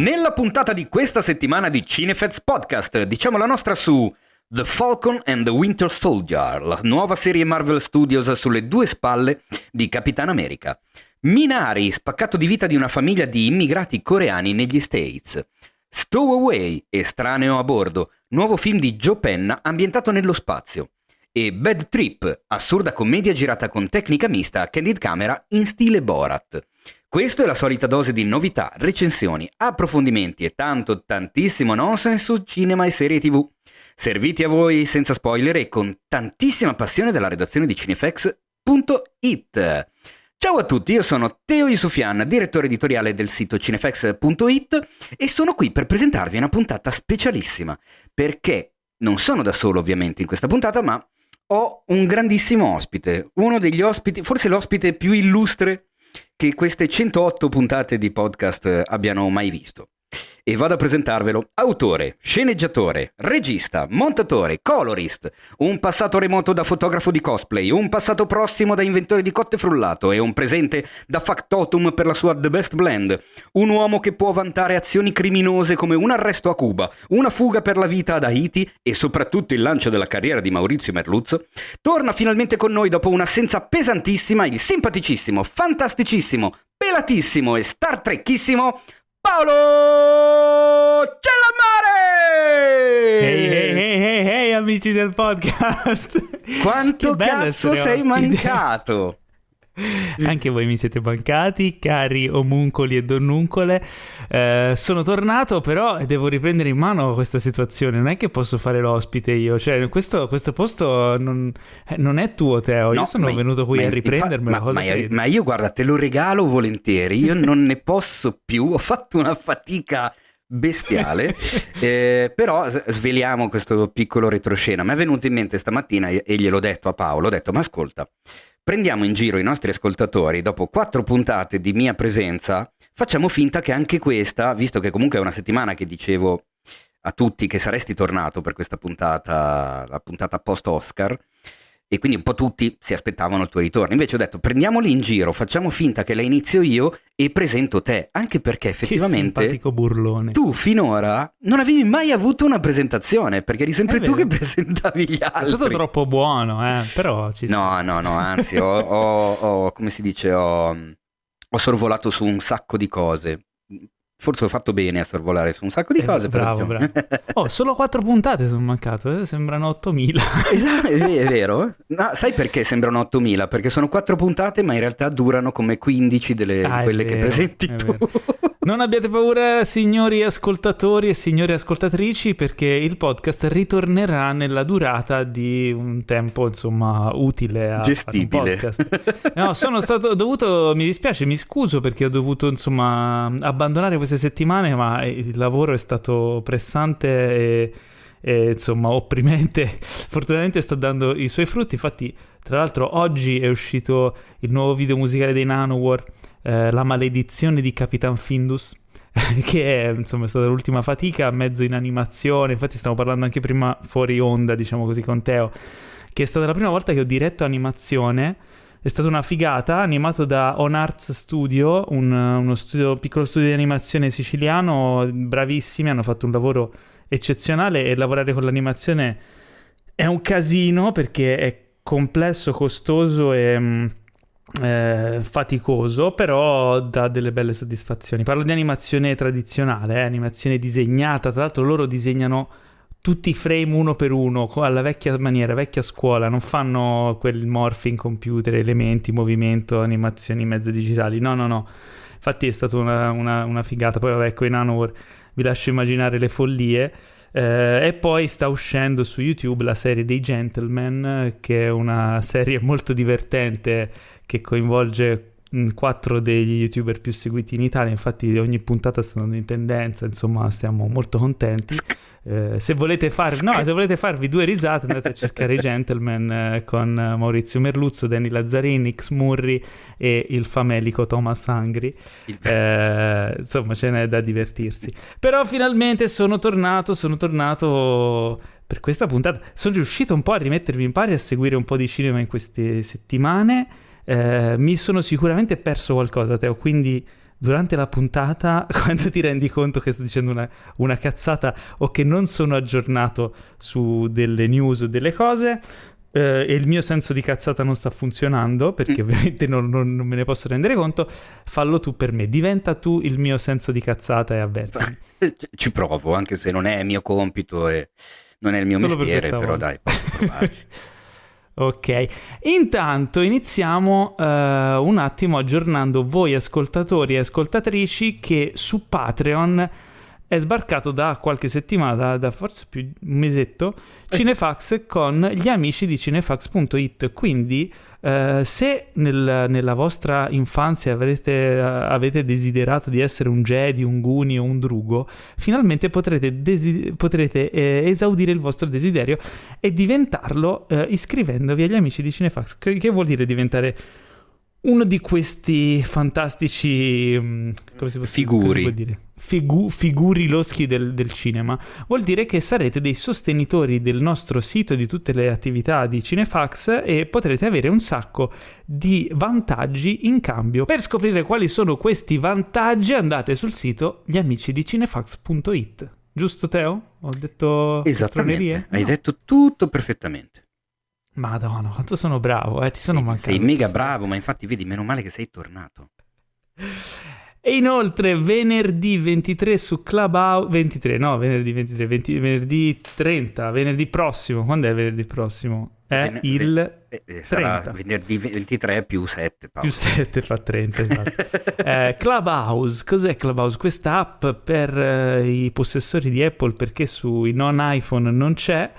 Nella puntata di questa settimana di Cinefets Podcast diciamo la nostra su The Falcon and the Winter Soldier, la nuova serie Marvel Studios sulle due spalle di Capitan America. Minari, spaccato di vita di una famiglia di immigrati coreani negli States. Stowaway, estraneo a bordo, nuovo film di Joe Penna ambientato nello spazio. E Bad Trip, assurda commedia girata con tecnica mista a candid camera in stile Borat. Questo è la solita dose di novità, recensioni, approfondimenti e tanto, tantissimo nonsense su cinema e serie tv. Serviti a voi senza spoiler e con tantissima passione dalla redazione di cinefx.it. Ciao a tutti, io sono Teo Yusufian, direttore editoriale del sito cinefx.it e sono qui per presentarvi una puntata specialissima, perché non sono da solo ovviamente in questa puntata, ma ho un grandissimo ospite, uno degli ospiti, forse l'ospite più illustre che queste 108 puntate di podcast abbiano mai visto e vado a presentarvelo. Autore, sceneggiatore, regista, montatore, colorist, un passato remoto da fotografo di cosplay, un passato prossimo da inventore di cotte frullato e un presente da factotum per la sua The Best Blend. Un uomo che può vantare azioni criminose come un arresto a Cuba, una fuga per la vita ad Haiti e soprattutto il lancio della carriera di Maurizio Merluzzo. Torna finalmente con noi dopo un'assenza pesantissima il simpaticissimo, fantasticissimo, pelatissimo e Star Trekissimo Paolo Cellammare! Ehi, ehi, ehi, ehi, amici del podcast! Quanto cazzo sei mancato? Anche voi mi siete mancati, cari omuncoli e donnuncole. Eh, sono tornato, però devo riprendere in mano questa situazione. Non è che posso fare l'ospite io. Cioè, questo, questo posto non, eh, non, è tuo, Teo. No, io sono ma, venuto qui a riprendermelo. Ma, ma, ma, io, guarda, te lo regalo volentieri. Io non ne posso più. Ho fatto una fatica bestiale. eh, però sveliamo questo piccolo retroscena. Mi è venuto in mente stamattina e gliel'ho detto a Paolo. Ho detto, ma ascolta prendiamo in giro i nostri ascoltatori, dopo quattro puntate di mia presenza, facciamo finta che anche questa, visto che comunque è una settimana che dicevo a tutti che saresti tornato per questa puntata, la puntata post-Oscar, e quindi un po' tutti si aspettavano il tuo ritorno. Invece ho detto prendiamoli in giro, facciamo finta che la inizio io e presento te, anche perché effettivamente tu finora non avevi mai avuto una presentazione, perché eri sempre tu che presentavi gli altri. È stato troppo buono, eh? però ci No, no, no, anzi, ho, ho, ho, come si dice, ho, ho sorvolato su un sacco di cose Forse ho fatto bene a sorvolare su un sacco di eh, cose. Bravo, bravo. Oh, solo quattro puntate sono mancato, eh? sembrano 8000. esatto, è, vero. No, sai perché sembrano 8000? Perché sono quattro puntate, ma in realtà durano come 15 delle ah, quelle vero, che presenti tu. Non abbiate paura, signori ascoltatori e signore ascoltatrici, perché il podcast ritornerà nella durata di un tempo, insomma, utile a gestibile. podcast. No, sono stato dovuto, mi dispiace, mi scuso perché ho dovuto, insomma, abbandonare queste settimane, ma il lavoro è stato pressante e, e insomma, opprimente. Fortunatamente sta dando i suoi frutti. Infatti, tra l'altro, oggi è uscito il nuovo video musicale dei Nanowar eh, La maledizione di Capitan Findus, che è, insomma, è stata l'ultima fatica, mezzo in animazione, infatti stiamo parlando anche prima fuori onda, diciamo così, con Teo, che è stata la prima volta che ho diretto animazione, è stata una figata, animato da On Arts Studio, un, uno studio, piccolo studio di animazione siciliano, bravissimi, hanno fatto un lavoro eccezionale e lavorare con l'animazione è un casino perché è complesso, costoso e mm, eh, faticoso, però dà delle belle soddisfazioni. Parlo di animazione tradizionale, eh, animazione disegnata, tra l'altro loro disegnano tutti i frame uno per uno, alla vecchia maniera, vecchia scuola, non fanno quel morphing computer, elementi, movimento, animazioni mezze digitali, no, no, no. Infatti è stata una, una, una figata, poi vabbè, con i Nanowar vi lascio immaginare le follie. Eh, e poi sta uscendo su YouTube la serie dei Gentleman, che è una serie molto divertente che coinvolge quattro degli youtuber più seguiti in Italia, infatti ogni puntata sta andando in tendenza, insomma stiamo molto contenti. Eh, se, volete far, no, se volete farvi due risate andate a cercare i Gentleman eh, con Maurizio Merluzzo, Danny Lazzarini, X Murri e il famelico Thomas Angri. Eh, insomma ce n'è da divertirsi. Però finalmente sono tornato, sono tornato per questa puntata. Sono riuscito un po' a rimettervi in pari, a seguire un po' di cinema in queste settimane. Eh, mi sono sicuramente perso qualcosa, Teo, quindi durante la puntata, quando ti rendi conto che sto dicendo una, una cazzata o che non sono aggiornato su delle news o delle cose, eh, e il mio senso di cazzata non sta funzionando, perché mm. ovviamente non, non, non, me ne posso rendere conto, fallo tu per me, diventa tu il mio senso di cazzata e avverti. Ci provo, anche se non è mio compito e non è il mio Solo mestiere, per però dai, posso provarci. Ok, intanto iniziamo uh, un attimo aggiornando voi ascoltatori e ascoltatrici che su Patreon è sbarcato da qualche settimana, da, da forse più un mesetto, eh Cinefax sì. con gli amici di cinefax.it. Quindi, eh, se nel, nella vostra infanzia avrete, avete desiderato di essere un Jedi, un Guni o un Drugo, finalmente potrete, desi- potrete eh, esaudire il vostro desiderio e diventarlo eh, iscrivendovi agli amici di Cinefax. Che, che vuol dire diventare uno di questi fantastici mm, come si può, figuri. Dire? Figu, figuri loschi del, del, cinema vuol dire che sarete dei sostenitori del nostro sito di tutte le attività di Cinefax e potrete avere un sacco di vantaggi in cambio per scoprire quali sono questi vantaggi andate sul sito gliamicidicinefax.it giusto Teo? ho detto esattamente hai no. detto tutto perfettamente Madonna, quanto sono bravo, eh? ti sono sì, mancato. Sei mega bravo, ma infatti vedi, meno male che sei tornato. E inoltre venerdì 23 su Clubhouse, 23, no, venerdì 23, 20, venerdì 30, venerdì prossimo, quando è venerdì prossimo? È Ven- il eh, eh, venerdì 23 più 7, Paolo. Più 7 fa 30, esatto. eh, Clubhouse, cos'è Clubhouse? Questa app per eh, i possessori di Apple perché sui non iPhone non c'è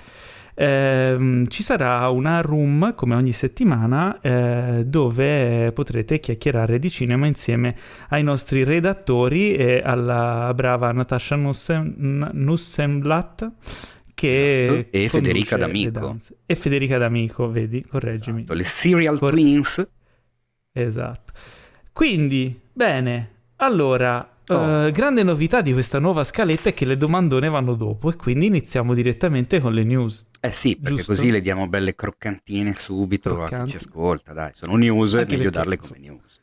eh, ci sarà una room come ogni settimana eh, dove potrete chiacchierare di cinema insieme ai nostri redattori e alla brava Natasha Nussen, Nussenblatt che esatto. e Federica D'Amico. E Federica D'Amico vedi correggimi. Esatto. le Serial Cor- Twins esatto. Quindi bene. Allora Oh. Uh, grande novità di questa nuova scaletta è che le domandone vanno dopo e quindi iniziamo direttamente con le news. Eh sì, perché Giusto? così le diamo belle croccantine subito Croccanti. a chi ci ascolta, dai, sono news, Anche è meglio darle come news.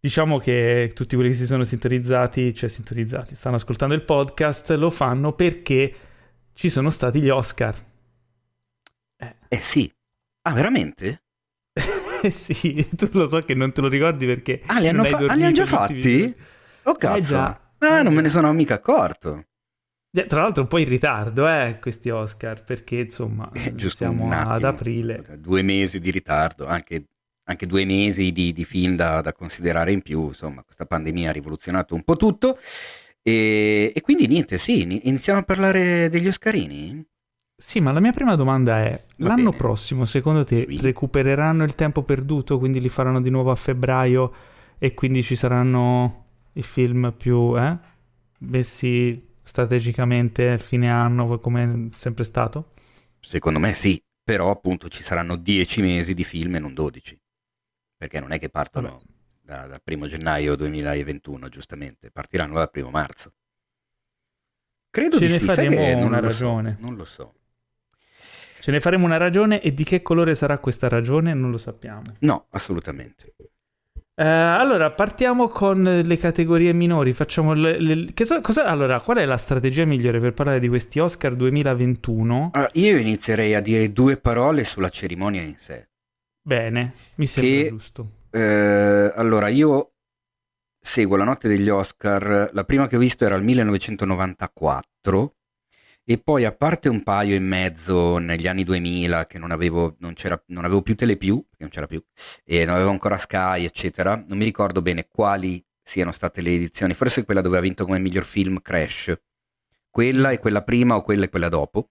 Diciamo che tutti quelli che si sono sintonizzati, cioè sintonizzati, stanno ascoltando il podcast, lo fanno perché ci sono stati gli Oscar. Eh, eh sì. Ah, veramente? eh sì, tu lo so che non te lo ricordi perché... Ah, li hanno, fa- ah, li hanno già fatti? Oh cazzo. Eh già. Ah, non me ne sono mica accorto. Tra l'altro un po' in ritardo, eh, questi Oscar, perché insomma eh, siamo ad aprile. Due mesi di ritardo, anche, anche due mesi di, di film da, da, considerare in più, insomma questa pandemia ha rivoluzionato un po' tutto. E, e, quindi niente, sì, iniziamo a parlare degli Oscarini? Sì, ma la mia prima domanda è, Va l'anno bene. prossimo secondo te sì. recupereranno il tempo perduto, quindi li faranno di nuovo a febbraio e quindi ci saranno i film più eh, messi strategicamente a fine anno come è sempre stato? Secondo me sì, però appunto ci saranno 10 mesi di film e non 12, perché non è che partono da, da primo gennaio 2021, giustamente, partiranno dal primo marzo. Credo Ce di ne sì, faremo una ragione. So, non lo so. Ce ne faremo una ragione e di che colore sarà questa ragione non lo sappiamo. No, assolutamente. Uh, allora, partiamo con le categorie minori. Facciamo le, le, so, allora, qual è la strategia migliore per parlare di questi Oscar 2021? Allora, io inizierei a dire due parole sulla cerimonia in sé. Bene, mi sembra che, giusto. Eh, allora, io seguo la notte degli Oscar. La prima che ho visto era il 1994 e poi a parte un paio in mezzo negli anni 2000 che non avevo, non non avevo più Telepiù, perché non c'era più, e non avevo ancora Sky, eccetera, non mi ricordo bene quali siano state le edizioni, forse quella dove ha vinto come miglior film Crash, quella e quella prima o quella e quella dopo.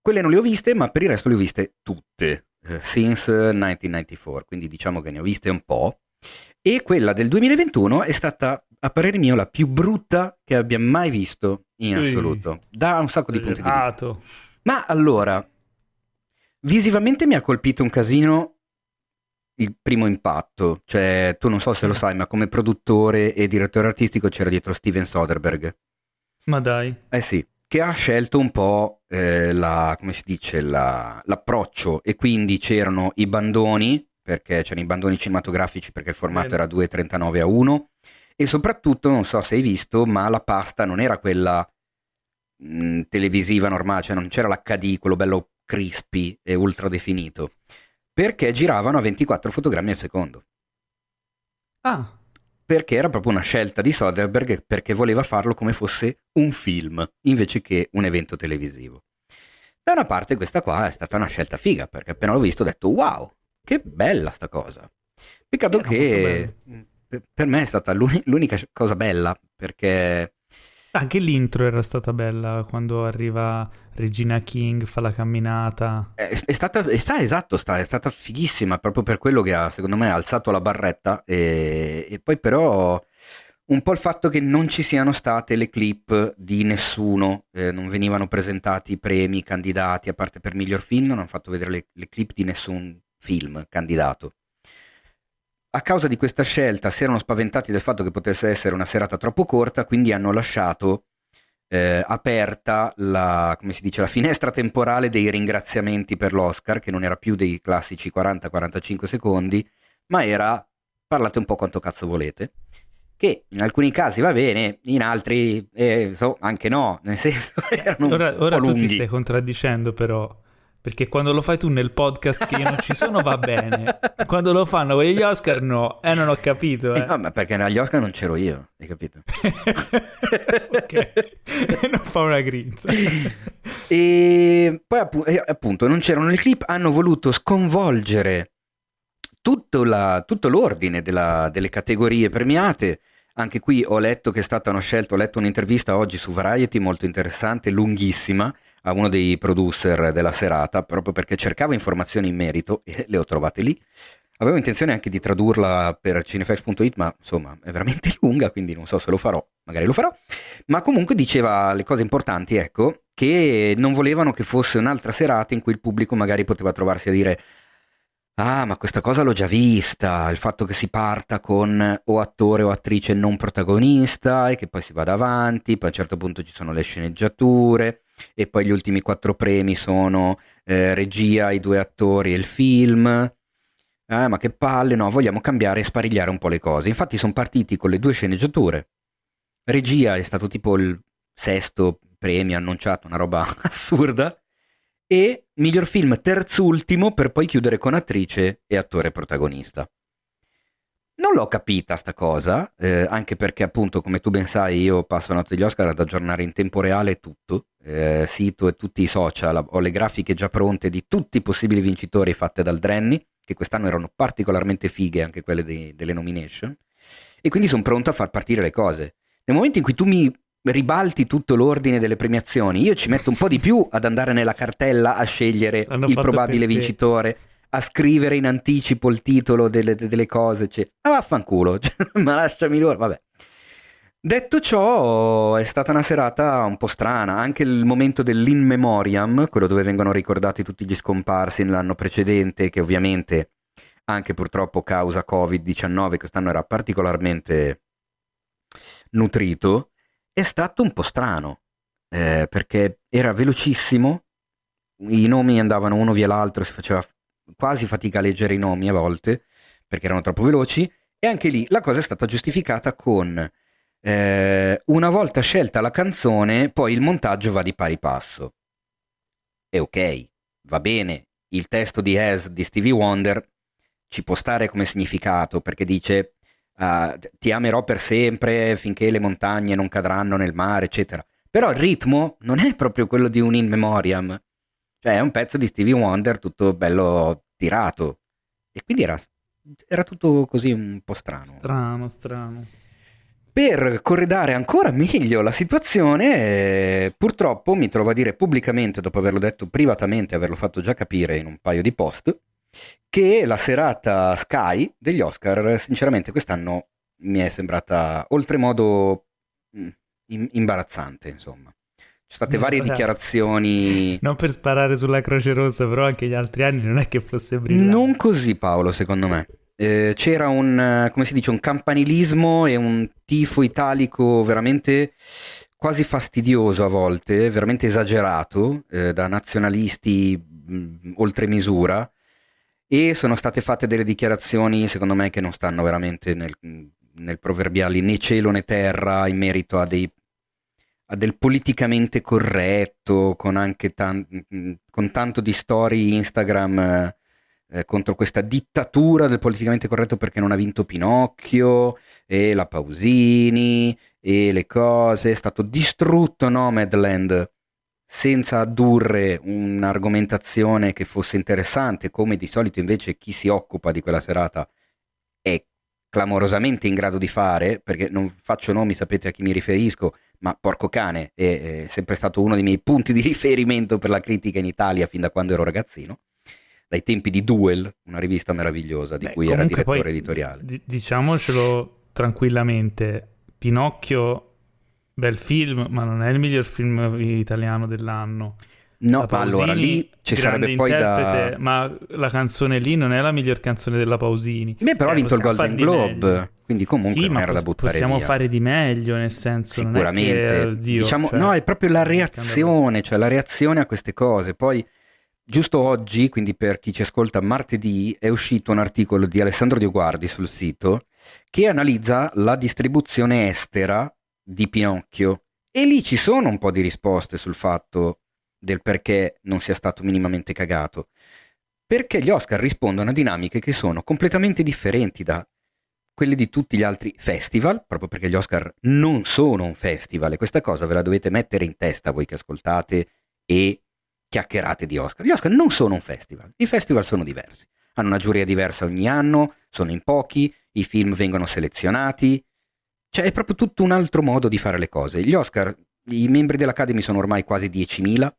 Quelle non le ho viste, ma per il resto le ho viste tutte, uh, since 1994, quindi diciamo che ne ho viste un po'. E quella del 2021 è stata, a parere mio, la più brutta che abbia mai visto in assoluto, da un sacco di punti di vista. Ma allora, visivamente mi ha colpito un casino il primo impatto, cioè tu non so se lo sai, ma come produttore e direttore artistico c'era dietro Steven Soderbergh. Ma dai. Eh sì, che ha scelto un po' eh, la, come si dice, la, l'approccio e quindi c'erano i bandoni perché c'erano i bandoni cinematografici perché il formato Bene. era 2.39 a 1 E soprattutto, non so se hai visto, ma la pasta non era quella mh, mm, televisiva normale, cioè non c'era l'HD, quello bello crispy e ultra definito, perché giravano a 24 fotogrammi al secondo. Ah. Perché era proprio una scelta di Soderbergh perché voleva farlo come fosse un film invece che un evento televisivo. Da una parte questa qua è stata una scelta figa, perché appena l'ho visto ho detto wow, che bella sta cosa. Peccato che per me è stata l'unica cosa bella, perché... Anche l'intro era stata bella quando arriva Regina King, fa la camminata. È, è stata, è stata, esatto, è stata fighissima proprio per quello che ha, secondo me, alzato la barretta. E, e poi però un po' il fatto che non ci siano state le clip di nessuno, eh, non venivano presentati premi, candidati, a parte per miglior film, non hanno fatto vedere le, le clip di nessun film candidato. A causa di questa scelta si erano spaventati del fatto che potesse essere una serata troppo corta, quindi hanno lasciato eh, aperta la, dice, la, finestra temporale dei ringraziamenti per l'Oscar, che non era più dei classici 40-45 secondi, ma era parlate un po' quanto cazzo volete che in alcuni casi va bene, in altri eh, so, anche no, nel senso erano ora, ora tu ti stai contraddicendo però, perché quando lo fai tu nel podcast che io non ci sono va bene, quando lo fanno con gli Oscar no, eh non ho capito. Eh. Eh, no, ma perché agli Oscar non c'ero io, hai capito? ok, non fa una grinza. e poi appunto non c'erano le clip, hanno voluto sconvolgere tutto, la, tutto l'ordine della, delle categorie premiate anche qui ho letto che è stata una scelta, ho letto un'intervista oggi su Variety molto interessante, lunghissima, a uno dei producer della serata, proprio perché cercavo informazioni in merito e le ho trovate lì. Avevo intenzione anche di tradurla per cinefex.it, ma insomma è veramente lunga, quindi non so se lo farò, magari lo farò. Ma comunque diceva le cose importanti, ecco, che non volevano che fosse un'altra serata in cui il pubblico magari poteva trovarsi a dire Ah, ma questa cosa l'ho già vista, il fatto che si parta con o attore o attrice non protagonista e che poi si vada avanti, poi a un certo punto ci sono le sceneggiature e poi gli ultimi quattro premi sono eh, regia, i due attori e il film. Eh, ma che palle, no, vogliamo cambiare e sparigliare un po' le cose. Infatti sono partiti con le due sceneggiature. Regia è stato tipo il sesto premio annunciato, una roba assurda e miglior film terzultimo per poi chiudere con attrice e attore protagonista. Non l'ho capita sta cosa, eh, anche perché appunto come tu ben sai io passo la notte degli Oscar ad aggiornare in tempo reale tutto, eh, sito e tutti i social, ho le grafiche già pronte di tutti i possibili vincitori fatte dal Drenny, che quest'anno erano particolarmente fighe anche quelle dei, delle nomination, e quindi sono pronto a far partire le cose. Nel momento in cui tu mi ribalti tutto l'ordine delle premiazioni. Io ci metto un po' di più ad andare nella cartella a scegliere L'hanno il probabile vincitore, a scrivere in anticipo il titolo delle, delle cose. Cioè, ma vaffanculo, cioè, ma lasciami loro, vabbè. Detto ciò, è stata una serata un po' strana, anche il momento dell'in memoriam, quello dove vengono ricordati tutti gli scomparsi nell'anno precedente, che ovviamente anche purtroppo causa Covid-19 quest'anno era particolarmente nutrito, è stato un po' strano, eh, perché era velocissimo, i nomi andavano uno via l'altro, si faceva quasi fatica a leggere i nomi a volte, perché erano troppo veloci, e anche lì la cosa è stata giustificata con eh, una volta scelta la canzone, poi il montaggio va di pari passo. E ok, va bene, il testo di As di Stevie Wonder ci può stare come significato, perché dice uh, ti amerò per sempre finché le montagne non cadranno nel mare, eccetera. Però il ritmo non è proprio quello di un in memoriam, cioè è un pezzo di Stevie Wonder tutto bello tirato. E quindi era, era tutto così un po' strano. Strano, strano. Per corredare ancora meglio la situazione, eh, purtroppo mi trovo a dire pubblicamente, dopo averlo detto privatamente, averlo fatto già capire in un paio di post, che la serata Sky degli Oscar, sinceramente quest'anno mi è sembrata oltremodo mm, imbarazzante, insomma. State varie Ora, dichiarazioni. Non per sparare sulla Croce Rossa, però anche gli altri anni non è che fosse brillante. Non così, Paolo, secondo me. Eh, c'era un, come si dice, un campanilismo e un tifo italico veramente quasi fastidioso a volte, veramente esagerato, eh, da nazionalisti mh, mm, oltre misura e sono state fatte delle dichiarazioni secondo me che non stanno veramente nel, nel proverbiale né cielo né terra in merito a, dei, del politicamente corretto, con anche tan, con tanto di storie Instagram eh, eh, contro questa dittatura del politicamente corretto perché non ha vinto Pinocchio e la Pausini e le cose, è stato distrutto Nomadland senza addurre un'argomentazione che fosse interessante, come di solito invece chi si occupa di quella serata è clamorosamente in grado di fare, perché non faccio nomi, sapete a chi mi riferisco, ma porco cane è, è sempre stato uno dei miei punti di riferimento per la critica in Italia fin da quando ero ragazzino dai tempi di Duel, una rivista meravigliosa di Beh, cui era direttore poi, editoriale. D- diciamocelo tranquillamente, Pinocchio Bel film, ma non è il miglior film italiano dell'anno. No, ma allora lì ci sarebbe poi da... Ma la canzone lì non è la miglior canzone della Pausini. Beh, però eh, ha vinto il Golden Globe, quindi comunque sì, non era da buttare possiamo via. fare di meglio, nel senso... Sicuramente. Che, oddio, diciamo, cioè, no, è proprio la reazione, cioè la reazione a queste cose. Poi, giusto oggi, quindi per chi ci ascolta martedì, è uscito un articolo di Alessandro Dioguardi sul sito che analizza la distribuzione estera di Pinocchio. E lì ci sono un po' di risposte sul fatto del perché non sia stato minimamente cagato. Perché gli Oscar rispondono a dinamiche che sono completamente differenti da quelle di tutti gli altri festival, proprio perché gli Oscar non sono un festival e questa cosa ve la dovete mettere in testa voi che ascoltate e chiacchierate di Oscar. Gli Oscar non sono un festival, i festival sono diversi, hanno una giuria diversa ogni anno, sono in pochi, i film vengono selezionati, cioè è proprio tutto un altro modo di fare le cose. Gli Oscar, i membri dell'Academy sono ormai quasi 10.000,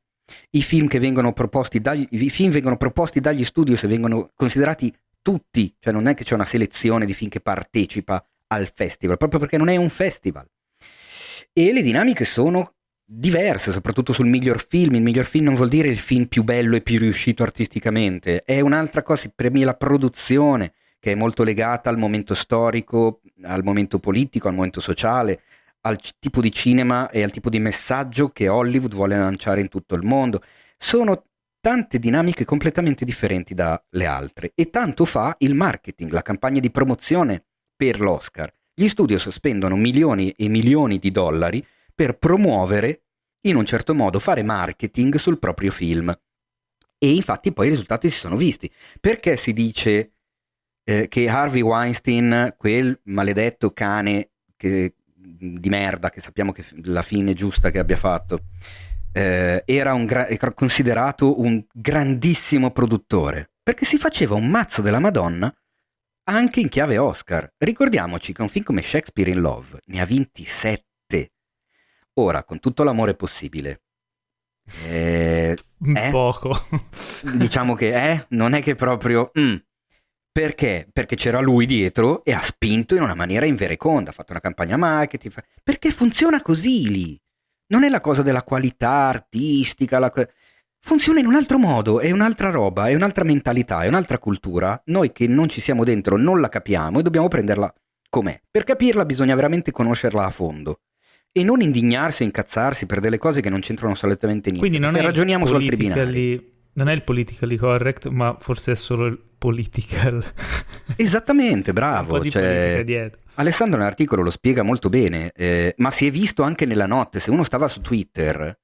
i film, che vengono proposti dagli, i film vengono proposti dagli studios e vengono considerati tutti, cioè non è che c'è una selezione di film che partecipa al festival, proprio perché non è un festival. E le dinamiche sono diverse, soprattutto sul miglior film. Il miglior film non vuol dire il film più bello e più riuscito artisticamente, è un'altra cosa, si premia la produzione, che è molto legata al momento storico, al momento politico, al momento sociale, al tipo di cinema e al tipo di messaggio che Hollywood vuole lanciare in tutto il mondo. Sono tante dinamiche completamente differenti dalle altre e tanto fa il marketing, la campagna di promozione per l'Oscar. Gli studios spendono milioni e milioni di dollari per promuovere, in un certo modo, fare marketing sul proprio film. E infatti poi i risultati si sono visti. Perché si dice eh, che Harvey Weinstein, quel maledetto cane che, di merda che sappiamo che la fine giusta che abbia fatto, eh, era, un gra- era considerato un grandissimo produttore, perché si faceva un mazzo della Madonna anche in chiave Oscar. Ricordiamoci che un film come Shakespeare in Love ne ha 27. Ora, con tutto l'amore possibile, eh, eh, poco. diciamo che eh, non è che proprio... Mm, perché? Perché c'era lui dietro e ha spinto in una maniera invereconda, ha fatto una campagna marketing, perché funziona così lì. Non è la cosa della qualità artistica, la... funziona in un altro modo, è un'altra roba, è un'altra mentalità, è un'altra cultura. Noi che non ci siamo dentro non la capiamo e dobbiamo prenderla com'è. Per capirla bisogna veramente conoscerla a fondo e non indignarsi e incazzarsi per delle cose che non c'entrano assolutamente niente. Quindi non è ragioniamo su altri binari. Non è il politically correct, ma forse è solo il political. Esattamente, bravo. Un cioè, Alessandro nell'articolo lo spiega molto bene, eh, ma si è visto anche nella notte, se uno stava su Twitter,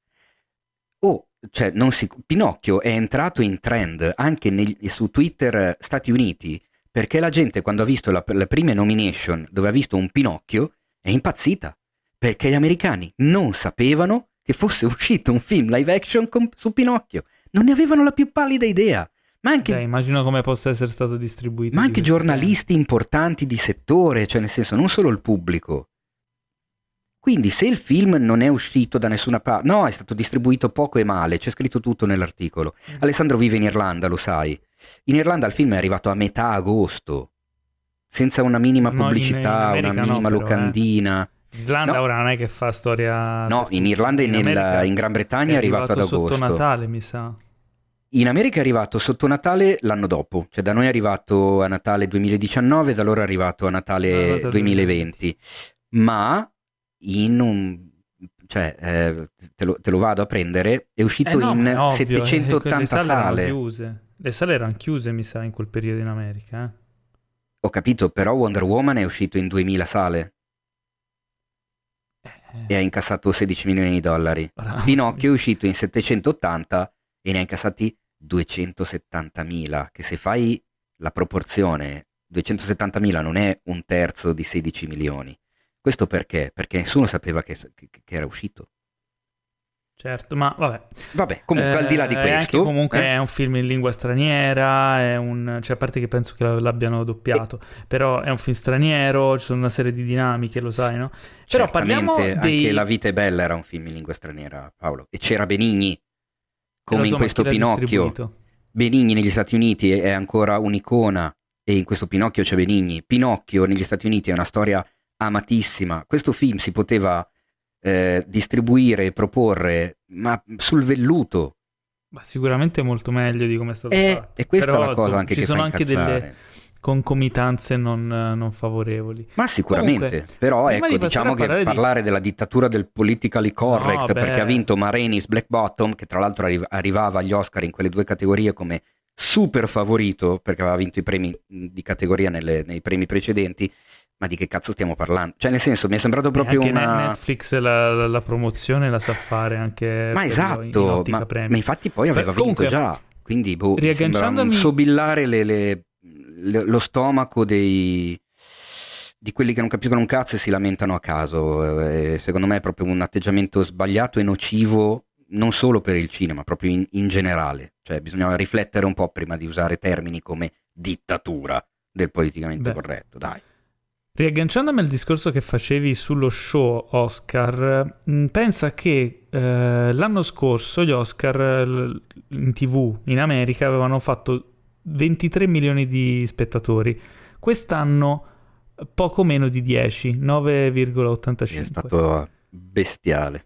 oh, cioè, si, Pinocchio è entrato in trend anche nel, su Twitter Stati Uniti, perché la gente quando ha visto la, la prima nomination dove ha visto un Pinocchio è impazzita, perché gli americani non sapevano che fosse uscito un film live action con, su Pinocchio, non ne avevano la più pallida idea. Ma anche, Beh, immagino come possa essere stato distribuito. Ma anche giornalisti importanti di settore, cioè nel senso non solo il pubblico. Quindi se il film non è uscito da nessuna parte, no, è stato distribuito poco e male, c'è scritto tutto nell'articolo. Mm. Alessandro vive in Irlanda, lo sai. In Irlanda il film è arrivato a metà agosto, senza una minima pubblicità, in, in una minima no, però, locandina. Eh. Irlanda no. ora non è che fa storia... No, in Irlanda e in, in Gran Bretagna è arrivato, è arrivato ad agosto. sotto Natale, mi sa. In America è arrivato sotto Natale l'anno dopo, cioè da noi è arrivato a Natale 2019, da loro è arrivato a Natale ah, 2020, ma in un... cioè eh, te, lo, te, lo, vado a prendere, è uscito eh no, in ovvio, 780 eh, le sale. sale. Le sale erano chiuse, mi sa, in quel periodo in America. Eh. Ho capito, però Wonder Woman è uscito in 2000 sale e ha incassato 16 milioni di dollari. Bravo. Pinocchio è uscito in 780 e ne ha incassati 270.000, che se fai la proporzione, 270.000 non è un terzo di 16 milioni. Questo perché? Perché nessuno sapeva che, che- che era uscito. Certo, ma vabbè. Vabbè, comunque al di là di Eh, questo... Comunque eh, è un film in lingua straniera, è un... cioè a parte che penso che l'abbiano doppiato, però è un film straniero, ci sono una serie di dinamiche, lo sai, no? Però parliamo dei... anche La vita è bella era un film in lingua straniera, Paolo. E c'era Benigni, come in so, ma questo Pinocchio. Benigni negli Stati Uniti è ancora un'icona e in questo Pinocchio c'è Benigni. Pinocchio negli Stati Uniti è una storia amatissima. Questo film si poteva eh, distribuire e proporre, ma sul velluto. Ma sicuramente molto meglio di come è stato E, fatto. e questa Però, è la cosa insomma, anche ci che sono anche delle concomitanze non, non favorevoli. Ma sicuramente, Comunque, però ecco, diciamo che parlare parlare, di- della dittatura del politically correct, No, perché ha vinto Marenis Black Bottom, che tra l'altro arri- arrivava agli Oscar in quelle due categorie come super favorito, perché aveva vinto i premi di categoria nelle- nei premi precedenti, ma di che cazzo stiamo parlando? Cioè nel senso, mi è sembrato proprio anche una... Netflix la, la- la promozione la sa fare anche Ma esatto, ma, ma infatti poi aveva Beh, comunque, vinto già, quindi boh, riagganciandomi- sobillare le- le- le- lo stomaco dei, di quelli che non capiscono un cazzo e si lamentano a caso. Eh, secondo me è proprio un atteggiamento sbagliato e nocivo non solo per il cinema, proprio in, in generale. Cioè bisogna riflettere un po' prima di usare termini come dittatura del politicamente Beh. corretto, dai. Riagganciandomi al discorso che facevi sullo show Oscar, mh, pensa che eh, l'anno scorso gli Oscar in tv in America avevano fatto 23 milioni di spettatori, quest'anno poco meno di 10, 9,85. È stato bestiale.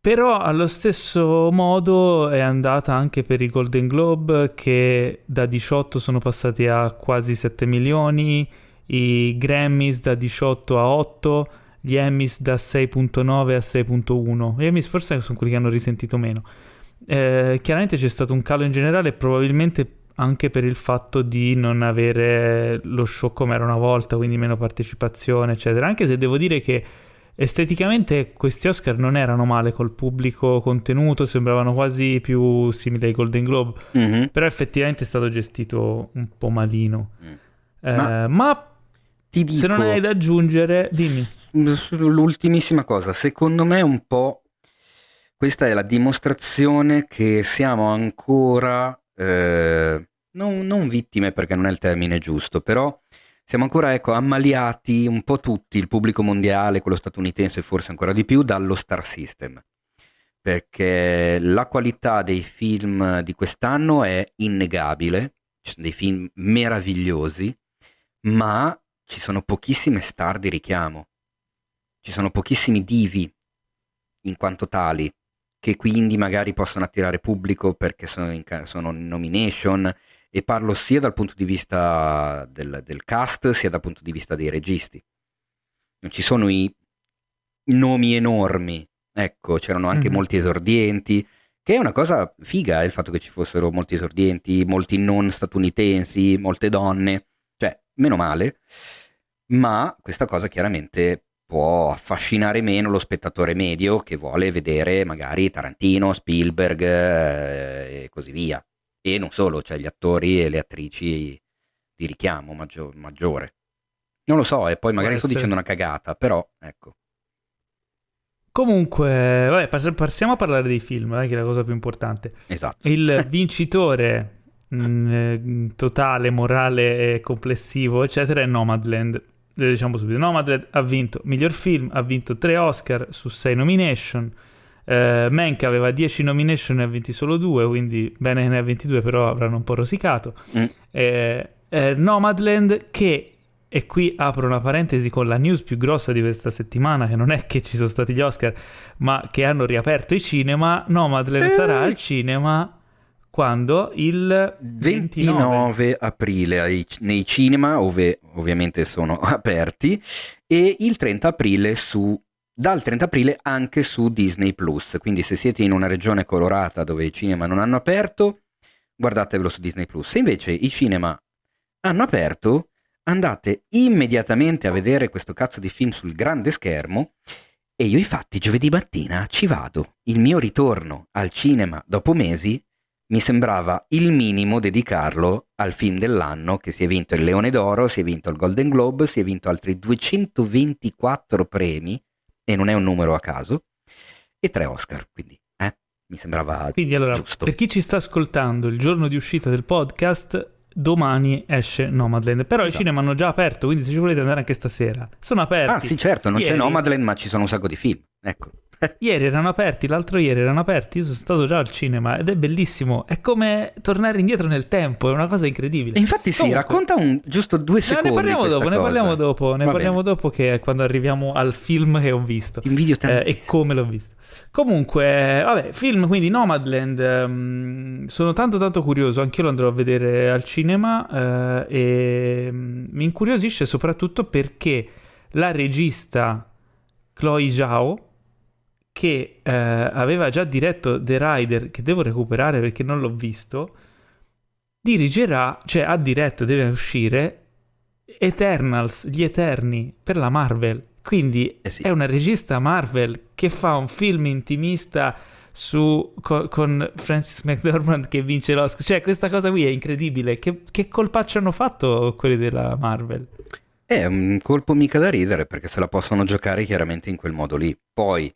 Però allo stesso modo è andata anche per i Golden Globe che da 18 sono passati a quasi 7 milioni, i Grammys da 18 a 8, gli Emmys da 6.9 a 6.1. Gli Emmys forse sono quelli che hanno risentito meno. Eh, chiaramente c'è stato un calo in generale, probabilmente anche per il fatto di non avere lo show come era una volta, quindi meno partecipazione, eccetera. Anche se devo dire che esteticamente questi Oscar non erano male col pubblico contenuto, sembravano quasi più simili ai Golden Globe, Mhm. però effettivamente è stato gestito un po' malino. Mm. Eh, Ma ma Ti dico... se non hai da aggiungere, dimmi. L'ultimissima cosa, secondo me un po' questa è la dimostrazione che siamo ancora, eh, non, non vittime perché non è il termine giusto, però siamo ancora ecco, ammaliati un po' tutti, il pubblico mondiale, quello statunitense forse ancora di più, dallo star system. Perché la qualità dei film di quest'anno è innegabile, ci sono dei film meravigliosi, ma ci sono pochissime star di richiamo. Ci sono pochissimi divi in quanto tali, che quindi magari possono attirare pubblico perché sono in, sono in nomination. E parlo sia dal punto di vista del, del cast, sia dal punto di vista dei registi. Non ci sono i nomi enormi. Ecco, c'erano anche Mhm. molti esordienti, che è una cosa figa eh, il fatto che ci fossero molti esordienti, molti non statunitensi, molte donne. Meno male. Ma questa cosa chiaramente può affascinare meno lo spettatore medio che vuole vedere magari Tarantino, Spielberg eh, e così via. E non solo, cioè gli attori e le attrici di richiamo maggio- maggiore. Non lo so, e poi magari sto essere. dicendo una cagata, però ecco. Comunque, vabbè, pass- passiamo a parlare dei film, eh, che è la cosa più importante. Esatto. Il vincitore mh, eh, totale, morale e complessivo, eccetera, è Nomadland. Lo diciamo subito. Nomadland ha vinto miglior film, ha vinto 3 Oscar su 6 nomination. Eh, Mank aveva 10 nomination e ha vinti solo 2, quindi bene che ne ha 22, però avranno un po' rosicato. Mm. Eh, eh, Nomadland che e qui apro una parentesi con la news più grossa di questa settimana, che non è che ci sono stati gli Oscar, ma che hanno riaperto i cinema. Nomadland Sì. sarà al cinema quando? Il 29. 29 aprile ai- nei cinema, ove ovviamente sono aperti, e il 30 aprile su, dal 30 aprile anche su Disney Plus. Quindi se siete in una regione colorata dove i cinema non hanno aperto, guardatevelo su Disney Plus. Se invece i cinema hanno aperto, andate immediatamente a vedere questo cazzo di film sul grande schermo e io infatti giovedì mattina ci vado. Il mio ritorno al cinema dopo mesi mi sembrava il minimo dedicarlo al film dell'anno che si è vinto il Leone d'Oro, si è vinto il Golden Globe, si è vinto altri 224 premi e non è un numero a caso e tre Oscar, quindi eh, mi sembrava quindi, allora, giusto. Per chi ci sta ascoltando il giorno di uscita del podcast domani esce Nomadland. Però esatto. i cinema hanno già aperto, quindi se ci volete andare anche stasera, sono aperti. Ah, sì, certo, non Ieri... c'è Nomadland, ma ci sono un sacco di film. Ecco. Ieri erano aperti, l'altro ieri erano aperti, io sono stato già al cinema ed è bellissimo, è come tornare indietro nel tempo, è una cosa incredibile. E infatti sì, Comunque, racconta un, giusto due secondi. No, ne parliamo dopo, cosa. ne parliamo dopo, ne Va parliamo bene. dopo che è quando arriviamo al film che ho visto. Eh, e come l'ho visto. Comunque, vabbè, film quindi Nomadland, um, sono tanto tanto curioso, anche io lo andrò a vedere al cinema uh, e um, mi incuriosisce soprattutto perché la regista Chloe Zhao, che uh, aveva già diretto The Rider, che devo recuperare perché non l'ho visto, dirigerà, cioè ha diretto, deve uscire Eternals, gli Eterni, per la Marvel. Quindi eh sì. è una regista Marvel che fa un film intimista su, co, con Francis McDormand che vince l'Oscar. Cioè, questa cosa qui è incredibile. Che, che colpaccio hanno fatto quelli della Marvel? È un colpo mica da ridere perché se la possono giocare chiaramente in quel modo lì. Poi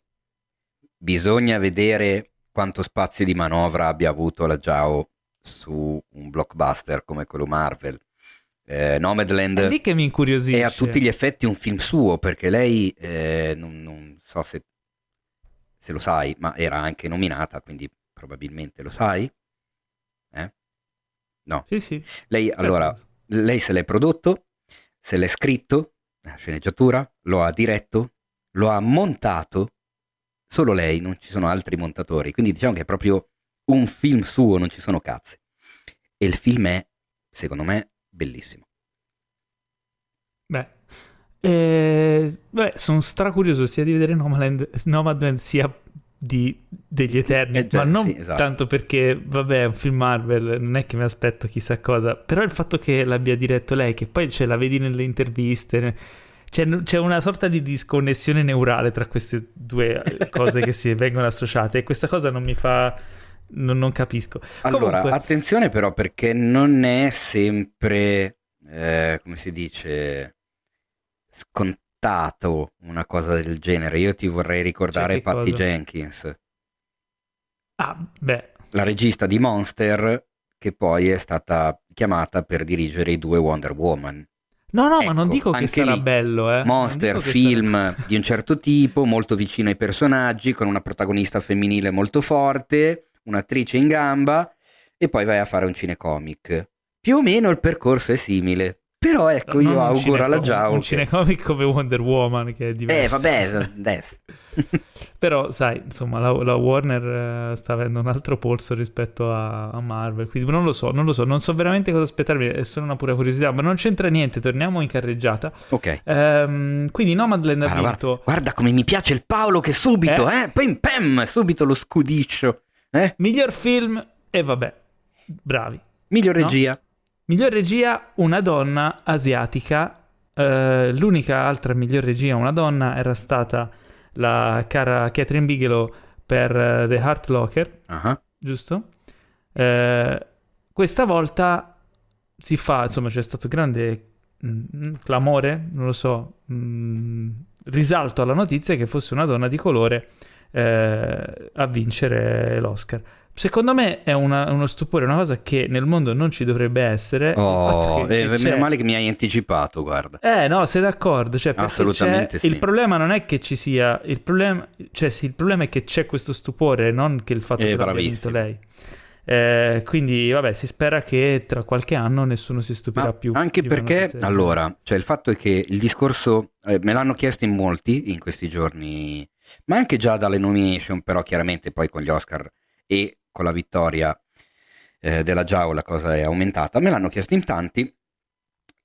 bisogna vedere quanto spazio di manovra abbia avuto la Giao su un blockbuster come quello Marvel. Eh, Nomadland è lì che mi incuriosisce. è a tutti gli effetti un film suo perché lei eh, non, non, so se, se, lo sai ma era anche nominata quindi probabilmente lo sai. Eh? no. Sì sì. Lei allora lei se l'è prodotto se l'è scritto la sceneggiatura lo ha diretto lo ha montato solo lei non ci sono altri montatori quindi diciamo che è proprio un film suo non ci sono cazzi e il film è secondo me bellissimo. Beh, eh, beh sono stracurioso sia di vedere Nomadland, Nomadland sia di, degli Eterni, eh già, ma non sì, esatto. tanto perché, vabbè, è un film Marvel, non è che mi aspetto chissà cosa, però il fatto che l'abbia diretto lei, che poi ce la vedi nelle interviste, c'è, c'è una sorta di disconnessione neurale tra queste due cose che si vengono associate e questa cosa non mi fa non, non capisco. Allora, Comunque... attenzione però perché non è sempre, eh, come si dice, scontato una cosa del genere. Io ti vorrei ricordare cioè, Patty cosa? Jenkins. Ah, beh. La regista di Monster che poi è stata chiamata per dirigere i due Wonder Woman. No, no, ecco, ma non ecco, dico che sarà lì, bello, eh. Monster, film sarà... di un certo tipo, molto vicino ai personaggi, con una protagonista femminile molto forte, un'attrice in gamba e poi vai a fare un cinecomic. Più o meno il percorso è simile. Però ecco, io auguro alla Giao. Un che... cinecomic come Wonder Woman, che è diverso. Eh, vabbè, adesso. Però, sai, insomma, la, la Warner uh, sta avendo un altro polso rispetto a, a, Marvel. Quindi non lo so, non lo so, non so veramente cosa aspettarmi. È solo una pura curiosità, ma non c'entra niente. Torniamo in carreggiata. Ok. Um, quindi Nomadland guarda, ha vinto. Guarda, guarda, come mi piace il Paolo che subito, eh? eh? Pim pam, subito lo scudiccio. Eh? Miglior film e vabbè, bravi. Miglior regia. Miglior regia, una donna asiatica. Uh, l'unica altra miglior regia, una donna, era stata la cara Catherine Bigelow per uh, The Heart Locker, uh-huh. giusto? Uh, questa volta si fa, insomma, c'è stato grande mh, mm, clamore, non lo so, mh, mm, risalto alla notizia che fosse una donna di colore eh, a vincere l'Oscar. Secondo me è una, uno stupore, una cosa che nel mondo non ci dovrebbe essere. Oh, che, eh, meno male che mi hai anticipato, guarda. Eh, no, sei d'accordo. Cioè, Assolutamente sì. Il problema non è che ci sia, il problema, cioè, sì, il problema è che c'è questo stupore, non che il fatto eh, che abbia vinto lei. Eh, quindi, vabbè, si spera che tra qualche anno nessuno si stupirà Ma più. Anche perché, allora, cioè, il fatto è che il discorso, eh, me l'hanno chiesto in molti in questi giorni ma anche già dalle nomination, però chiaramente poi con gli Oscar e con la vittoria eh, della Giao la cosa è aumentata, me l'hanno chiesto in tanti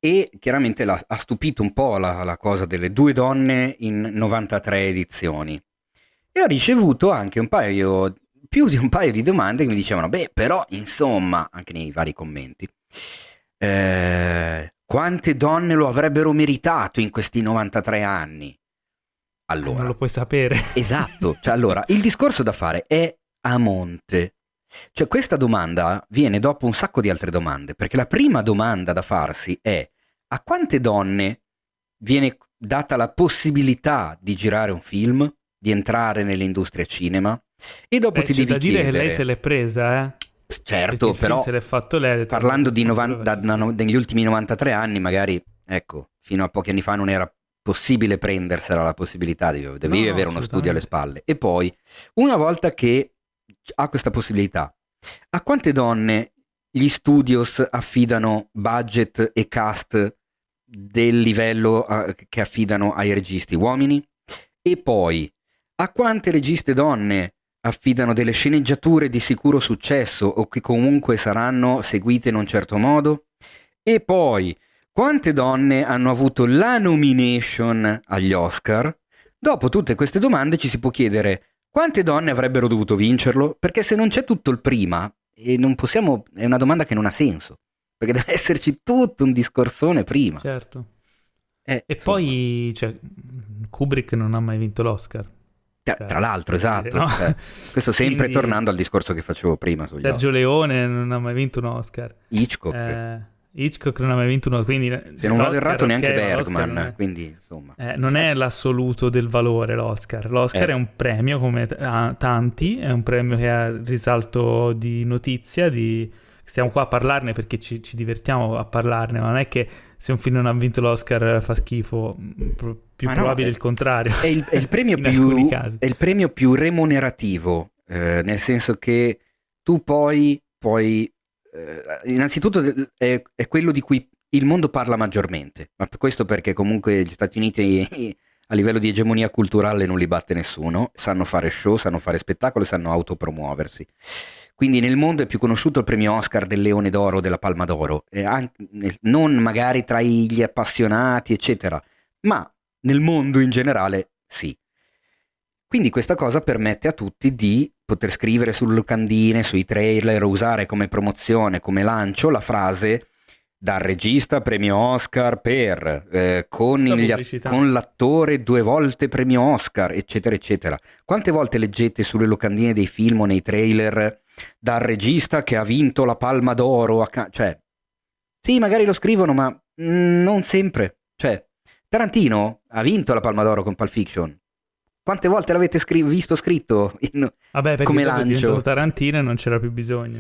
e chiaramente la, ha stupito un po' la, la cosa delle due donne in 93 edizioni. E ho ricevuto anche un paio, più di un paio di domande che mi dicevano, beh, però, insomma, anche nei vari commenti, eh, quante donne lo avrebbero meritato in questi 93 anni? Allora, eh, non lo puoi sapere. Esatto, cioè, allora, il discorso da fare è a monte. Cioè, questa domanda viene dopo un sacco di altre domande, perché la prima domanda da farsi è a quante donne viene data la possibilità di girare un film, di entrare nell'industria cinema, e dopo Beh, ti devi da dire chiedere... che lei se l'è presa, eh. Certo, però se l'è fatto lei, detto, parlando di "Non novan- da- da- degli ultimi 93 anni, magari, ecco, fino a pochi anni fa non era possibile prendersela la possibilità, di, dovevi No, avere uno studio alle spalle. E poi, una volta che ha questa possibilità, a quante donne gli studios affidano budget e cast del livello eh, che affidano ai registi uomini? E poi, a quante registe donne affidano delle sceneggiature di sicuro successo o che comunque saranno seguite in un certo modo? E poi, quante donne hanno avuto la nomination agli Oscar? Dopo tutte queste domande ci si può chiedere quante donne avrebbero dovuto vincerlo? Perché se non c'è tutto il prima, e non possiamo, è una domanda che non ha senso, perché deve esserci tutto un discorsone prima. Certo. Eh, E insomma. poi, cioè, Kubrick non ha mai vinto l'Oscar. Tra- Cioè, tra l'altro, per esatto. no? cioè, questo sempre Quindi- tornando al discorso che facevo prima Sergio Oscar. Leone non ha mai vinto un Oscar. Hitchcock. Eh, Hitchcock non ha mai vinto uno, quindi Se non vado errato neanche Bergman, non è- quindi insomma. Eh, non è l'assoluto del valore l'Oscar. L'Oscar Eh. è un premio come t- tanti, è un premio che ha risalto di notizia, di... stiamo qua a parlarne perché ci, ci divertiamo a parlarne, ma non è che se un film non ha vinto l'Oscar fa schifo, mm, più Ma no, probabile è- il contrario. È il, è il premio più, è il premio più remunerativo, eh, nel senso che tu poi puoi... eh, innanzitutto è, è quello di cui il mondo parla maggiormente, ma questo perché comunque gli Stati Uniti a livello di egemonia culturale non li batte nessuno, sanno fare show, sanno fare spettacolo, sanno autopromuoversi. Quindi nel mondo è più conosciuto il premio Oscar del Leone d'Oro, della Palma d'Oro, e anche- non magari tra gli appassionati, eccetera, ma nel mondo in generale sì. Quindi questa cosa permette a tutti di poter scrivere sulle locandine, sui trailer, usare come promozione, come lancio la frase dal regista premio Oscar per, eh, con, gli con l'attore due volte premio Oscar, eccetera, eccetera. Quante volte leggete sulle locandine dei film o nei trailer dal regista che ha vinto la Palma d'Oro? a ca- cioè, sì, magari lo scrivono, ma mm, non sempre. Cioè, Tarantino ha vinto la Palma d'Oro con Pulp Fiction. Quante volte l'avete scri- visto scritto? in- Vabbè, come lancio. Tarantino e non c'era più bisogno.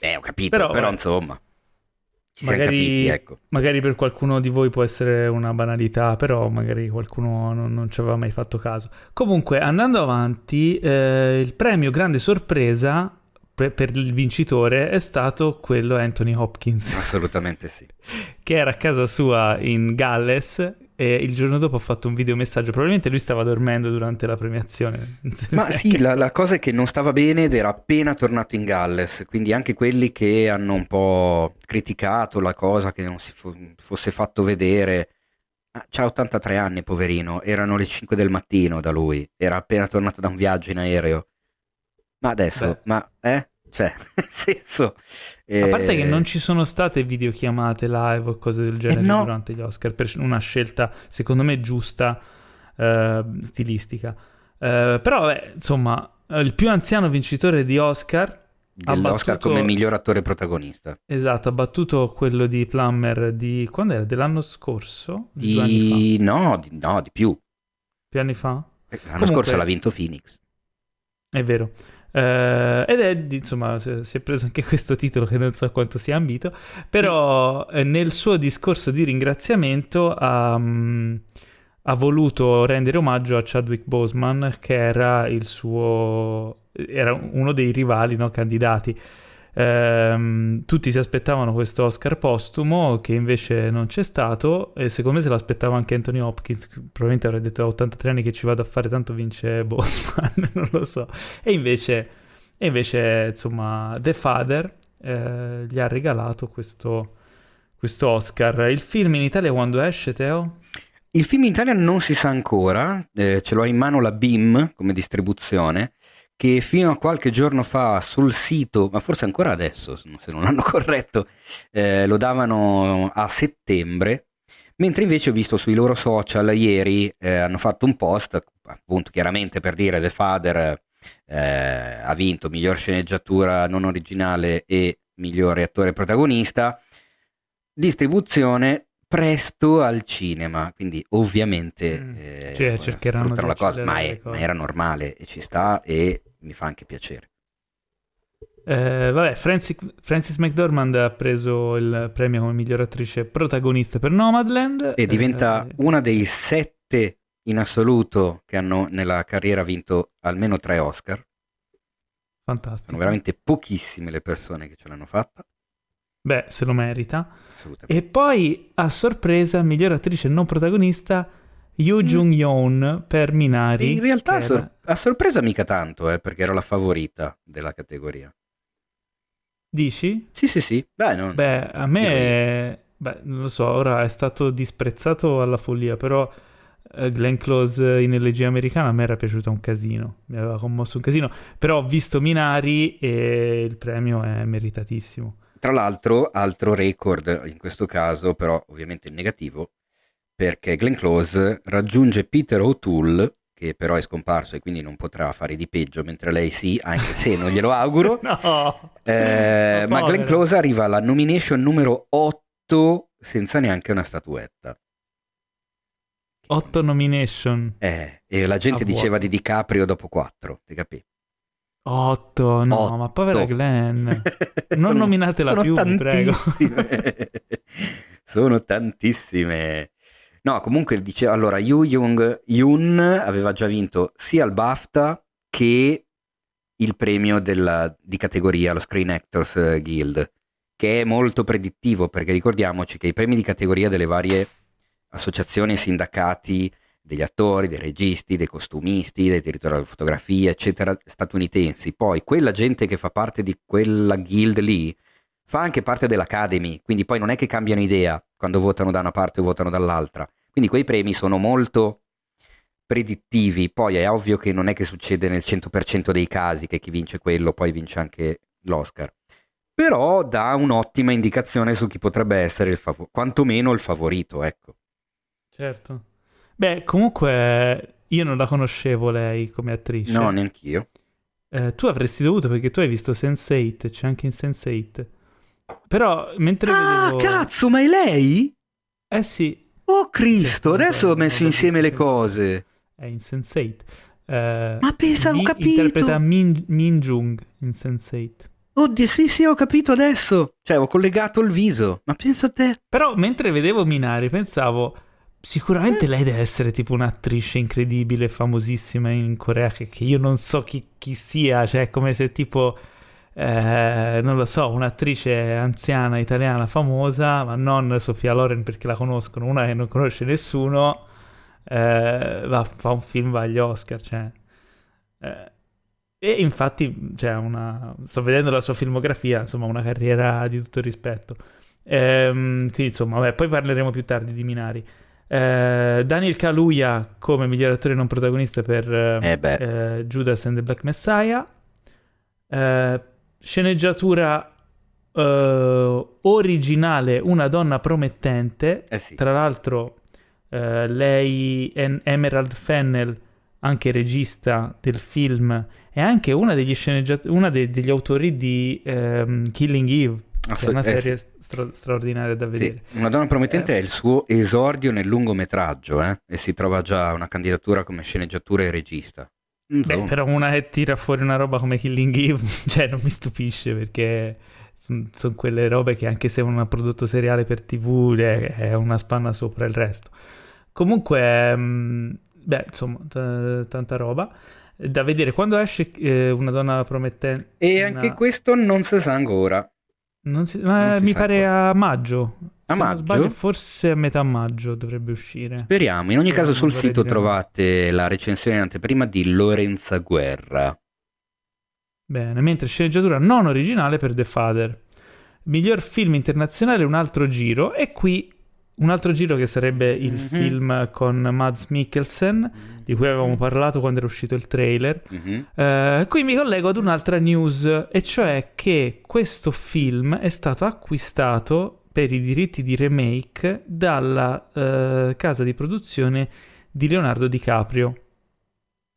Eh, ho capito, Però, però, insomma. Ci siamo Magari, capiti, ecco. magari per qualcuno di voi può essere una banalità, però magari qualcuno non, non ci aveva mai fatto caso. Comunque, andando avanti, eh, il premio grande sorpresa per, per il vincitore è stato quello Anthony Hopkins, Assolutamente sì. che era a casa sua in Galles e il giorno dopo ha fatto un videomessaggio. Probabilmente lui stava dormendo durante la premiazione. Ma sì, la, la cosa è che non stava bene ed era appena tornato in Galles, quindi anche quelli che hanno un po' criticato la cosa che non si fo- fosse fatto vedere. Ah, C'ha 83 anni, poverino, erano le 5 del mattino da lui, era appena tornato da un viaggio in aereo. Ma adesso, Beh. ma eh? Cioè, nel senso... A parte eh, che non ci sono state videochiamate live o cose del genere Eh no. durante gli Oscar per una scelta, secondo me, giusta, eh, stilistica. Eh, però, vabbè, insomma, eh, il più anziano vincitore di Oscar, dell'Oscar battuto- come miglior attore protagonista. esatto, ha battuto quello di Plummer di... quando era? Dell'anno scorso? Di? Di... No, di... no, di più. Più anni fa? Eh, L'anno Comunque- scorso l'ha vinto Phoenix. È vero. Eh, ed è, insomma, si si è preso anche questo titolo che non so quanto sia ambito, però eh, nel suo discorso di ringraziamento ha, mm, ha voluto rendere omaggio a Chadwick Boseman, che era il suo, era uno dei rivali, no, candidati. Ehm, tutti si aspettavano questo Oscar postumo che invece non c'è stato e secondo me se l'aspettava anche Anthony Hopkins probabilmente avrei detto a 83 anni che ci vado a fare tanto vince Bosman non lo so e invece, e invece insomma The Father eh, gli ha regalato questo, questo Oscar il film in Italia quando esce Teo? Il film in Italia non si sa ancora, eh, ce l'ho in mano la BIM come distribuzione, che fino a qualche giorno fa sul sito, ma forse ancora adesso, se non l'hanno corretto, eh, lo davano a settembre, mentre invece ho visto sui loro social ieri eh, hanno fatto un post, appunto chiaramente per dire The Father eh, ha vinto miglior sceneggiatura non originale e migliore attore protagonista, distribuzione presto al cinema, quindi ovviamente mm. eh, cioè, cercheranno la cosa, ma, è, ma, era normale e ci sta e mi fa anche piacere. Eh, vabbè, Francis, Francis, McDormand ha preso il premio come miglior attrice protagonista per Nomadland e diventa eh, una dei sette in assoluto che hanno nella carriera vinto almeno tre Oscar. Fantastico. Sono veramente pochissime le persone che ce l'hanno fatta. Beh, se lo merita. E poi, a sorpresa, miglior attrice non protagonista, Yoo mm. Jung-yeon per Minari. In realtà, era... sor- a sorpresa mica tanto, eh, perché era la favorita della categoria. Dici? Sì, sì, sì. Beh, non... Beh a me... È... Beh, non lo so, ora è stato disprezzato alla follia, però uh, Glenn Close in elegia americana a me era piaciuto un casino, mi aveva commosso un casino, però ho visto Minari e il premio è meritatissimo. Tra l'altro, altro record in questo caso, però ovviamente negativo, perché Glenn Close raggiunge Peter O'Toole, che però è scomparso e quindi non potrà fare di peggio, mentre lei sì, anche se non glielo auguro. no, eh, ma Glenn Close arriva alla nomination numero 8 senza neanche una statuetta. 8 nomination. Eh, e la gente diceva di DiCaprio dopo 4, ti capi? 8, no, 8. ma povera Glenn. Non nominatela più, prego. sono tantissime. No, comunque dice allora Yu Young Yun aveva già vinto sia il BAFTA che il premio della, di categoria, lo Screen Actors Guild, che è molto predittivo perché ricordiamoci che i premi di categoria delle varie associazioni e sindacati degli attori, dei registi, dei costumisti, dei direttori della fotografia, eccetera, statunitensi. Poi quella gente che fa parte di quella guild lì fa anche parte dell'Academy, quindi poi non è che cambiano idea quando votano da una parte o votano dall'altra. Quindi quei premi sono molto predittivi, poi è ovvio che non è che succede nel 100% dei casi che chi vince quello poi vince anche l'Oscar. Però dà un'ottima indicazione su chi potrebbe essere il favorito, quantomeno il favorito, ecco. Certo. Beh, comunque io non la conoscevo lei come attrice. No, neanch'io. Eh, tu avresti dovuto perché tu hai visto Sense8, c'è anche in Sense8. Però mentre ah, vedevo... cazzo, ma è lei? Eh sì. Oh Cristo, sì, adesso ho messo insieme le cose. È in Sense8. Eh, ma pensa, ho capito. Interpreta Min, Min Jung in Sense8. Oddio, sì, sì, ho capito adesso. Cioè, ho collegato il viso. Ma pensa a te. Però mentre vedevo Minari pensavo Sicuramente lei deve essere tipo un'attrice incredibile, famosissima in Corea, che, che io non so chi, chi, sia, cioè è come se tipo, eh, non lo so, un'attrice anziana italiana famosa, ma non Sofia Loren perché la conoscono, una che non conosce nessuno, eh, va, fa un film, va agli Oscar, cioè... Eh, e infatti, cioè, una, sto vedendo la sua filmografia, insomma, una carriera di tutto rispetto. Ehm, quindi, insomma, vabbè, poi parleremo più tardi di Minari. Eh, Daniel Kaluuya come miglior attore non protagonista per eh, eh, Judas and the Black Messiah. Eh, sceneggiatura eh, originale Una donna promettente. Eh sì. Tra l'altro, lei, è Emerald Fennel, anche regista del film, è anche una degli, sceneggiat- una de- degli autori di um, Killing Eve è una serie eh, sì. stra- straordinaria da vedere. Sì. Una donna promettente eh. è il suo esordio nel lungometraggio eh? e si trova già una candidatura come sceneggiatura e regista. Beh, però una che tira fuori una roba come Killing Eve, cioè non mi stupisce perché sono son quelle robe che anche se è un prodotto seriale per tv è una spanna sopra il resto. Comunque, mm, beh, insomma, t- tanta roba da vedere. Quando esce eh, una donna promettente... E anche una... questo non si sa ancora. Non si, ma si mi pare ancora. a maggio. A maggio? Sbaglio, forse a metà maggio dovrebbe uscire. Speriamo. In ogni caso sul sito trovate la recensione in anteprima di Lorenza Guerra. Bene, mentre sceneggiatura non originale per The Father. Miglior film internazionale un altro giro e qui un altro giro che sarebbe il Mhm. film con Mads Mikkelsen, di cui avevamo parlato quando era uscito il trailer. Mhm. Eh, qui mi collego ad un'altra news, e cioè che questo film è stato acquistato per i diritti di remake dalla eh, casa di produzione di Leonardo DiCaprio.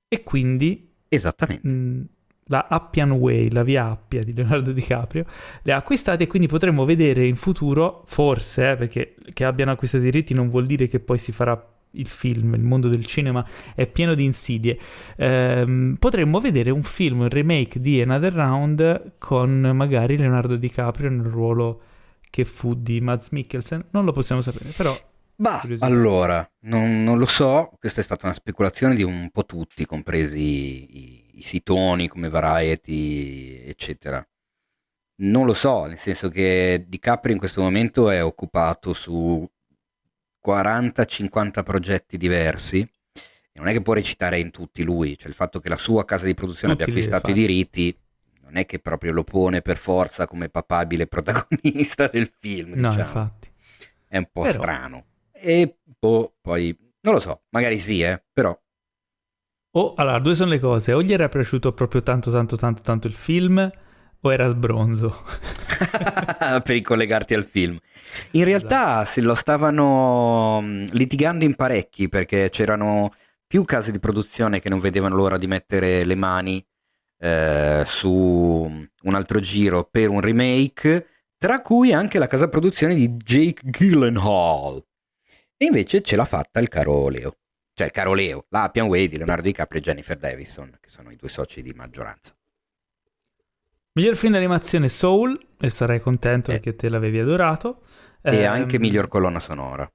E quindi Esattamente. mh, la Appian Way, la via Appia di Leonardo DiCaprio, le ha acquistate e quindi potremmo vedere in futuro, forse, eh, perché che abbiano acquistato i diritti non vuol dire che poi si farà il film, il mondo del cinema è pieno di insidie. Ehm, potremmo vedere un film, un remake di Another Round con magari Leonardo DiCaprio nel ruolo che fu di Mads Mikkelsen. Non lo possiamo sapere, però Bah, allora, non, non lo so, questa è stata una speculazione di un po' tutti, compresi i, i sitoni come Variety, eccetera. Non lo so, nel senso che DiCaprio in questo momento è occupato su 40-50 progetti diversi e non è che può recitare in tutti lui, cioè il fatto che la sua casa di produzione Tutti abbia acquistato i diritti non è che proprio lo pone per forza come papabile protagonista del film, no, diciamo infatti. è un po' Però- strano. E boh, poi non lo so, magari sì, eh, però O allora, due sono le cose: o gli era piaciuto proprio tanto, tanto, tanto, tanto il film, o era sbronzo. per ricollegarti al film. In realtà se lo stavano mh, litigando in parecchi perché c'erano più case di produzione che non vedevano l'ora di mettere le mani eh, su un altro giro per un remake, tra cui anche la casa produzione di Jake Gyllenhaal. E invece ce l'ha fatta il caro Leo. Cioè caro Leo, la Appian Way di Leonardo DiCaprio e Jennifer Davison, che sono i due soci di maggioranza. Miglior film d'animazione Soul, e sarai contento Eh. perché te l'avevi adorato. E Ehm, anche miglior colonna sonora.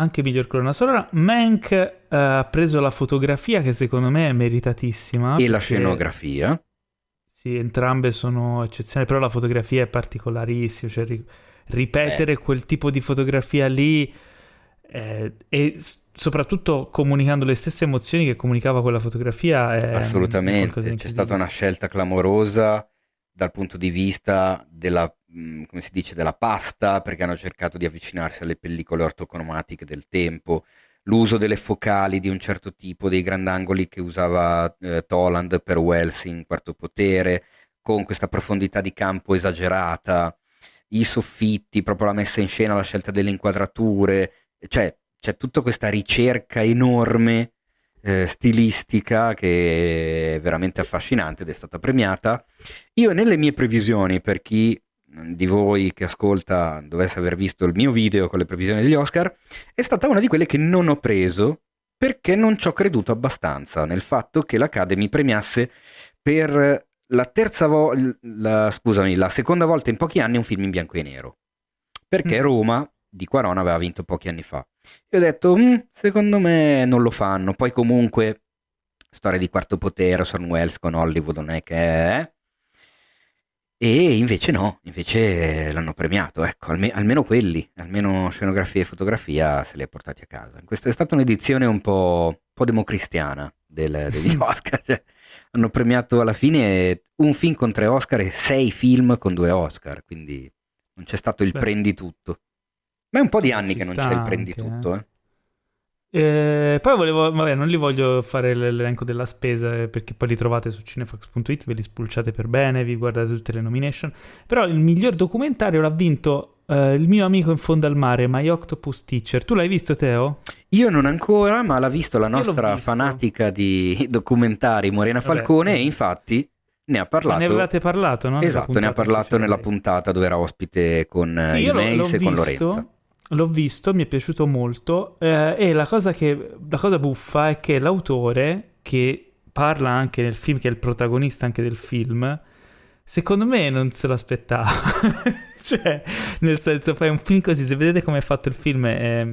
Anche miglior colonna sonora. Mank eh, ha preso la fotografia che secondo me è meritatissima. e la scenografia. Sì, entrambe sono eccezionali, però la fotografia è particolarissima, cioè ri- ripetere quel tipo di fotografia lì eh, e s- soprattutto comunicando le stesse emozioni che comunicava quella fotografia è Assolutamente, c'è stata una scelta clamorosa dal punto di vista della, mh, come si dice, della pasta, perché hanno cercato di avvicinarsi alle pellicole ortocromatiche del tempo, l'uso delle focali di un certo tipo, dei grandangoli che usava eh, Toland per Wells in Quarto Potere, con questa profondità di campo esagerata, i soffitti, proprio la messa in scena, la scelta delle inquadrature, cioè c'è tutta questa ricerca enorme eh, stilistica che è veramente affascinante ed è stata premiata. Io nelle mie previsioni, per chi mh, di voi che ascolta dovesse aver visto il mio video con le previsioni degli Oscar, è stata una di quelle che non ho preso perché non ci ho creduto abbastanza nel fatto che l'Academy premiasse per la terza volta, scusami, la seconda volta in pochi anni un film in bianco e nero. Perché Mm. Roma di Quarona aveva vinto pochi anni fa. E ho detto, "Mm, secondo me non lo fanno. Poi comunque, storia di quarto potere, Orson Welles con Hollywood non è che è. E invece no, invece l'hanno premiato, ecco, alme- almeno quelli, almeno scenografia e fotografia se li ha portati a casa. Questa è stata un'edizione un po', un po' democristiana del- degli Oscar, cioè, hanno premiato alla fine un film con tre Oscar e sei film con due Oscar, quindi non c'è stato il Beh. prendi tutto. Ma è un po' di anni che non c'è il prendi anche, tutto, eh. Eh, poi volevo, vabbè, non li voglio fare l'elenco della spesa eh, perché poi li trovate su cinefax.it, ve li spulciate per bene, vi guardate tutte le nomination. Però il miglior documentario l'ha vinto eh, il mio amico in fondo al mare, My Octopus Teacher. Tu l'hai visto, Teo? Io non ancora, ma l'ha visto la nostra visto. fanatica di documentari Morena Vabbè. Falcone e infatti ne ha Ma parlato. Ne avevate parlato, no? Esatto, ne ha parlato nella puntata dove era ospite con eh, Sì, il Mace e con visto, Lorenza. L'ho visto, mi è piaciuto molto eh, e la cosa, che, la cosa buffa è che l'autore, che parla anche nel film, che è il protagonista anche del film, secondo me non se l'aspettava. cioè, nel senso, fai un film così, se vedete come è fatto il film, è,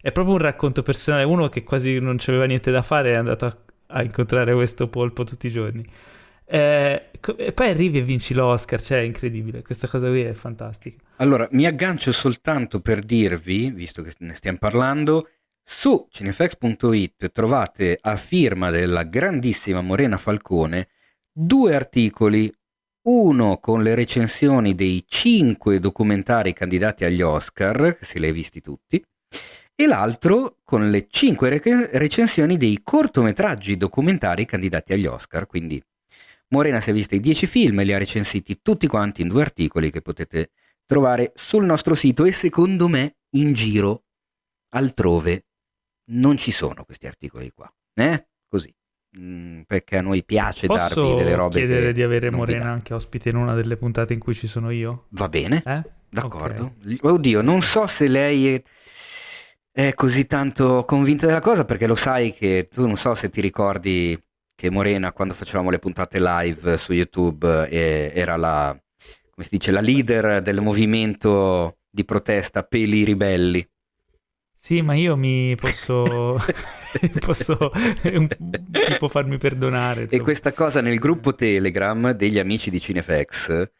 è proprio un racconto personale. Uno che quasi non aveva niente da fare è andato a, a incontrare questo polpo tutti i giorni. Eh, e poi arrivi e vinci l'Oscar, cioè è incredibile, questa cosa qui è fantastica. Allora, mi aggancio soltanto per dirvi, visto che ne stiamo parlando, su cinefx.it trovate a firma della grandissima Morena Falcone due articoli uno con le recensioni dei cinque documentari candidati agli Oscar, se li hai visti tutti, e l'altro con le cinque re- recensioni dei cortometraggi documentari candidati agli Oscar. Quindi Morena si è vista i dieci film e li ha recensiti tutti quanti in due articoli che potete trovare sul nostro sito e secondo me in giro altrove non ci sono questi articoli qua. Eh? Così. Mm, perché a noi piace Posso darvi delle robe chiedere che di avere Morena anche ospite in una delle puntate in cui ci sono io? Va bene, Eh? d'accordo. Oddio, non so se lei è, è così tanto convinta della cosa perché lo sai che tu non so se ti ricordi che Morena quando facevamo le puntate live su YouTube eh, era la, come si dice, la leader del movimento di protesta Peli Ribelli. Sì, ma io mi posso... posso... può farmi perdonare. E insomma. questa cosa nel gruppo Telegram degli amici di Cinefx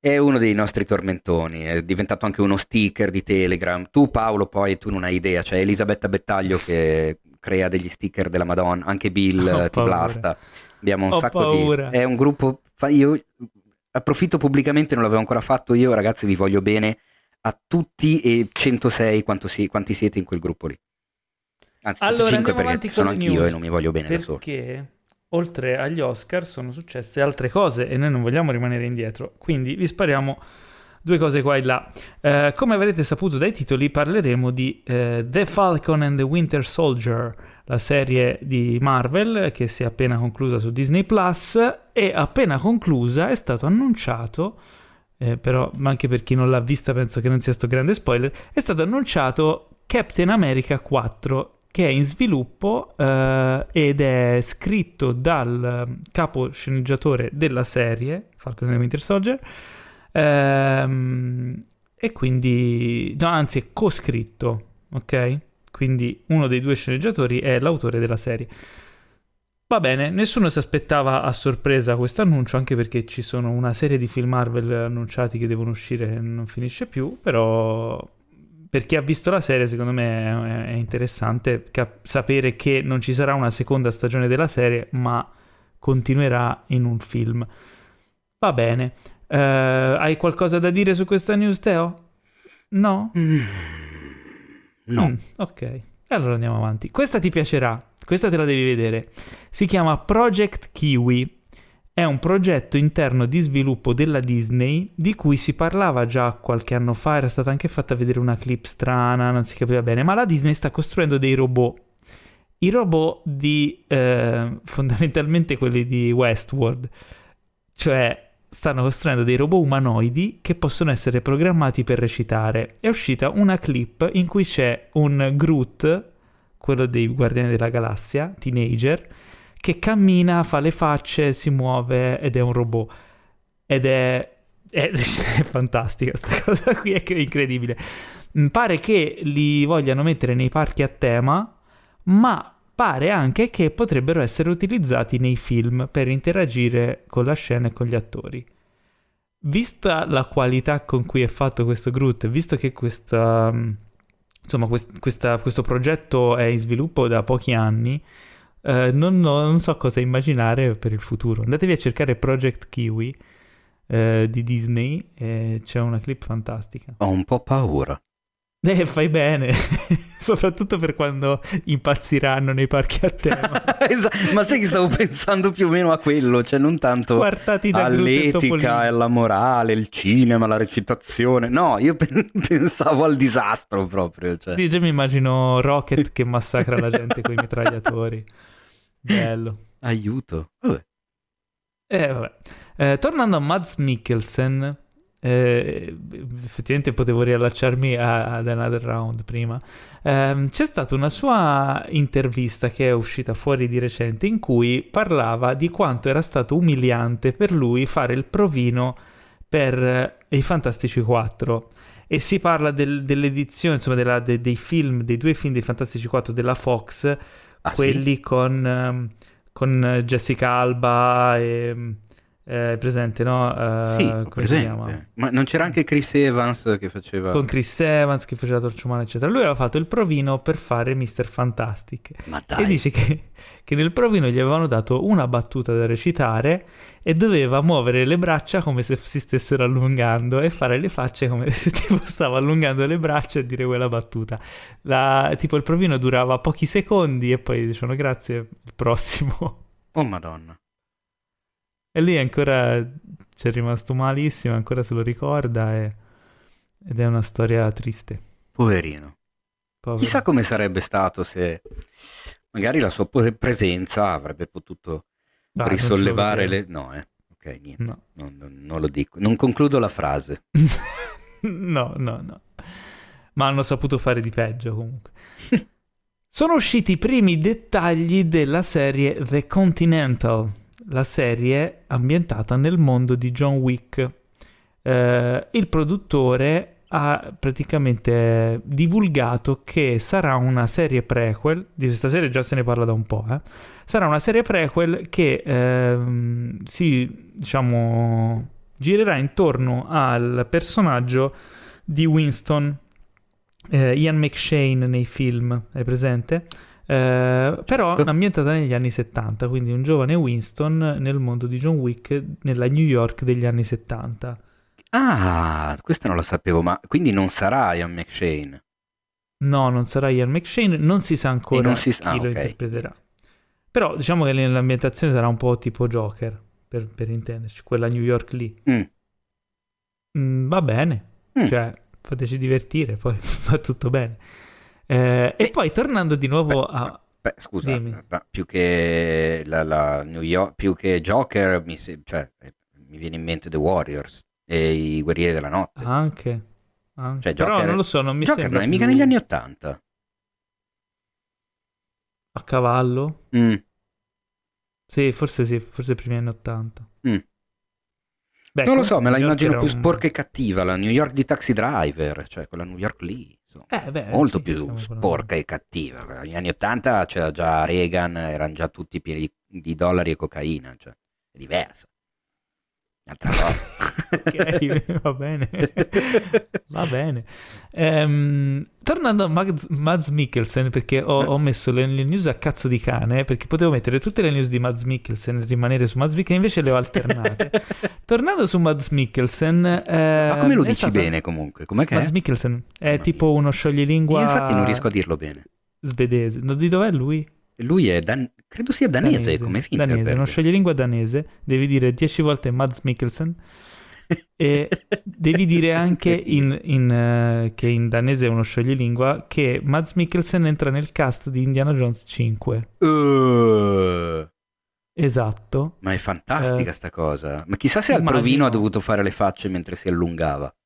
è uno dei nostri tormentoni, è diventato anche uno sticker di Telegram. Tu Paolo poi tu non hai idea, c'è Elisabetta Bettaglio che crea degli sticker della Madonna, anche Bill Ho eh, ti paura. blasta. Abbiamo un Ho sacco paura. di... È un gruppo... Io approfitto pubblicamente, non l'avevo ancora fatto io, ragazzi vi voglio bene a tutti e 106 quanto si- quanti siete in quel gruppo lì. Anzi, Allora, 105 andiamo perché avanti sono anch'io news, e non mi voglio bene da solo. Perché oltre agli Oscar sono successe altre cose e noi non vogliamo rimanere indietro, quindi vi spariamo due cose qua e là. Eh, come avrete saputo dai titoli, parleremo di eh, The Falcon and the Winter Soldier, la serie di Marvel che si è appena conclusa su Disney Plus e appena conclusa è stato annunciato eh, però anche per chi non l'ha vista penso che non sia sto grande spoiler, è stato annunciato Captain America 4 che è in sviluppo eh, ed è scritto dal eh, capo sceneggiatore della serie, Falcon and the Winter Soldier, ehm, e quindi, no, anzi è coscritto, ok? Quindi uno dei due sceneggiatori è l'autore della serie. Va bene, nessuno si aspettava a sorpresa questo annuncio, anche perché ci sono una serie di film Marvel annunciati che devono uscire e non finisce più, però per chi ha visto la serie secondo me è, interessante cap- sapere che non ci sarà una seconda stagione della serie, ma continuerà in un film. Va bene, Eh, hai qualcosa da dire su questa news, Teo? No? No. Mm, ok, allora andiamo avanti. Questa ti piacerà, questa te la devi vedere. Si chiama Project Kiwi. È un progetto interno di sviluppo della Disney di cui si parlava già qualche anno fa, era stata anche fatta vedere una clip strana, non si capiva bene, ma la Disney sta costruendo dei robot. I robot di eh, fondamentalmente quelli di Westworld, cioè stanno costruendo dei robot umanoidi che possono essere programmati per recitare. È uscita una clip in cui c'è un Groot, quello dei Guardiani della Galassia, teenager, che cammina, fa le facce, si muove ed è un robot. Ed è, è, è fantastica questa cosa qui, è incredibile. Mm, Pare che li vogliano mettere nei parchi a tema, ma pare anche che potrebbero essere utilizzati nei film per interagire con la scena e con gli attori. Vista la qualità con cui è fatto questo Groot, visto che questa, mm, insomma, quest- questa- questo progetto è in sviluppo da pochi anni, eh, non, non so cosa immaginare per il futuro. Andatevi a cercare Project Kiwi eh, di Disney, e c'è una clip fantastica. Ho un po' paura. Eh, fai bene, soprattutto per quando impazziranno nei parchi a tema. Ma sai che stavo pensando più o meno a quello, cioè non tanto Groot e all'etica, alla morale, il cinema, la recitazione. No, io pe- pensavo al disastro proprio. Cioè. Sì, già mi immagino Rocket che massacra la gente con i mitragliatori. Bello. Aiuto. Vabbè. Eh, vabbè. Eh, tornando a Mads Mikkelsen, eh, effettivamente potevo riallacciarmi a- ad Another Round prima. Ehm, c'è stata una sua intervista che è uscita fuori di recente in cui parlava di quanto era stato umiliante per lui fare il provino per eh, i Fantastici 4 e si parla del- dell'edizione, insomma, della- de- dei film, dei due film dei Fantastici 4 della Fox, Ah, sì? quelli con, ehm, con Jessica Alba e, eh, presente, no? Uh, sì, presente. Ma non c'era anche Chris Evans che faceva... Con Chris Evans che faceva Torcia Umana, eccetera. Lui aveva fatto il provino per fare Mr. Fantastic. Ma dai! E dice che, che nel provino gli avevano dato una battuta da recitare e doveva muovere le braccia come se si stessero allungando e fare le facce come se tipo stava allungando le braccia e dire quella battuta. La, tipo il provino durava pochi secondi e poi dicevano grazie, il prossimo. Oh madonna. E lì ancora ci è rimasto malissimo, ancora se lo ricorda e... ed è una storia triste. Poverino. Povero. Chissà come sarebbe stato se magari la sua presenza avrebbe potuto ah, risollevare le... No, eh. Ok, niente. No. Non, non, non lo dico. Non concludo la frase. no, no, no. Ma hanno saputo fare di peggio comunque. Sono usciti i primi dettagli della serie The Continental, la serie ambientata nel mondo di John Wick. Eh, il produttore ha praticamente divulgato che sarà una serie prequel, di questa serie già se ne parla da un po', eh? sarà una serie prequel che eh, si, diciamo, girerà intorno al personaggio di Winston, eh, Ian McShane nei film, è presente? Eh, però certo. ambientata negli anni 70, quindi un giovane Winston nel mondo di John Wick nella New York degli anni 70. Ah, questo non lo sapevo, ma quindi non sarà Ian McShane? No, non sarà Ian McShane, non si sa ancora si... chi ah, lo okay. interpreterà. Però diciamo che l'ambientazione sarà un po' tipo Joker, per, per intenderci, quella New York lì. Mm. Mm, va bene, mm. cioè fateci divertire, poi va tutto bene. Eh, e poi tornando di nuovo beh, a... Beh, scusa, beh, più che la, la, New York, più che Joker, mi, cioè, mi, viene in mente The Warriors e i Guerrieri della Notte. Anche. anche. Cioè, Però non lo so, non mi Joker sembra non è mica negli anni Ottanta. A cavallo? Mm. Sì, forse sì, forse primi anni Ottanta. Mm. Non lo so, me la immagino più un... sporca e cattiva, la New York di Taxi Driver, cioè quella New York lì. Eh, beh, molto sì, più sporca e cattiva. Negli anni Ottanta c'era già Reagan, erano già tutti pieni di, di dollari e cocaina, cioè è diversa. Altra ok, va bene. va bene. Ehm, tornando a Mads, Mads Mikkelsen, perché ho, ho, messo le, news a cazzo di cane, perché potevo mettere tutte le news di Mads Mikkelsen e rimanere su Mads Mikkelsen, invece le ho alternate. tornando su Mads Mikkelsen... Eh, Ma come lo dici stato... bene comunque? Com'è che Mads è? Mikkelsen è Mamma tipo mia. uno scioglilingua... Io infatti non riesco a dirlo bene. Svedese. Di dov'è lui? Lui è dan- credo sia danese, danese come Finterberg. Danese, uno scioglilingua danese, devi dire dieci volte Mads Mikkelsen e devi dire anche in, in, uh, che in danese è uno scioglilingua che Mads Mikkelsen entra nel cast di Indiana Jones 5. Uh. Esatto. Ma è fantastica uh, sta cosa. Ma chissà se al provino ha dovuto fare le facce mentre si allungava.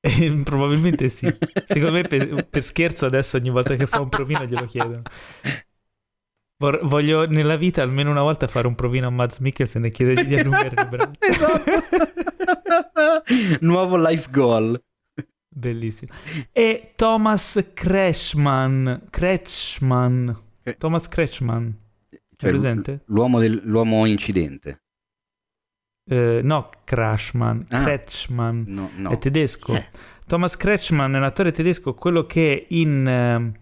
Eh, probabilmente sì. Secondo me per, per, scherzo adesso ogni volta che fa un provino glielo chiedono. Vor- voglio nella vita almeno una volta fare un provino a Mads Mikkelsen e chiedergli di allungare le braccia. esatto. Nuovo life goal. Bellissimo. E Thomas Kretschmann. Kretschmann. Thomas Kretschmann. Cioè, presente? L'uomo, del, l'uomo incidente. Uh, no, Crashman, ah, Kretschmann, no, no. è tedesco. Yeah. Thomas Kretschmann è un attore tedesco, quello che in...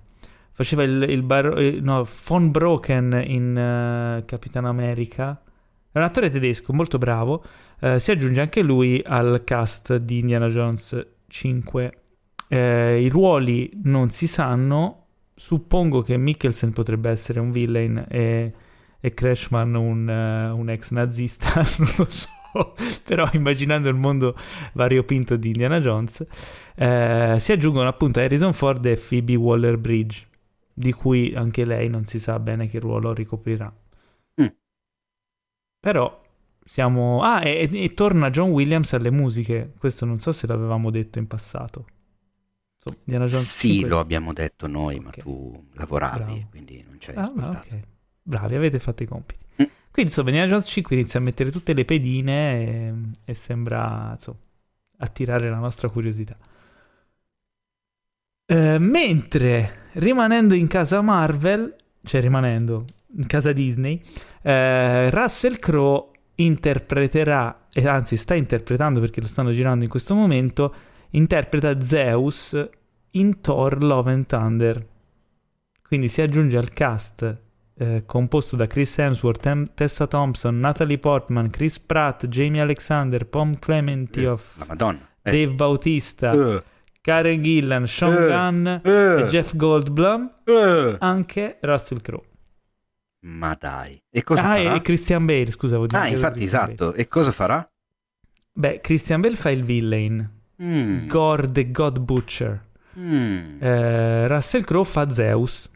Faceva il, il bar, eh, no, Von Broken in uh, Capitan America. È un attore tedesco molto bravo. Uh, si aggiunge anche lui al cast di Indiana Jones 5. Uh, I ruoli non si sanno. Suppongo che Mikkelsen potrebbe essere un villain e, e Crashman un, un ex nazista, non lo so. Però immaginando il mondo variopinto di Indiana Jones, si aggiungono appunto Harrison Ford e Phoebe Waller-Bridge di cui anche lei non si sa bene che ruolo ricoprirà. Mm. Però siamo... Ah, e, e, torna John Williams alle musiche. Questo non so se l'avevamo detto in passato. So, sì, 5... lo abbiamo detto noi, okay. ma tu lavoravi, Bravo. quindi non c'hai ah, okay. Bravi, avete fatto i compiti. Mm. Quindi insomma, Indiana Jones 5 inizia a mettere tutte le pedine e, e sembra insomma, attirare la nostra curiosità. Eh, mentre rimanendo in casa Marvel, cioè rimanendo in casa Disney, eh, Russell Crowe interpreterà, e anzi sta interpretando perché lo stanno girando in questo momento, interpreta Zeus in Thor Love and Thunder. Quindi si aggiunge al cast eh, composto da Chris Hemsworth, Tem- Tessa Thompson, Natalie Portman, Chris Pratt, Jamie Alexander, Pom La Madonna. Eh. Dave Bautista, Eh, Karen Gillan, Sean Eh. Gunn eh, e Jeff Goldblum, eh. anche Russell Crowe. Ma dai. E cosa Ah, farà? e Christian Bale, scusa. avevo Ah, dimenticato infatti, esatto. E cosa farà? Bale. Beh, Christian Bale fa il villain, Mm. Gore the God Butcher. Mm. Eh, Russell Crowe fa Zeus,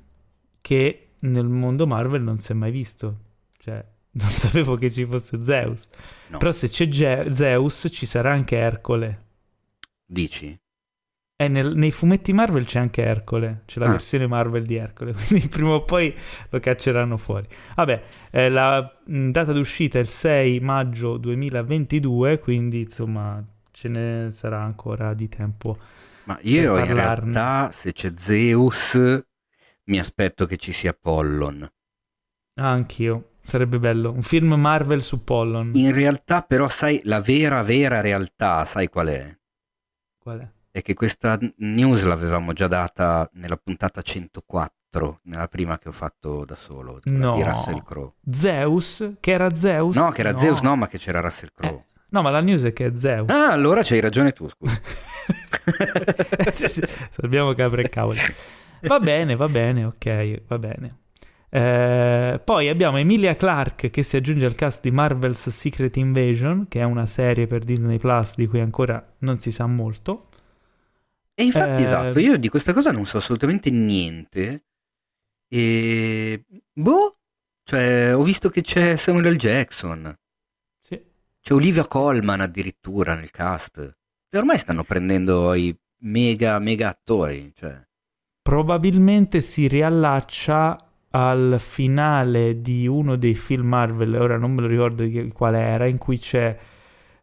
che nel mondo Marvel non si è mai visto. Cioè, non sapevo che ci fosse Zeus. No. Però se c'è Ge- Zeus ci sarà anche Ercole. Dici? Nel- nei fumetti Marvel c'è anche Ercole, c'è la Ah. versione Marvel di Ercole, quindi prima o poi lo cacceranno fuori. Vabbè, eh, la mh, data d'uscita è il 6 maggio 2022, quindi insomma ce ne sarà ancora di tempo. Ma io in realtà, se c'è Zeus, mi aspetto che ci sia Pollon. Ah, anch'io, sarebbe bello. Un film Marvel su Pollon. In realtà, però, sai, la vera, vera realtà, sai qual è? Qual è? È che questa news l'avevamo già data nella puntata 104, nella prima che ho fatto da solo, No. di Russell Crowe. Zeus? Che era Zeus? No, che era Zeus, no, ma che c'era Russell Crowe. Eh, no, ma la news è che è Zeus. Ah, allora c'hai ragione tu, scusa. Sappiamo capre e cavoli. Va bene, va bene, ok, va bene. Eh, poi abbiamo Emilia Clarke che si aggiunge al cast di Marvel's Secret Invasion, che è una serie per Disney Plus di cui ancora non si sa molto. E infatti, Eh, esatto, io di questa cosa non so assolutamente niente. E boh, cioè, ho visto che c'è Samuel L. Jackson, Sì. c'è Olivia Colman addirittura nel cast. E ormai stanno prendendo i mega, mega attori, cioè. Probabilmente si riallaccia al finale di uno dei film Marvel, ora non me lo ricordo di quale era, in cui c'è,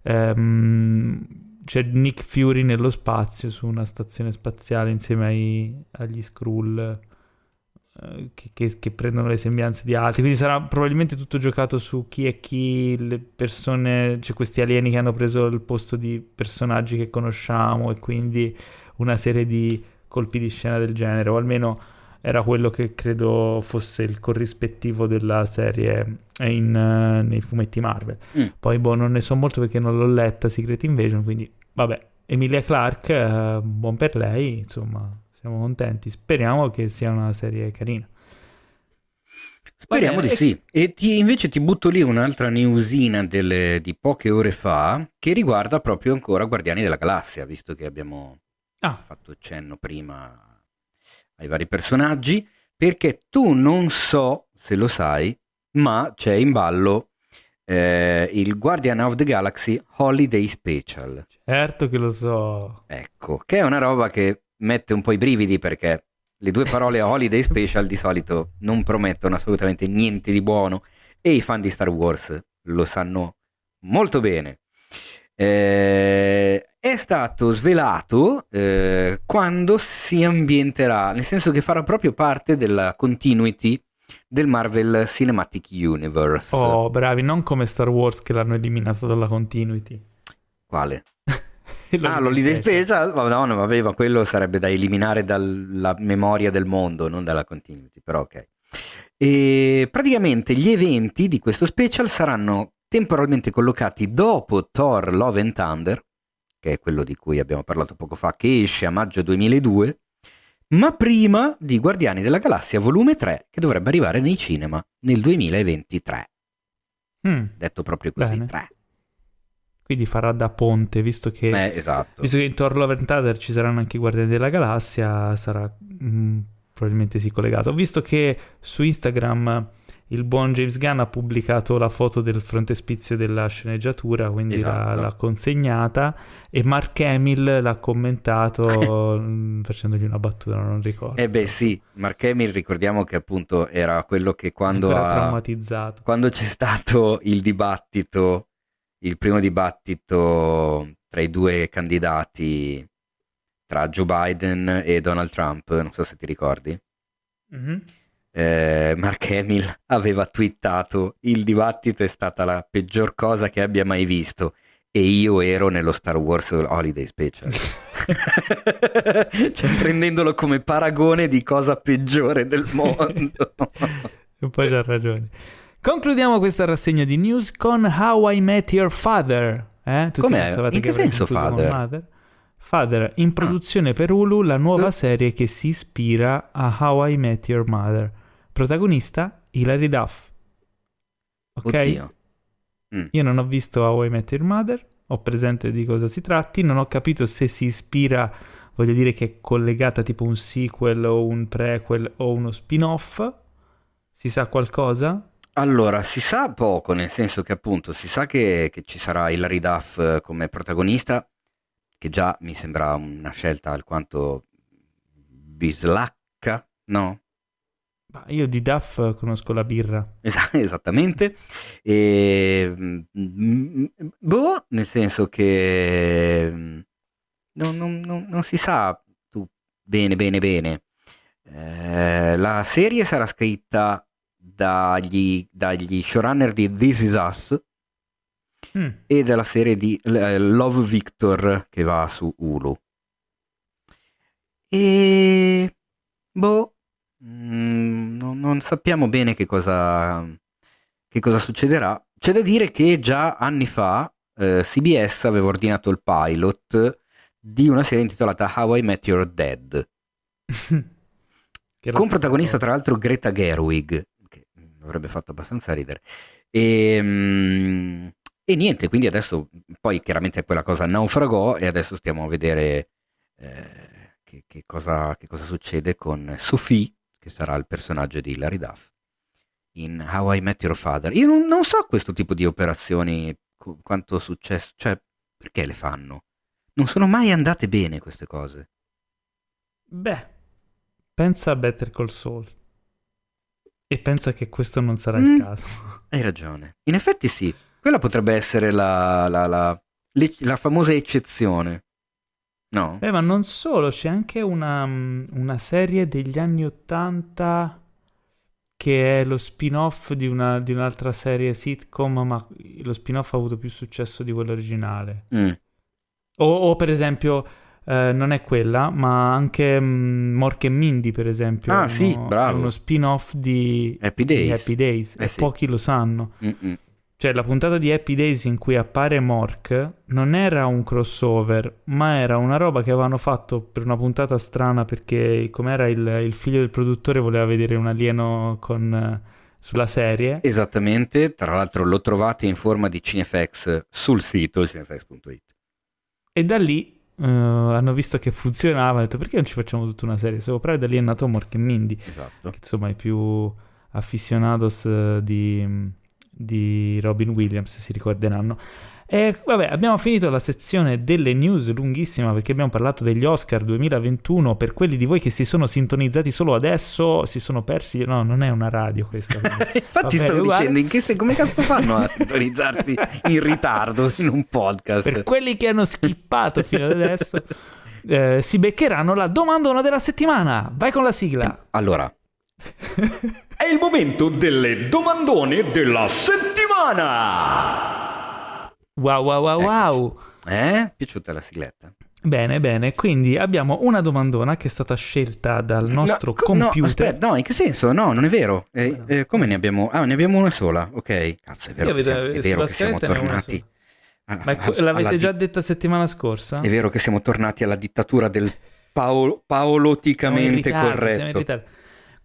ehm, c'è Nick Fury nello spazio su una stazione spaziale insieme ai- agli Skrull eh, che, che- che prendono le sembianze di altri. Quindi sarà probabilmente tutto giocato su chi è chi, le persone, c'è questi alieni che hanno preso il posto di personaggi che conosciamo e quindi una serie di colpi di scena del genere, o almeno era quello che credo fosse il corrispettivo della serie in, eh, nei fumetti Marvel. Mm. Poi boh, non ne so molto perché non l'ho letta Secret Invasion, quindi vabbè. Emilia Clarke, eh, buon per lei, insomma, siamo contenti. Speriamo che sia una serie carina. Speriamo di sì. E ti- invece ti butto lì un'altra newsina delle- di poche ore fa che riguarda proprio ancora Guardiani della Galassia, visto che abbiamo Ah, fatto cenno prima ai vari personaggi, perché tu non so se lo sai, ma c'è in ballo eh, il Guardian of the Galaxy Holiday Special. certo che lo so. Ecco, che è una roba che mette un po' i brividi perché le due parole Holiday Special di solito non promettono assolutamente niente di buono e i fan di Star Wars lo sanno molto bene. Eh, è stato svelato eh, quando si ambienterà, nel senso che farà proprio parte della continuity del Marvel Cinematic Universe. Oh, bravi, non come Star Wars che l'hanno eliminato dalla continuity. Quale? Ah, l'Holiday Special? Ma no, no, vabbè, ma quello sarebbe da eliminare dalla memoria del mondo, non dalla continuity, però ok. E praticamente gli eventi di questo special saranno temporalmente collocati dopo Thor Love and Thunder, che è quello di cui abbiamo parlato poco fa, che esce a maggio 2002, ma prima di Guardiani della Galassia volume 3, che dovrebbe arrivare nei cinema nel 2023. Mm, Detto proprio così, Bene. 3. quindi farà da ponte, visto che... Eh, esatto. Visto che in Thor Love and Thunder ci saranno anche i Guardiani della Galassia, sarà mm, probabilmente sì collegato. Ho visto che su Instagram il buon James Gunn ha pubblicato la foto del frontespizio della sceneggiatura, quindi l'ha- Esatto. l'ha, consegnata e Mark Hamill l'ha commentato mm, facendogli una battuta, non ricordo. Eh beh sì, Mark Hamill ricordiamo che appunto era quello che quando, ha- traumatizzato. quando c'è stato il dibattito, il primo dibattito tra i due candidati, tra Joe Biden e Donald Trump, non so se ti ricordi, Mhm. Eh, Mark Hamill aveva twittato il dibattito è stata la peggior cosa che abbia mai visto e io ero nello Star Wars Holiday Special. cioè prendendolo come paragone di cosa peggiore del mondo. Un po' c'ha ragione. Concludiamo questa rassegna di news con How I Met Your Father. Eh? Com'è? In che senso Father? Father, in produzione ah. per Hulu, la nuova uh. serie che si ispira a How I Met Your Mother. Protagonista Hilary Duff. Ok? Oddio. Mm. Io non ho visto How I Met Your Mother, ho presente di cosa si tratti, non ho capito se si ispira, voglio dire che è collegata tipo un sequel o un prequel o uno spin-off. Si sa qualcosa? Allora, si sa poco, nel senso che appunto si sa che, che ci sarà Hilary Duff eh, come protagonista, che già mi sembra una scelta alquanto bislacca, no? Io di Duff conosco la birra. Es- esattamente. E, mm, boh, nel senso che mm, non, non, non, non si sa tu, bene, bene, bene. Eh, la serie sarà scritta dagli, dagli showrunner di This Is Us mm. e della serie di uh, Love Victor che va su Hulu. E boh, mm, non, non, sappiamo bene che cosa, che cosa, succederà. C'è da dire che già anni fa eh, CBS aveva ordinato il pilot di una serie intitolata How I Met Your Dad. con protagonista tra l'altro Greta Gerwig, che avrebbe fatto abbastanza ridere. E, ehm, e niente, quindi adesso poi chiaramente quella cosa naufragò e adesso stiamo a vedere eh, che, che, cosa, che, cosa, succede con Sophie, che sarà il personaggio di Hilary Duff, in How I Met Your Father. Io non, non so questo tipo di operazioni, quanto è successo, cioè perché le fanno? Non sono mai andate bene queste cose. Beh, pensa a Better Call Saul. E pensa che questo non sarà mm, il caso. Hai ragione. In effetti sì. Quella potrebbe essere la, la, la, la famosa eccezione. No? Eh, ma non solo, c'è anche una, una serie degli anni Ottanta che è lo spin-off di, una, di, un'altra serie sitcom, ma lo spin-off ha avuto più successo di quello originale. Mm. O, o, per esempio, eh, non è quella, ma anche mm, Mork e Mindy, per esempio. Ah, uno, sì, bravo. È uno spin-off di Happy Days, di Happy Days eh, e sì. pochi lo sanno. Mm-mm. Cioè, la puntata di Happy Days in cui appare Mork non era un crossover, ma era una roba che avevano fatto per una puntata strana perché, come era il, il figlio del produttore, voleva vedere un alieno con, sulla serie. Esattamente, tra l'altro lo trovate in forma di CineFX sul sito cinefx.it. E da lì uh, hanno visto che funzionava, hanno detto perché non ci facciamo tutta una serie sopra? E da lì è nato Mork e Mindy. Esatto. Che insomma è più aficionados uh, di di Robin Williams, si ricorderanno. E vabbè, abbiamo finito la sezione delle news lunghissima perché abbiamo parlato degli Oscar 2021. Per quelli di voi che si sono sintonizzati solo adesso, si sono persi. No, non è una radio questa. Infatti, stavo uguale. dicendo, che, come cazzo fanno a sintonizzarsi in ritardo in un podcast? Per quelli che hanno skippato fino ad adesso, eh, si beccheranno la domandona della settimana. Vai con la sigla. Allora, è il momento delle domandone della settimana! Wow, wow, wow, wow! Eh? Piaciuta la sigletta? Bene, bene, quindi abbiamo una domandona che è stata scelta dal nostro no, computer. No, aspetta, no, in che senso? No, non è vero. Eh, eh, come ne abbiamo? Ah, ne abbiamo una sola, ok. Cazzo, è vero, che siamo, è vero che siamo tornati... A, Ma a, l'avete già di... detta settimana scorsa? È vero che siamo tornati alla dittatura del paolo, paoloticamente siamo ritardo, corretto.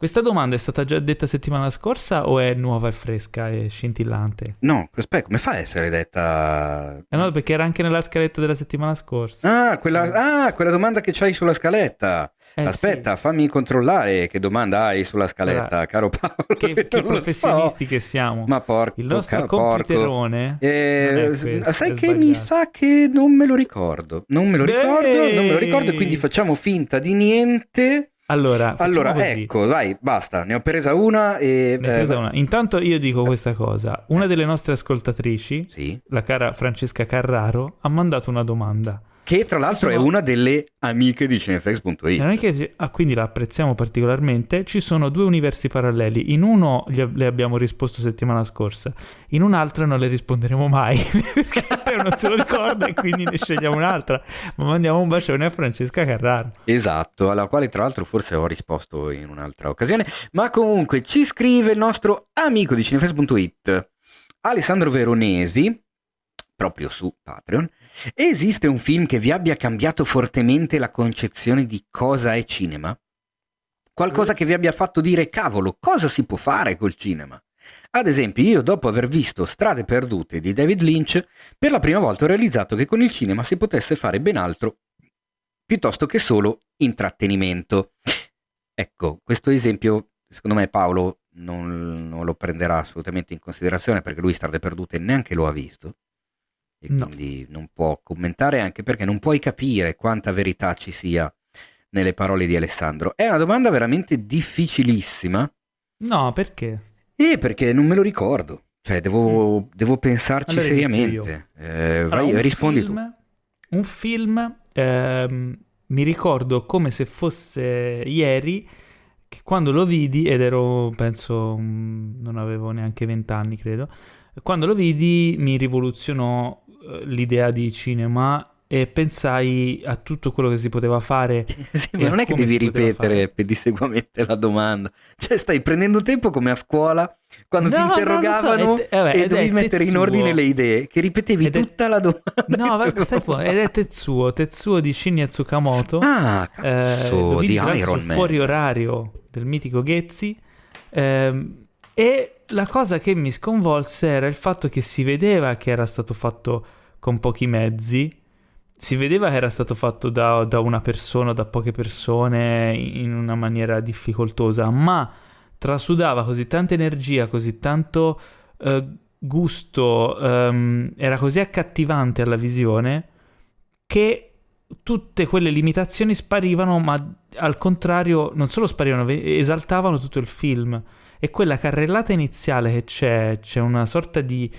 Questa domanda è stata già detta settimana scorsa o è nuova e fresca e scintillante? No, aspetta, come fa a essere detta? Eh no, perché era anche nella scaletta della settimana scorsa. Ah, quella, ah, quella domanda che c'hai sulla scaletta. Eh, Aspetta, sì. fammi controllare che domanda hai sulla scaletta, allora, caro Paolo. Che, che professionisti so. che siamo. Ma porco, Il nostro computerone. Eh, questo, sai che mi sa che non me lo ricordo. Non me lo ricordo, non me lo ricordo, quindi facciamo finta di niente. Allora, allora ecco, vai, basta, ne ho presa una e... Ne ho presa eh, una. Intanto io dico questa cosa. Una delle nostre ascoltatrici, sì? la cara Francesca Carraro, ha mandato una domanda. Che tra l'altro sono... è una delle amiche di cineflex.it. Ah, quindi la apprezziamo particolarmente. Ci sono due universi paralleli. In uno le abbiamo risposto settimana scorsa, in un altro non le risponderemo mai perché non se lo ricorda e quindi ne scegliamo un'altra. Ma mandiamo un bacione a Francesca Carraro. Esatto, alla quale tra l'altro forse ho risposto in un'altra occasione. Ma comunque ci scrive il nostro amico di cineflex.it, Alessandro Veronesi, proprio su Patreon Esiste un film che vi abbia cambiato fortemente la concezione di cosa è cinema? Qualcosa che vi abbia fatto dire cavolo, cosa si può fare col cinema? Ad esempio, io dopo aver visto Strade perdute di David Lynch, per la prima volta ho realizzato che con il cinema si potesse fare ben altro piuttosto che solo intrattenimento. Ecco, questo esempio, secondo me Paolo non, non lo prenderà assolutamente in considerazione perché lui Strade perdute neanche lo ha visto e no. quindi non può commentare anche perché non puoi capire quanta verità ci sia nelle parole di Alessandro. È una domanda veramente difficilissima. No, perché? Eh, perché non me lo ricordo. Cioè, devo, mm. devo pensarci allora seriamente. Eh, allora, vai, rispondi film, tu. Un film, ehm, mi ricordo come se fosse ieri, che quando lo vidi, ed ero, penso, non avevo neanche vent'anni, credo, quando lo vidi mi rivoluzionò l'idea di cinema e pensai a tutto quello che si poteva fare. sì, ma non è che devi ripetere pedissequamente la domanda. Cioè, stai prendendo tempo come a scuola quando no, ti interrogavano so. e, eh, vabbè, e dovevi mettere in ordine le idee, che ripetevi ed tutta è... la domanda. No, vabbè, stai buono. Ed è Tetsuo, Tetsuo di Shinya Tsukamoto. Ah, cazzo, eh, di Iron Man. Fuori orario del mitico Ghezzi. Eh, e la cosa che mi sconvolse era il fatto che si vedeva che era stato fatto con pochi mezzi, si vedeva che era stato fatto da, da una persona, da poche persone, in una maniera difficoltosa, ma trasudava così tanta energia, così tanto eh, gusto, ehm, era così accattivante alla visione che tutte quelle limitazioni sparivano, ma al contrario non solo sparivano, esaltavano tutto il film e quella carrellata iniziale che c'è, c'è una sorta di...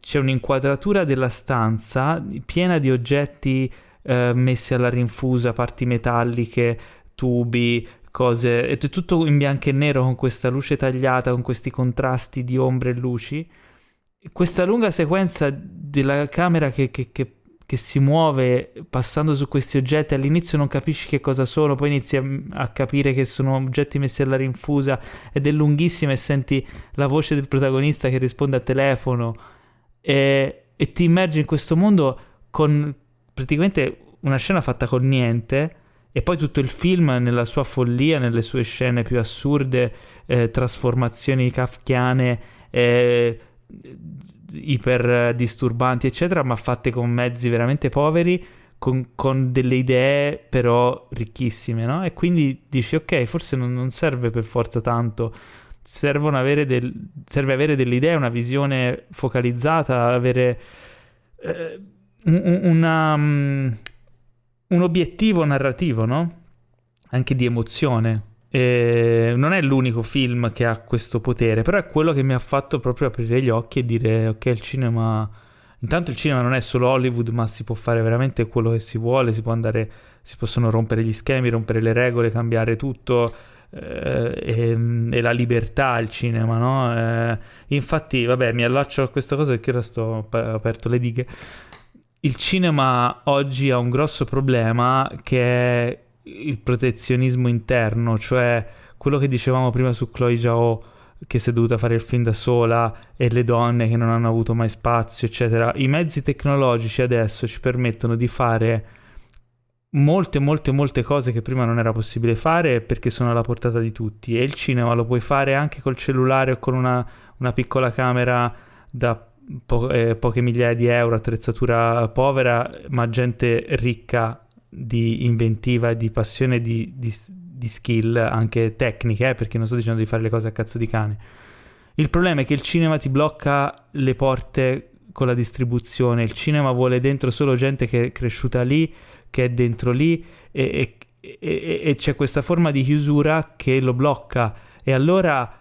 c'è un'inquadratura della stanza piena di oggetti eh, messi alla rinfusa, parti metalliche, tubi, cose, è tutto in bianco e nero con questa luce tagliata, con questi contrasti di ombre e luci. Questa lunga sequenza della camera che, che, che che si muove passando su questi oggetti, all'inizio non capisci che cosa sono, poi inizi a, a, capire che sono oggetti messi alla rinfusa ed è lunghissima e senti la voce del protagonista che risponde al telefono. E, e ti immergi in questo mondo con praticamente una scena fatta con niente e poi tutto il film nella sua follia, nelle sue scene più assurde, eh, trasformazioni kafkiane, eh, iper disturbanti, eccetera, ma fatte con mezzi veramente poveri, con, con delle idee però ricchissime, no? E quindi dici, ok, forse non, non serve per forza tanto, avere del, serve avere delle idee, una visione focalizzata, avere eh, una, um, un obiettivo narrativo, no? Anche di emozione. E non è l'unico film che ha questo potere, però è quello che mi ha fatto proprio aprire gli occhi e dire ok, il cinema... Intanto il cinema non è solo Hollywood, ma si può fare veramente quello che si vuole, si andare, si possono rompere gli schemi, rompere le regole, cambiare tutto. Eh, e, e, la libertà il cinema, no? Eh, infatti, vabbè, mi allaccio a questa cosa perché ora sto aperto le dighe. Il cinema oggi ha un grosso problema che è il protezionismo interno, cioè quello che dicevamo prima su Chloe Zhao che si è dovuta fare il film da sola e le donne che non hanno avuto mai spazio, eccetera. I mezzi tecnologici adesso ci permettono di fare molte, molte, molte cose che prima non era possibile fare perché sono alla portata di tutti. E il cinema lo puoi fare anche col cellulare o con una, una piccola camera da po- eh, poche migliaia di euro, attrezzatura povera, ma gente ricca di inventiva, di passione, di, di, di skill anche tecniche, eh, perché non sto dicendo di fare le cose a cazzo di cane. Il problema è che il cinema ti blocca le porte con la distribuzione, il cinema vuole dentro solo gente che è cresciuta lì, che è dentro lì e, e, e, e c'è questa forma di chiusura che lo blocca e allora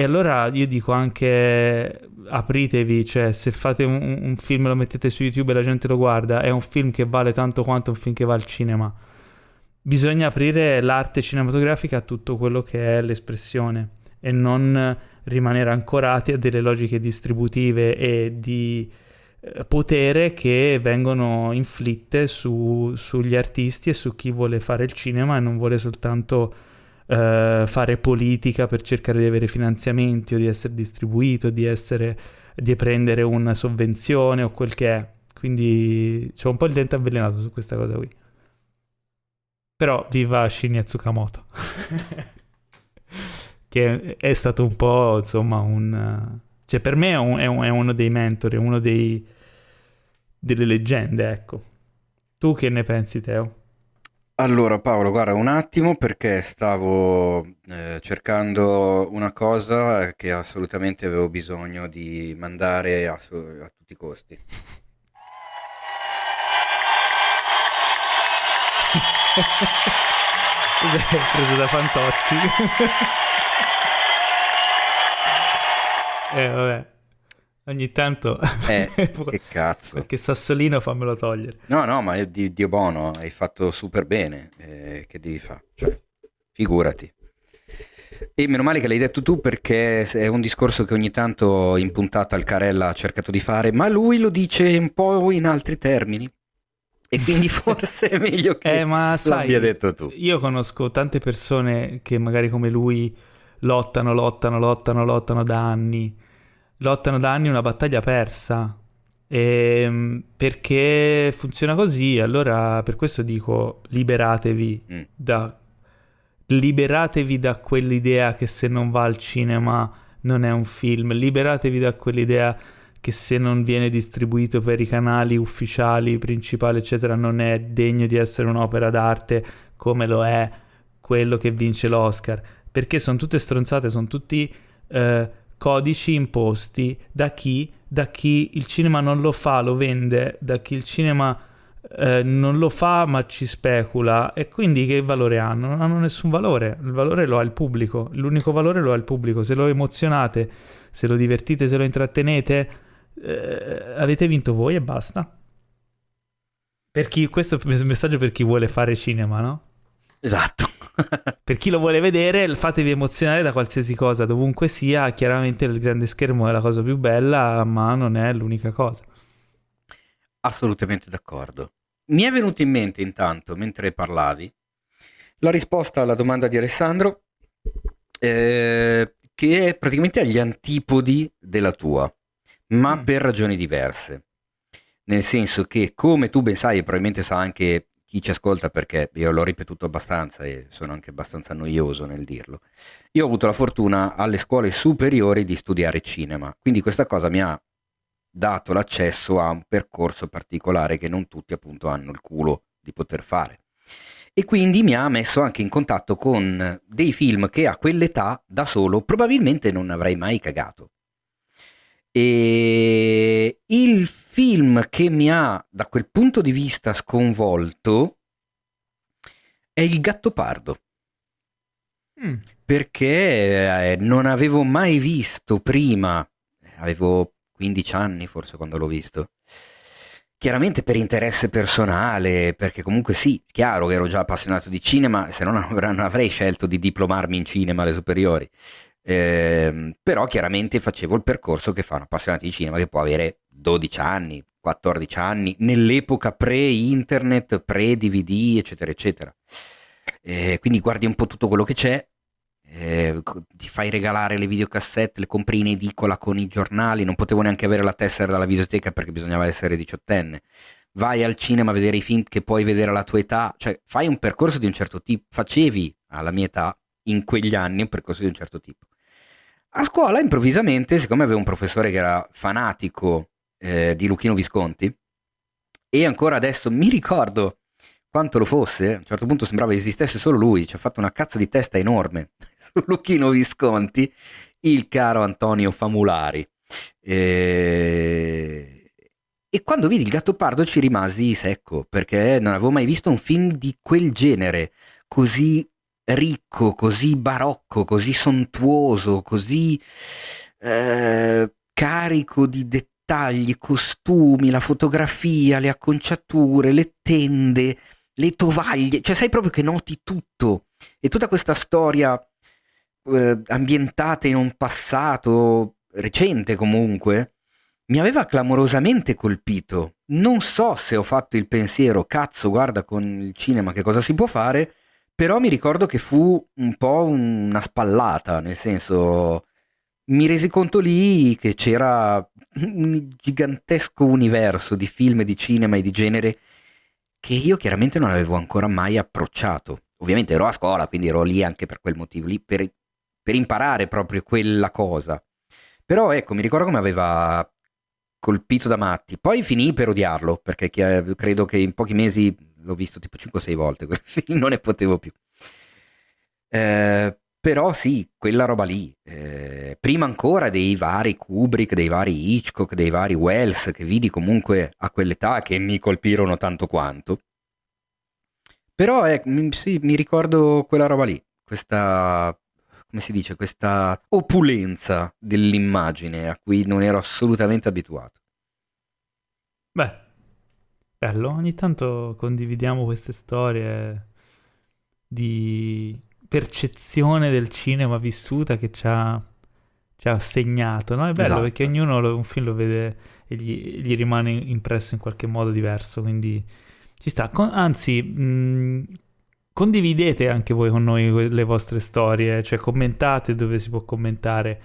E allora io dico anche apritevi, cioè se fate un, un film lo mettete su YouTube e la gente lo guarda, è un film che vale tanto quanto un film che va al cinema. Bisogna aprire l'arte cinematografica a tutto quello che è l'espressione e non rimanere ancorati a delle logiche distributive e di eh, potere che vengono inflitte su, sugli artisti e su chi vuole fare il cinema e non vuole soltanto eh, fare politica per cercare di avere finanziamenti o di essere distribuito, di, essere, di prendere una sovvenzione o quel che è. Quindi c'è un po' il dente avvelenato su questa cosa qui. Però viva Shinya Tsukamoto. che è stato un po', insomma, un... Cioè, per me è, un, è, un, è uno dei mentori, uno dei, delle leggende, ecco. Tu che ne pensi, Teo? Allora Paolo, guarda un attimo perché stavo eh, cercando una cosa che assolutamente avevo bisogno di mandare a, a tutti i costi. preso da Fantozzi. eh vabbè. Ogni tanto... Eh, che cazzo. Perché Sassolino fammelo togliere. No, no, ma di, Dio buono, hai fatto super bene. Eh, che devi fare? Cioè, figurati. E meno male che l'hai detto tu perché è un discorso che ogni tanto in puntata il Carella ha cercato di fare, ma lui lo dice un po' in altri termini. E quindi forse è meglio che eh, ma sai, l'abbia detto tu. Io conosco tante persone che magari come lui lottano, lottano, lottano, lottano da anni lottano da anni una battaglia persa. E, ehm, perché funziona così, allora per questo dico liberatevi mm. da liberatevi da quell'idea che se non va al cinema non è un film, liberatevi da quell'idea che se non viene distribuito per i canali ufficiali, principali, eccetera, non è degno di essere un'opera d'arte come lo è quello che vince l'Oscar. Perché sono tutte stronzate, sono tutti eh, codici imposti da chi, da chi il cinema non lo fa, lo vende, da chi il cinema eh, non lo fa ma ci specula e quindi che valore hanno? Non hanno nessun valore, il valore lo ha il pubblico, l'unico valore lo ha il pubblico, se lo emozionate, se lo divertite, se lo intrattenete, eh, avete vinto voi e basta. Per chi, questo è il messaggio per chi vuole fare cinema, no? Esatto. per chi lo vuole vedere, fatevi emozionare da qualsiasi cosa, dovunque sia. Chiaramente il grande schermo è la cosa più bella, ma non è l'unica cosa. Assolutamente d'accordo. Mi è venuto in mente intanto, mentre parlavi, la risposta alla domanda di Alessandro, eh, che è praticamente agli antipodi della tua, ma mm. per ragioni diverse. Nel senso che, come tu ben sai, e probabilmente sa anche chi ci ascolta perché io l'ho ripetuto abbastanza e sono anche abbastanza noioso nel dirlo. Io ho avuto la fortuna alle scuole superiori di studiare cinema, quindi questa cosa mi ha dato l'accesso a un percorso particolare che non tutti appunto hanno il culo di poter fare. E quindi mi ha messo anche in contatto con dei film che a quell'età da solo probabilmente non avrei mai cagato. E il film che mi ha da quel punto di vista sconvolto è Il Gattopardo. Mm. Perché eh, non avevo mai visto prima, avevo 15 anni forse quando l'ho visto. Chiaramente per interesse personale, perché comunque sì, chiaro che ero già appassionato di cinema, se no non avrei scelto di diplomarmi in cinema alle superiori. Eh, però chiaramente facevo il percorso che fa un appassionato di cinema che può avere 12 anni, 14 anni, nell'epoca pre-internet, pre-DVD, eccetera, eccetera. Eh, quindi guardi un po' tutto quello che c'è, eh, ti fai regalare le videocassette, le compri in edicola con i giornali, non potevo neanche avere la tessera dalla videoteca perché bisognava essere diciottenne. Vai al cinema a vedere i film che puoi vedere alla tua età, cioè fai un percorso di un certo tipo, facevi alla mia età in quegli anni un percorso di un certo tipo. A scuola improvvisamente, siccome avevo un professore che era fanatico eh, di Luchino Visconti, e ancora adesso mi ricordo quanto lo fosse, a un certo punto sembrava esistesse solo lui, ci ha fatto una cazzo di testa enorme su Luchino Visconti, il caro Antonio Famulari. E... e quando vidi il gatto pardo ci rimasi secco, perché non avevo mai visto un film di quel genere, così ricco, così barocco, così sontuoso, così eh, carico di dettagli, costumi, la fotografia, le acconciature, le tende, le tovaglie, cioè sai proprio che noti tutto e tutta questa storia eh, ambientata in un passato recente comunque mi aveva clamorosamente colpito. Non so se ho fatto il pensiero, cazzo, guarda con il cinema che cosa si può fare, però mi ricordo che fu un po' una spallata, nel senso mi resi conto lì che c'era un gigantesco universo di film, di cinema e di genere che io chiaramente non avevo ancora mai approcciato. Ovviamente ero a scuola, quindi ero lì anche per quel motivo lì, per, per imparare proprio quella cosa. Però ecco, mi ricordo come aveva colpito da matti. Poi finì per odiarlo, perché credo che in pochi mesi l'ho visto tipo 5-6 volte quel film, non ne potevo più. Eh, però sì, quella roba lì, eh, prima ancora dei vari Kubrick, dei vari Hitchcock, dei vari Wells che vidi comunque a quell'età che mi colpirono tanto quanto. Però eh, mi, sì, mi ricordo quella roba lì, questa, come si dice, questa opulenza dell'immagine a cui non ero assolutamente abituato. Beh, bello, ogni tanto condividiamo queste storie di percezione del cinema vissuta che ci ha, ci ha segnato, no? È bello esatto. perché ognuno lo, un film lo vede e gli, gli, rimane impresso in qualche modo diverso, quindi ci sta. Con, anzi, mh, condividete anche voi con noi le vostre storie, cioè commentate dove si può commentare,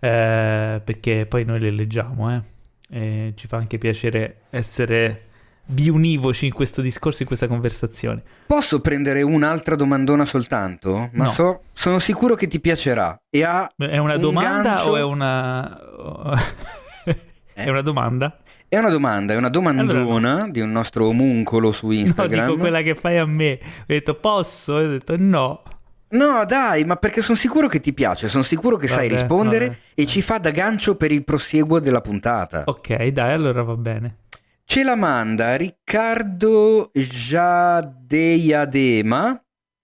eh, perché poi noi le leggiamo, eh? Ci fa anche piacere essere biunivoci in questo discorso, in questa conversazione. Posso prendere un'altra domandona soltanto? Ma no. so, sono sicuro che ti piacerà. E ha è una un domanda gancio... o è una... è una domanda? È una domanda, è una domandona allora, no. di un nostro omuncolo su Instagram. No, dico quella che fai a me. Ho detto posso? E ho detto no. No, dai, ma perché sono sicuro che ti piace, sono sicuro che vabbè, sai rispondere vabbè. e ci fa da gancio per il prosieguo della puntata. Ok, dai, allora va bene. Ce la manda Riccardo Jadeiadema.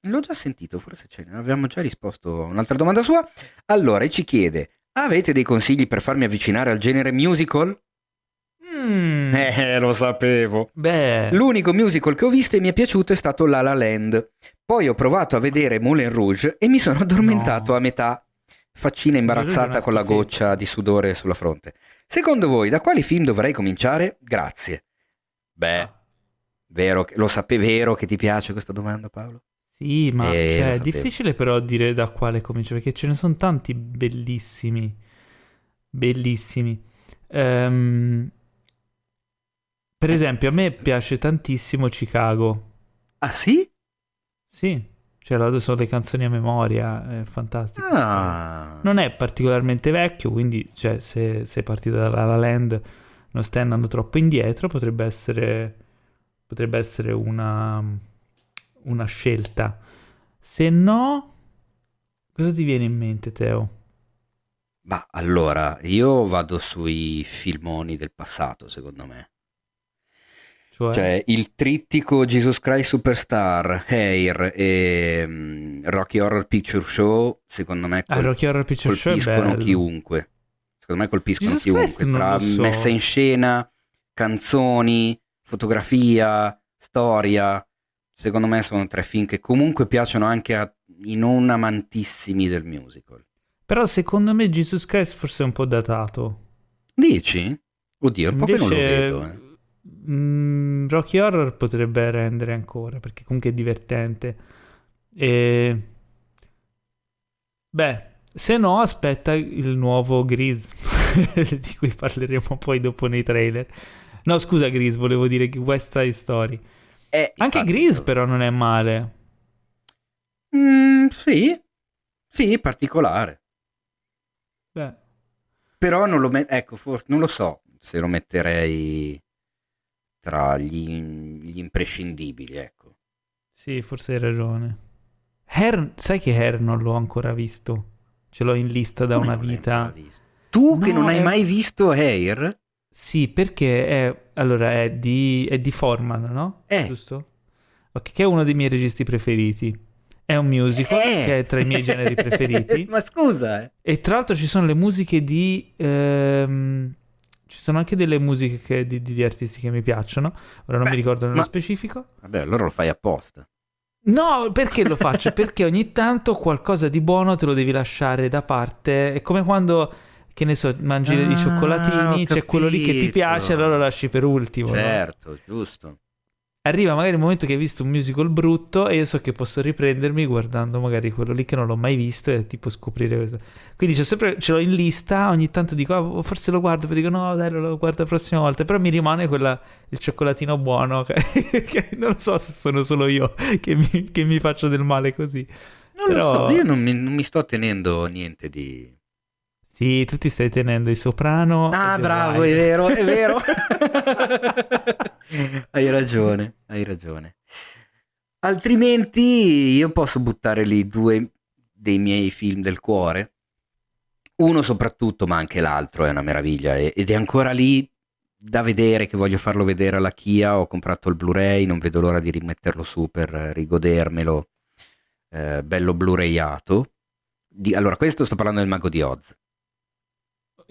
L'ho già sentito, forse ce ne avevamo già risposto a un'altra domanda sua. Allora, ci chiede: Avete dei consigli per farmi avvicinare al genere musical? Mm. Eh, lo sapevo. Beh. L'unico musical che ho visto e mi è piaciuto è stato La La Land. Poi ho provato a vedere Moulin Rouge e mi sono addormentato no. a metà. Faccina imbarazzata con la goccia di sudore sulla fronte. Secondo voi, da quali film dovrei cominciare? Grazie. Beh, ah. vero, lo sapevi, vero che ti piace questa domanda, Paolo? Sì, ma eh, cioè, è difficile però dire da quale cominciare, perché ce ne sono tanti bellissimi. Bellissimi. Um, per esempio, a me piace tantissimo Chicago. Ah sì? Sì. Cioè, lo sono le canzoni a memoria, è fantastico. Ah. Non è particolarmente vecchio, quindi cioè, se sei partito da La La Land non stai andando troppo indietro, potrebbe essere, potrebbe essere una, una scelta. Se no, cosa ti viene in mente, Teo? Ma allora, io vado sui filmoni del passato, secondo me. Cioè? cioè il trittico Jesus Christ Superstar, Hair e um, Rocky Horror Picture Show, secondo me col- ah, Rocky Horror Picture colpiscono chiunque. Secondo me colpiscono Jesus chiunque. Tra so. messa in scena, canzoni, fotografia, storia. Secondo me sono tre film che comunque piacciono anche a, i non amantissimi del musical. Però secondo me Jesus Christ forse è un po' datato. Dici? Oddio, un Invece... po' che non lo vedo. Eh. Mm, Rocky Horror potrebbe rendere ancora perché comunque è divertente. E... Beh, se no, aspetta il nuovo Grease di cui parleremo poi dopo nei trailer. No, scusa, Grease, volevo dire che West Side Story. Eh, Anche Grease, però, non è male. Mm, sì, sì, particolare. Beh. Però non lo metto, ecco, forse non lo so se lo metterei tra gli, gli imprescindibili, ecco. Sì, forse hai ragione. Hair, sai che Hair non l'ho ancora visto? Ce l'ho in lista da Come una vita. Tu No, che non hai è- mai visto Hair? Sì, perché è, allora, è di, è di Forman, no? Eh. Giusto? Ok, che è uno dei miei registi preferiti. È un musical Eh. che è tra i miei generi preferiti. Ma scusa, eh. E tra l'altro ci sono le musiche di... ehm, ci sono anche delle musiche che- di, di- di artisti che mi piacciono. Ora non Beh, mi ricordo nello ma- specifico. Vabbè, allora lo fai apposta. No, perché lo faccio? Perché ogni tanto qualcosa di buono te lo devi lasciare da parte. È come quando, che ne so, mangi Ah, i cioccolatini, c'è quello lì che ti piace, allora lo lasci per ultimo. no? Certo, giusto. Arriva magari il momento che hai visto un musical brutto e io so che posso riprendermi guardando magari quello lì che non l'ho mai visto e tipo scoprire questo. Quindi sempre, ce l'ho in lista, ogni tanto dico "Ah, forse lo guardo, poi dico no dai lo guardo la prossima volta, però mi rimane quella, il cioccolatino buono, che, che non lo so se sono solo io che mi, che mi faccio del male così. Non Però- lo so, io non mi, non mi sto tenendo niente di... Sì, tu ti stai tenendo i soprano. Ah, bravo, è vero, è vero. hai ragione, hai ragione. Altrimenti io posso buttare lì due dei miei film del cuore. Uno soprattutto, ma anche l'altro è una meraviglia ed è ancora lì da vedere che voglio farlo vedere alla Kia. Ho comprato il Blu-ray, non vedo l'ora di rimetterlo su per rigodermelo. eh, bello Blu-rayato. Di- allora, questo sto parlando del Mago di Oz.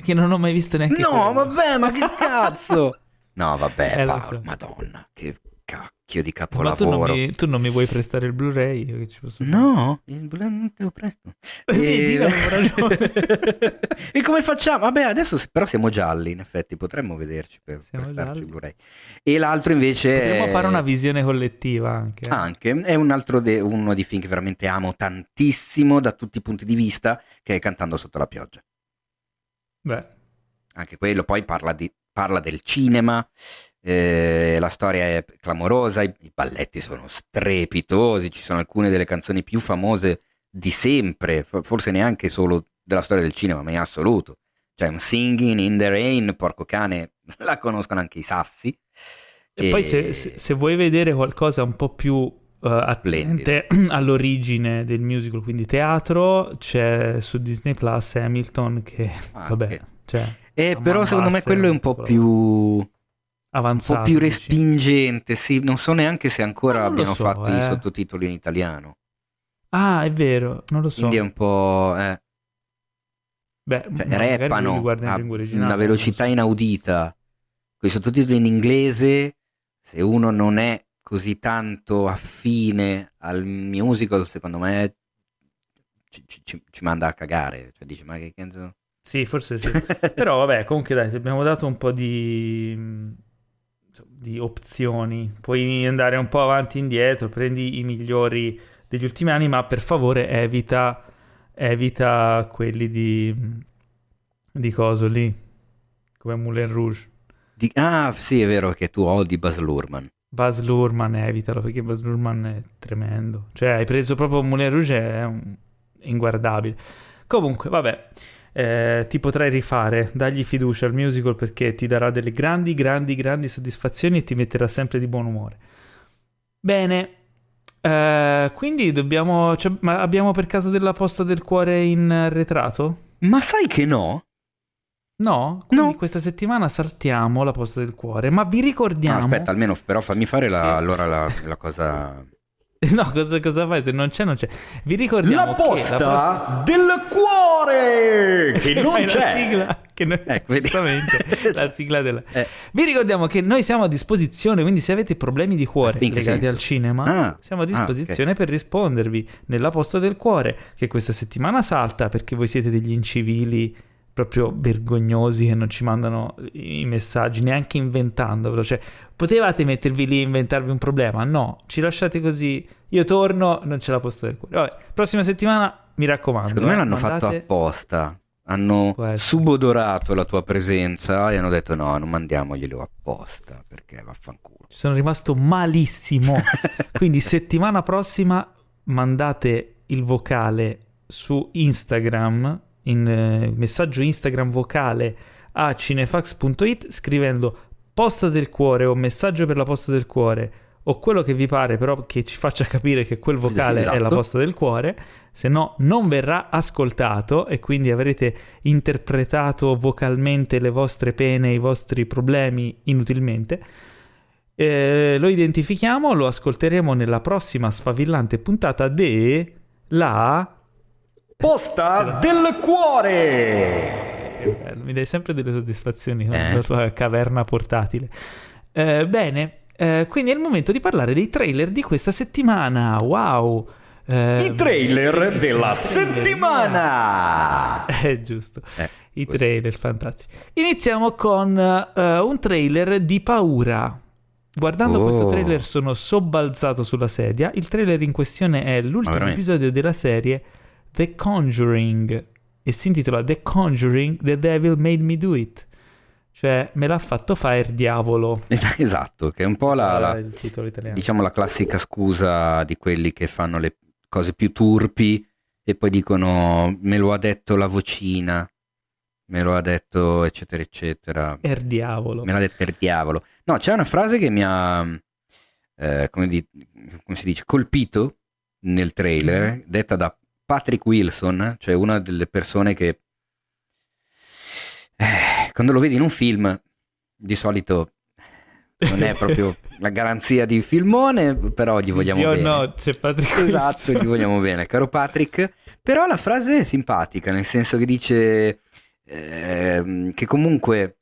Che non ho mai visto neanche No, quello. vabbè, ma che cazzo? No, vabbè, Eh, lo Paolo, so. madonna, che cacchio di Ma tu non, capolavoro. mi, tu non mi vuoi prestare il Blu-ray? Io che ci posso fare? No, il Blu-ray non te lo presto. Ragione. e come facciamo? Vabbè, adesso però siamo gialli, in effetti, potremmo vederci per Siamo prestarci il gialli. Blu-ray. E l'altro invece Potremmo è- fare una visione collettiva anche. eh. Anche, è un altro de- uno dei film che veramente amo tantissimo da tutti i punti di vista, che è Cantando sotto la pioggia. Beh, anche quello poi parla, di- parla del cinema, eh, la storia è clamorosa, i, i balletti sono strepitosi, ci sono alcune delle canzoni più famose di sempre, fo- forse neanche solo della storia del cinema, ma in assoluto. Cioè un Singing in the Rain, porco cane, la conoscono anche i sassi. E poi se, se- se vuoi vedere qualcosa un po' più eh, attinente all'origine del musical, quindi teatro, c'è su Disney Plus Hamilton che, Ah, vabbè, ok. cioè, Eh, però secondo me quello è un po' un più... un avanzato. po' più respingente, sì, non so neanche se ancora abbiano so, fatto eh. i sottotitoli in italiano. Ah, è vero, non lo so. Quindi è un po'... eh. Beh, Cioè, in a una velocità so. inaudita, con i sottotitoli in inglese, se uno non è così tanto affine al musical, secondo me ci, ci- ci- manda a cagare, cioè dice ma che cazzo... Sì, forse sì. Però vabbè, comunque dai, ti abbiamo dato un po' di, insomma, di opzioni. Puoi andare un po' avanti e indietro, prendi i migliori degli ultimi anni, ma per favore evita, evita quelli di, di coso lì, come Moulin Rouge. Di- ah sì è vero che tu odi Baz Luhrmann. Buzz Luhrmann, evitalo perché Buzz Luhrmann è tremendo. Cioè, hai preso proprio Moulin Rouge, è un- inguardabile. Comunque, vabbè, eh, ti potrai rifare, dagli fiducia al musical perché ti darà delle grandi, grandi, grandi soddisfazioni e ti metterà sempre di buon umore. Bene, eh, quindi dobbiamo... cioè, ma abbiamo per caso della posta del cuore in arretrato? Ma sai che no? No? Quindi No. questa settimana saltiamo la posta del cuore, ma vi No, ricordiamo... aspetta, almeno però fammi fare la, Che- allora la, la cosa... No, cosa, cosa fai? Se non c'è, non c'è. Vi ricordiamo La che posta prossima- del cuore che non Fai la c'è. sigla che noi... Ecco, giustamente la sigla della Eh. Vi ricordiamo che noi siamo a disposizione, quindi se avete problemi di cuore In che legati senso? al cinema, Ah, siamo a ah, disposizione per rispondervi nella posta del cuore che questa settimana salta perché voi siete degli incivili proprio vergognosi che non ci mandano i messaggi neanche inventandovelo, cioè potevate mettervi lì e inventarvi un problema? No, ci lasciate così. Io torno, non c'è la posta del cuore. Vabbè, prossima settimana mi raccomando. Secondo me eh, l'hanno mandate- fatto apposta. Hanno subodorato la tua presenza e hanno detto no, non mandiamoglielo apposta perché vaffanculo. Ci sono rimasto malissimo. Quindi settimana prossima mandate il vocale su Instagram, in eh, messaggio Instagram vocale a cinefax.it scrivendo posta del cuore o messaggio per la posta del cuore o quello che vi pare però che ci faccia capire che quel vocale Esatto. è la posta del cuore, se no non verrà ascoltato e quindi avrete interpretato vocalmente le vostre pene, i vostri problemi inutilmente. Eh, lo identifichiamo, lo ascolteremo nella prossima sfavillante puntata de La Posta del cuore. Bello, mi dai sempre delle soddisfazioni con Eh. la tua caverna portatile. Eh, bene, eh, quindi è il momento di parlare dei trailer di questa settimana. Wow! Eh, I trailer della settimana. Eh, giusto. Eh, I trailer fantastici. Iniziamo con eh, un trailer di paura. Guardando Oh. questo trailer sono sobbalzato sulla sedia. Il trailer in questione è l'ultimo episodio della serie The Conjuring e si intitola The Conjuring The Devil Made Me Do It. Cioè, me l'ha fatto fare il diavolo. Es- Esatto, che è un po' la, la- diciamo la classica scusa di quelli che fanno le cose più turpi e poi dicono me lo ha detto la vocina, me lo ha detto eccetera eccetera, Er diavolo. me l'ha detto il diavolo. No, c'è una frase che mi ha, eh, come, di- come si dice, colpito nel trailer, Mhm. detta da Patrick Wilson, cioè una delle persone che eh, quando lo vedi in un film di solito non è proprio la garanzia di filmone, però gli vogliamo Io bene. no, c'è Patrick Esatto, Wilson. gli vogliamo bene, caro Patrick. Però la frase è simpatica, nel senso che dice ehm, che comunque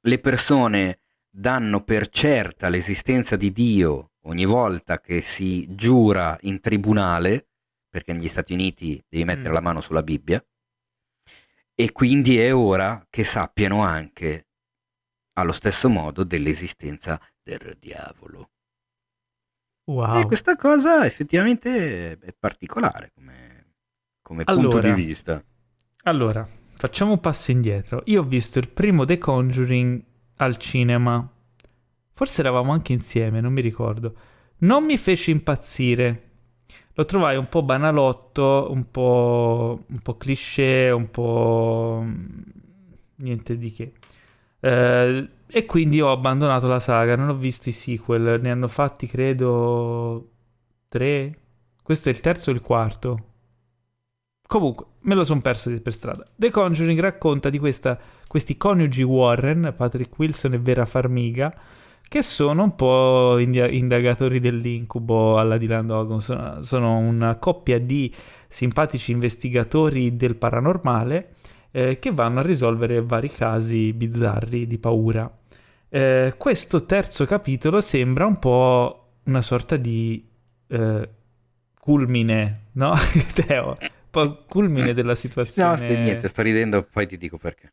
le persone danno per certa l'esistenza di Dio ogni volta che si giura in tribunale, perché negli Stati Uniti devi mettere Mm. la mano sulla Bibbia, e quindi è ora che sappiano anche allo stesso modo dell'esistenza del diavolo. Wow. E questa cosa effettivamente è particolare come, come punto Allora. di vista. Allora, facciamo un passo indietro. Io ho visto il primo The Conjuring al cinema. Forse eravamo anche insieme, non mi ricordo. Non mi fece impazzire. Lo trovai un po' banalotto, un po', un po' cliché, un po' niente di che. Eh, e quindi ho abbandonato la saga, non ho visto i sequel, ne hanno fatti credo tre. Questo è il terzo o il quarto? Comunque, me lo sono perso per strada. The Conjuring racconta di questa- questi coniugi Warren, Patrick Wilson e Vera Farmiga, che sono un po' india- indagatori dell'incubo alla Dylan Dog. Sono, sono una coppia di simpatici investigatori del paranormale eh, che vanno a risolvere vari casi bizzarri di paura. Eh, questo terzo capitolo sembra un po' una sorta di eh, culmine, no? Teo, un po' culmine della situazione. No, st- niente, sto ridendo, poi ti dico perché.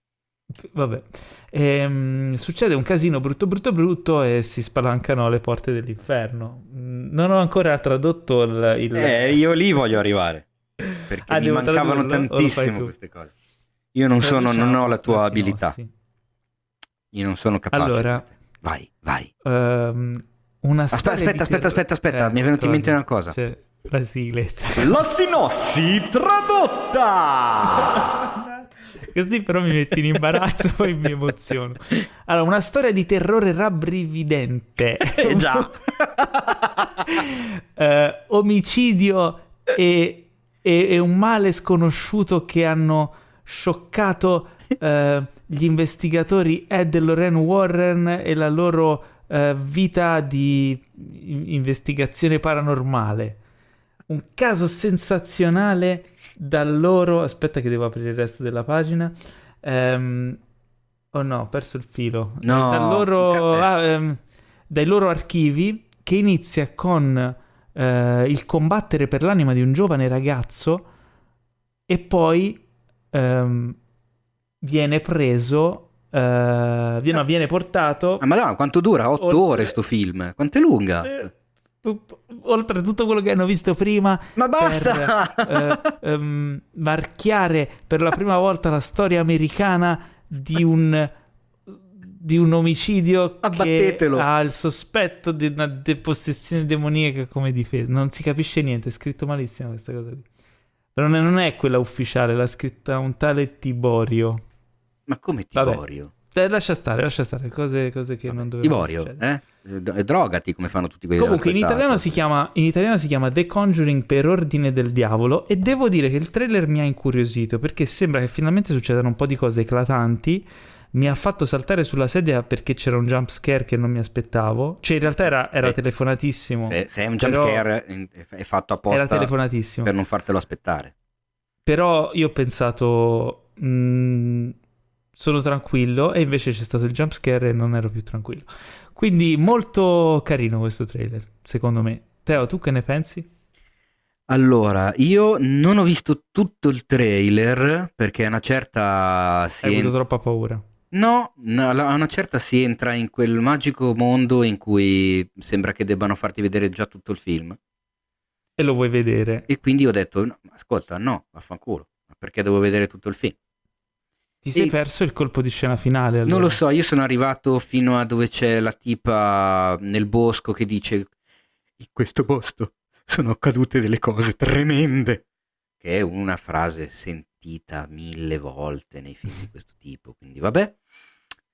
Vabbè, Ehm, succede un casino brutto brutto brutto e si spalancano le porte dell'inferno. Mm, Non ho ancora tradotto il... il- Eh, io lì voglio arrivare. Perché Ah, mi mancavano tantissimo queste cose. Io non sono, non ho la tua abilità. Io non sono capace. Allora, Vai, vai. ehm, una Aspetta, aspetta, aspetta, aspetta, aspetta, Eh, mi è venuta in mente una cosa. C'è la sigletta. La sinossi tradotta! Così però mi metti in imbarazzo poi mi emoziono. Allora, una storia di terrore rabbrividente. Eh già. Eh, omicidio e, e- e un male sconosciuto che hanno scioccato eh, gli investigatori Ed e Lorraine Warren e la loro eh, vita di in- investigazione paranormale. Un caso sensazionale dal loro... Aspetta che devo aprire il resto della pagina. Ehm, Oh no, ho perso il filo. No, Dal loro- ah, ehm, dai loro archivi che inizia con eh, il combattere per l'anima di un giovane ragazzo e poi ehm, viene preso, eh, viene, no, viene portato Ma madonna, quanto dura? Otto Oltre- ore sto film. Quanto è lunga? eh, oltre a tutto quello che hanno visto prima Ma basta! eh, ehm, marchiare per la prima volta la storia americana di un di un omicidio che ha il sospetto di una depossessione demoniaca come difesa. Non si capisce niente, è scritto malissimo questa cosa qui. Non è, non è quella ufficiale, l'ha scritta un tale Tiborio. Ma come Vabbè. Tiborio? Eh, lascia stare, lascia stare, cose, cose che non dovevano succedere. eh? Eh, Drogati come fanno tutti quelli Comunque in italiano, chiama, in italiano si chiama The Conjuring per ordine del diavolo e devo dire che il trailer mi ha incuriosito perché sembra che finalmente succedano un po' di cose eclatanti mi ha fatto saltare sulla sedia perché c'era un jump scare che non mi aspettavo. Cioè, in realtà era, era Eh, telefonatissimo. Se, se è un jump scare è fatto Era apposta telefonatissimo. per non fartelo aspettare. Però io ho pensato, "Mm, sono tranquillo, e invece c'è stato il jump scare e non ero più tranquillo. Quindi molto carino questo trailer, secondo me. Teo, tu che ne pensi? Allora, io non ho visto tutto il trailer perché a una certa si Hai en- avuto troppa paura. No, a una certa si entra in quel magico mondo in cui sembra che debbano farti vedere già tutto il film. E lo vuoi vedere? E quindi ho detto, no, ascolta, no, vaffanculo, perché devo vedere tutto il film? Ti sei E- perso il colpo di scena finale? Non allora? lo so, io sono arrivato fino a dove c'è la tipa nel bosco che dice in questo posto sono accadute delle cose tremende, che è una frase sentita mille volte nei film di questo tipo, quindi vabbè.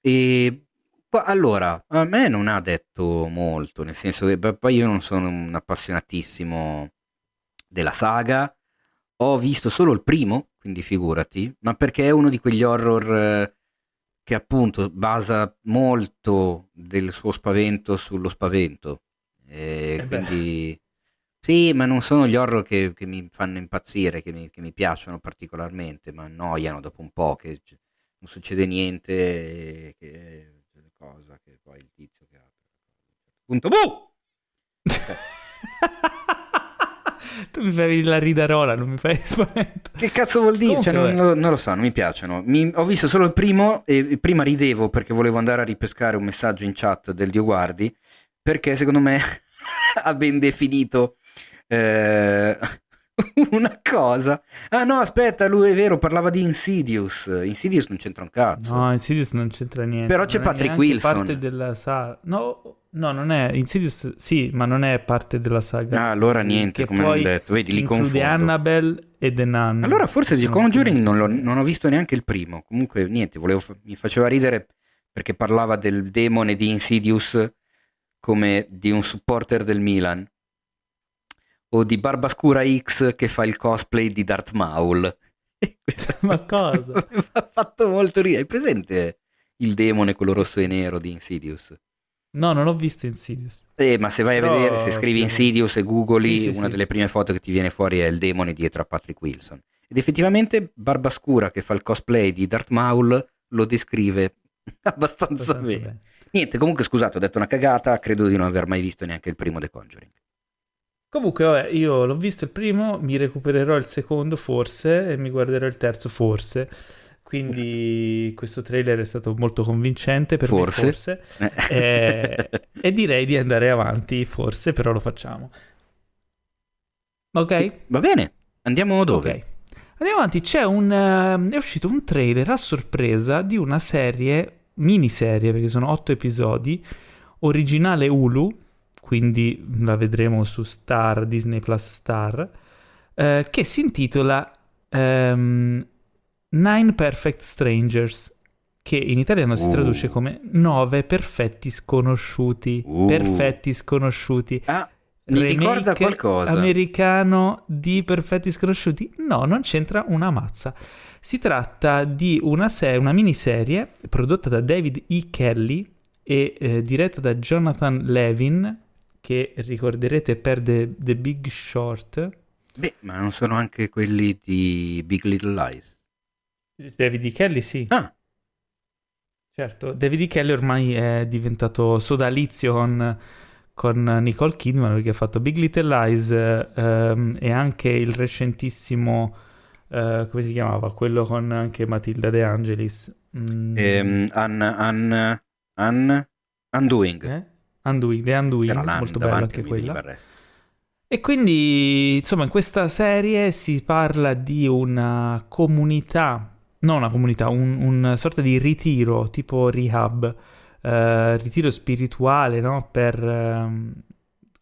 E allora, a me non ha detto molto, nel senso che beh, poi io non sono un appassionatissimo della saga, ho visto solo il primo, quindi figurati, ma perché è uno di quegli horror eh, che appunto basa molto del suo spavento sullo spavento. E Eh beh. quindi sì, ma non sono gli horror che, che mi fanno impazzire, che mi, che mi piacciono particolarmente, ma annoiano dopo un po' che non succede niente, e che cosa che poi il tizio che apre. Punto. Buh! tu mi fai la ridarola, non mi fai spavento. Che cazzo vuol dire? Cioè, non, non lo so, non mi piacciono. Mi- ho visto solo il primo e prima ridevo perché volevo andare a ripescare un messaggio in chat del Dio Guardi perché secondo me ha ben definito eh, una cosa. Ah no, aspetta, lui è vero, parlava di Insidious. Insidious non c'entra un cazzo. No, Insidious non c'entra niente. Però c'è Patrick Wilson. parte della saga. No, no, non è Insidious, sì, ma non è parte della saga. Ah, allora niente, Che come poi detto. Vedi, li confondo. Annabelle e The Nun. Allora forse di Conjuring non, non ho visto neanche il primo. Comunque niente, volevo mi faceva ridere perché parlava del demone di Insidious come di un supporter del Milan o di Barbascura X che fa il cosplay di Darth Maul. Ma cosa? Mi ha fatto molto ridere. Hai presente il demone quello rosso e nero di Insidious? No, non ho visto Insidious. Eh, ma se vai Però, a vedere, se scrivi. Insidious e googli, Sì, sì, una sì. delle prime foto che ti viene fuori è il demone dietro a Patrick Wilson. Ed effettivamente Barbascura che fa il cosplay di Darth Maul lo descrive abbastanza, Abbastanza bene. bene. Niente, comunque scusate, ho detto una cagata, credo di non aver mai visto neanche il primo The Conjuring. Comunque, vabbè, io l'ho visto il primo, mi recupererò il secondo forse e mi guarderò il terzo forse. Quindi questo trailer è stato molto convincente per Forse. me forse. Eh, e direi di andare avanti forse, però lo facciamo. Ok? Va bene, andiamo dove? Ok. Andiamo avanti, c'è un, ehm, è uscito un trailer a sorpresa di una serie, miniserie, perché sono otto episodi, originale Hulu, quindi la vedremo su Star, Disney Plus Star, eh, che si intitola ehm, Nine Perfect Strangers, che in italiano si Uh. traduce come Nove perfetti sconosciuti. Uh. Perfetti sconosciuti. Ah, mi ricorda qualcosa. americano di Perfetti Sconosciuti? No, non c'entra una mazza. Si tratta di una, se- una miniserie prodotta da David E. Kelly e eh, diretta da Jonathan Levin, che ricorderete per The, The Big Short. Beh, ma non sono anche quelli di Big Little Lies. David E. Kelly, sì, Ah, certo. David E. Kelly ormai è diventato sodalizio con, con Nicole Kidman perché ha fatto Big Little Lies eh, ehm, e anche il recentissimo, eh, come si chiamava? Quello con anche Matilda De Angelis. Mm, ehm, un, un, un, Undoing. eh? Undoing, The Undoing, Era molto bella anche quella. E quindi, insomma, in questa serie si parla di una comunità, non una comunità, un, un sorta di ritiro, tipo rehab, eh, ritiro spirituale, no? Per ehm,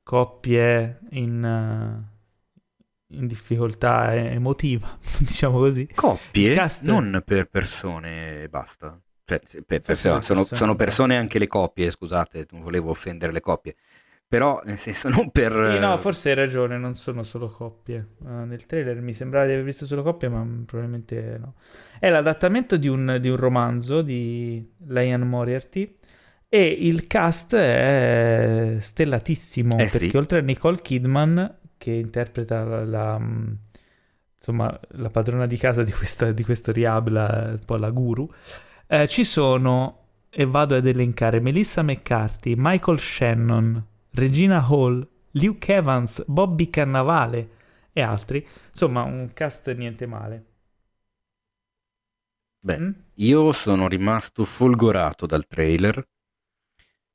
coppie in, eh, in difficoltà emotiva, diciamo così. Coppie, cast- non per persone e basta. Cioè, per- per- sono, persone, sono persone anche le coppie, scusate, non volevo offendere le coppie. però nel senso non per... Sì, no, forse hai ragione, non sono solo coppie. Uh, nel trailer mi sembrava di aver visto solo coppie, ma probabilmente no. È l'adattamento di un, di un romanzo di Lian Moriarty e il cast è stellatissimo, Eh, perché sì. oltre a Nicole Kidman, che interpreta la, la, mh, insomma, la padrona di casa di, questa, di questo rehab, la- un po' la guru, eh, ci sono, e vado ad elencare, Melissa McCarthy, Michael Shannon, Regina Hall, Luke Evans, Bobby Cannavale e altri. Insomma, un cast niente male. Beh, Mm? io sono rimasto folgorato dal trailer.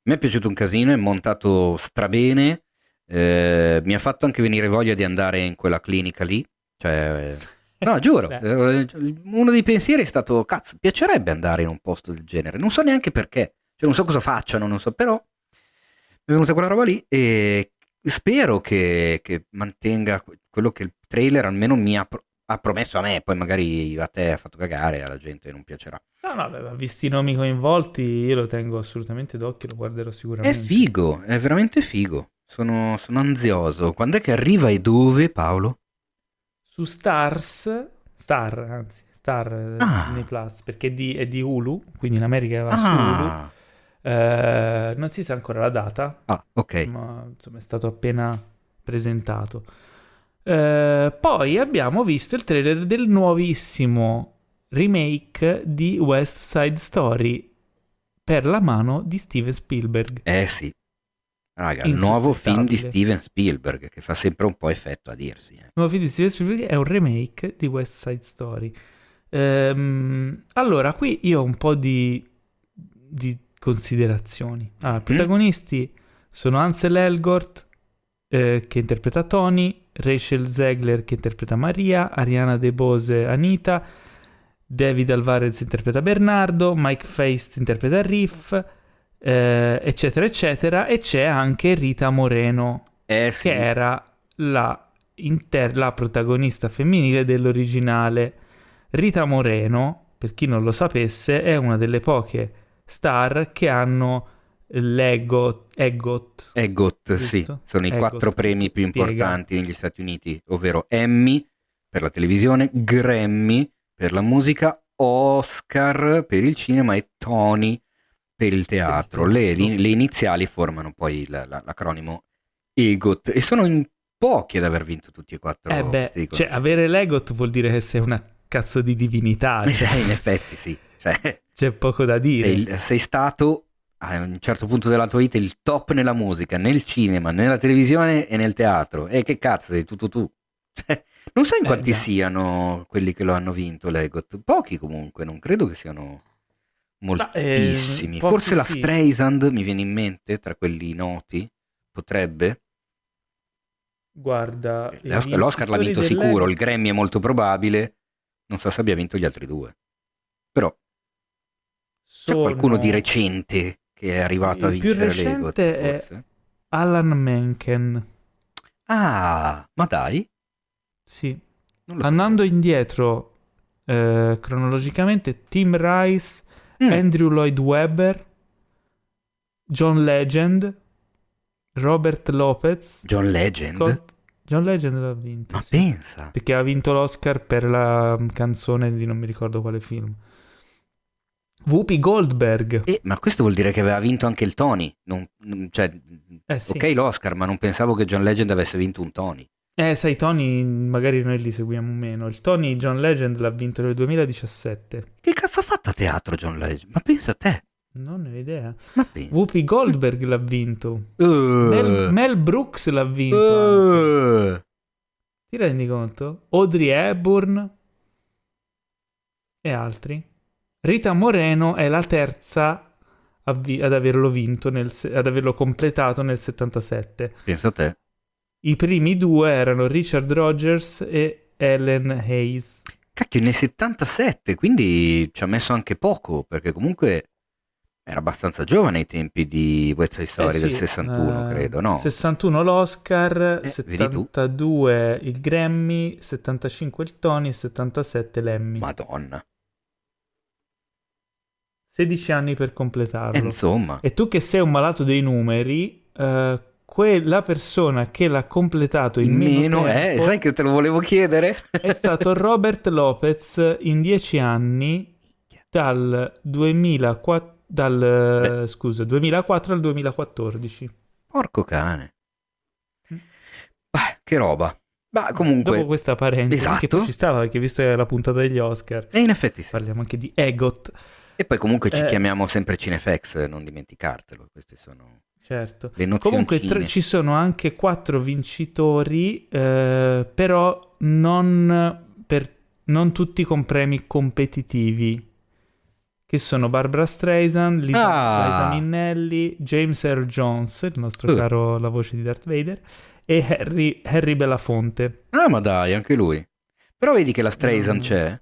Mi è piaciuto un casino, è montato strabene. eh, mi ha fatto anche venire voglia di andare in quella clinica lì. Cioè, no, giuro. Beh. eh, uno dei pensieri è stato: cazzo, piacerebbe andare in un posto del genere. Non so neanche perché. Cioè, non so cosa facciano, non so, però mi è venuta quella roba lì e spero che, che mantenga quello che il trailer almeno mi ha, pro- ha promesso a me. Poi magari a te ha fatto cagare, alla gente non piacerà. No, no, beh, visti i nomi coinvolti, io lo tengo assolutamente d'occhio, lo guarderò È sicuramente. figo, è veramente figo. Sono, sono ansioso. Quando è che arriva e dove, Paolo? Su Stars, Star, anzi, Star eh, Ah. Disney Plus, perché è di, è di Hulu, quindi in America va su Hulu. Ah, Eh, non si sa ancora la data, ah, ok. ma insomma è stato appena presentato. Eh, poi abbiamo visto il trailer del nuovissimo remake di West Side Story per la mano di Steven Spielberg. Eh sì. Raga, il nuovo film di. Steven Spielberg, che fa sempre un po' effetto a dirsi. eh. Il nuovo film di Steven Spielberg è un remake di West Side Story. Ehm, allora, qui io ho un po' di, di considerazioni. Allora, i protagonisti sono Ansel Elgort, eh, che interpreta Tony, Rachel Zegler, che interpreta Maria, Ariana De Bose, Anita, David Alvarez interpreta Bernardo, Mike Feist interpreta Riff, eh, eccetera, eccetera. E c'è anche Rita Moreno, Eh sì. che era la, inter- la protagonista femminile dell'originale. Rita Moreno, per chi non lo sapesse, è una delle poche star che hanno l'EGOT. EGOT. Eggot, sì. Sono i Eggot. quattro premi più Spiega. importanti negli Stati Uniti, ovvero Emmy per la televisione, Grammy per la musica, Oscar per il cinema e Tony per il teatro. Le, le- iniziali formano poi la- la- l'acronimo EGOT e sono in pochi ad aver vinto tutti e quattro Eh beh, cioè, avere l'EGOT vuol dire che sei una cazzo di divinità. cioè, Eh, in effetti sì. Cioè, c'è poco da dire. sei, sei stato a un certo punto della tua vita il top nella musica, nel cinema, nella televisione e nel teatro. E che cazzo, sei tutto tu. Cioè, non so in Eh, quanti già. siano quelli che lo hanno vinto l'Egot. Pochi comunque, non credo che siano moltissimi. eh, Forse la sì. Streisand mi viene in mente tra quelli noti. Potrebbe. Guarda, i L'Os- L'Oscar l'ha vinto sicuro, il Grammy è molto probabile. Non so se abbia vinto gli altri due. Però c'è sono qualcuno di recente che è arrivato a vincere recente è- forse? Alan Menken. Ah, ma dai. Sì. Andando indietro eh, cronologicamente, Tim Rice. Mm, Andrew Lloyd Webber, John Legend, Robert Lopez. John Legend? Scott- John Legend l'ha vinto. Ma sì. pensa. Perché ha vinto l'Oscar per la canzone di non mi ricordo quale film. Whoopi Goldberg. Eh, ma questo vuol dire che aveva vinto anche il Tony. Non- non- cioè, Eh sì. ok l'Oscar, ma non pensavo che John Legend avesse vinto un Tony. Eh, sai, Tony, magari noi li seguiamo meno. Il Tony John Legend l'ha vinto nel 2017. Che cazzo ha fatto a teatro John Legend? Ma pensa a te. Non ne ho idea. Ma pensa. Whoopi Goldberg l'ha vinto. Uh, Mel, Mel Brooks l'ha vinto. uh. Ti rendi conto? Audrey Hepburn e altri. Rita Moreno è la terza ad averlo vinto, nel ad averlo completato nel 77. Pensa a te. I primi due erano Richard Rogers e Ellen Hayes. Cacchio, nel 77, quindi ci ha messo anche poco, perché comunque era abbastanza giovane ai tempi di West Side Story Eh del sì, 61, eh, credo, no? 61 l'Oscar, Eh, vedi tu. 72 il Grammy, 75 il Tony e 77 l'Emmy. Madonna. 16 anni per Eh, completarlo. insomma, E tu che sei un malato dei numeri, eh, quella persona che l'ha completato in, In meno, meno, eh, tempo sai che te lo volevo chiedere? è stato Robert Lopez in 10 anni dal 2004 dal, scusa, 2004 al 2014. Porco cane. Mm. Beh, che roba. Ma comunque... Dopo questa parentesi, Esatto. ci stava perché visto che è la puntata degli Oscar, E in effetti sì. parliamo anche di Egot, E poi comunque ci Eh. chiamiamo sempre Cinefex, non dimenticartelo. Queste sono certo. Comunque tre- ci sono anche quattro vincitori, eh, però non, per, non tutti con premi competitivi, che sono Barbara Streisand, Liza, Ah. Liza Minnelli, James Earl Jones, il nostro Uh. caro la voce di Darth Vader, e Harry, Harry Belafonte. Ah, ma dai, anche lui. Però vedi che la Streisand Mm. c'è?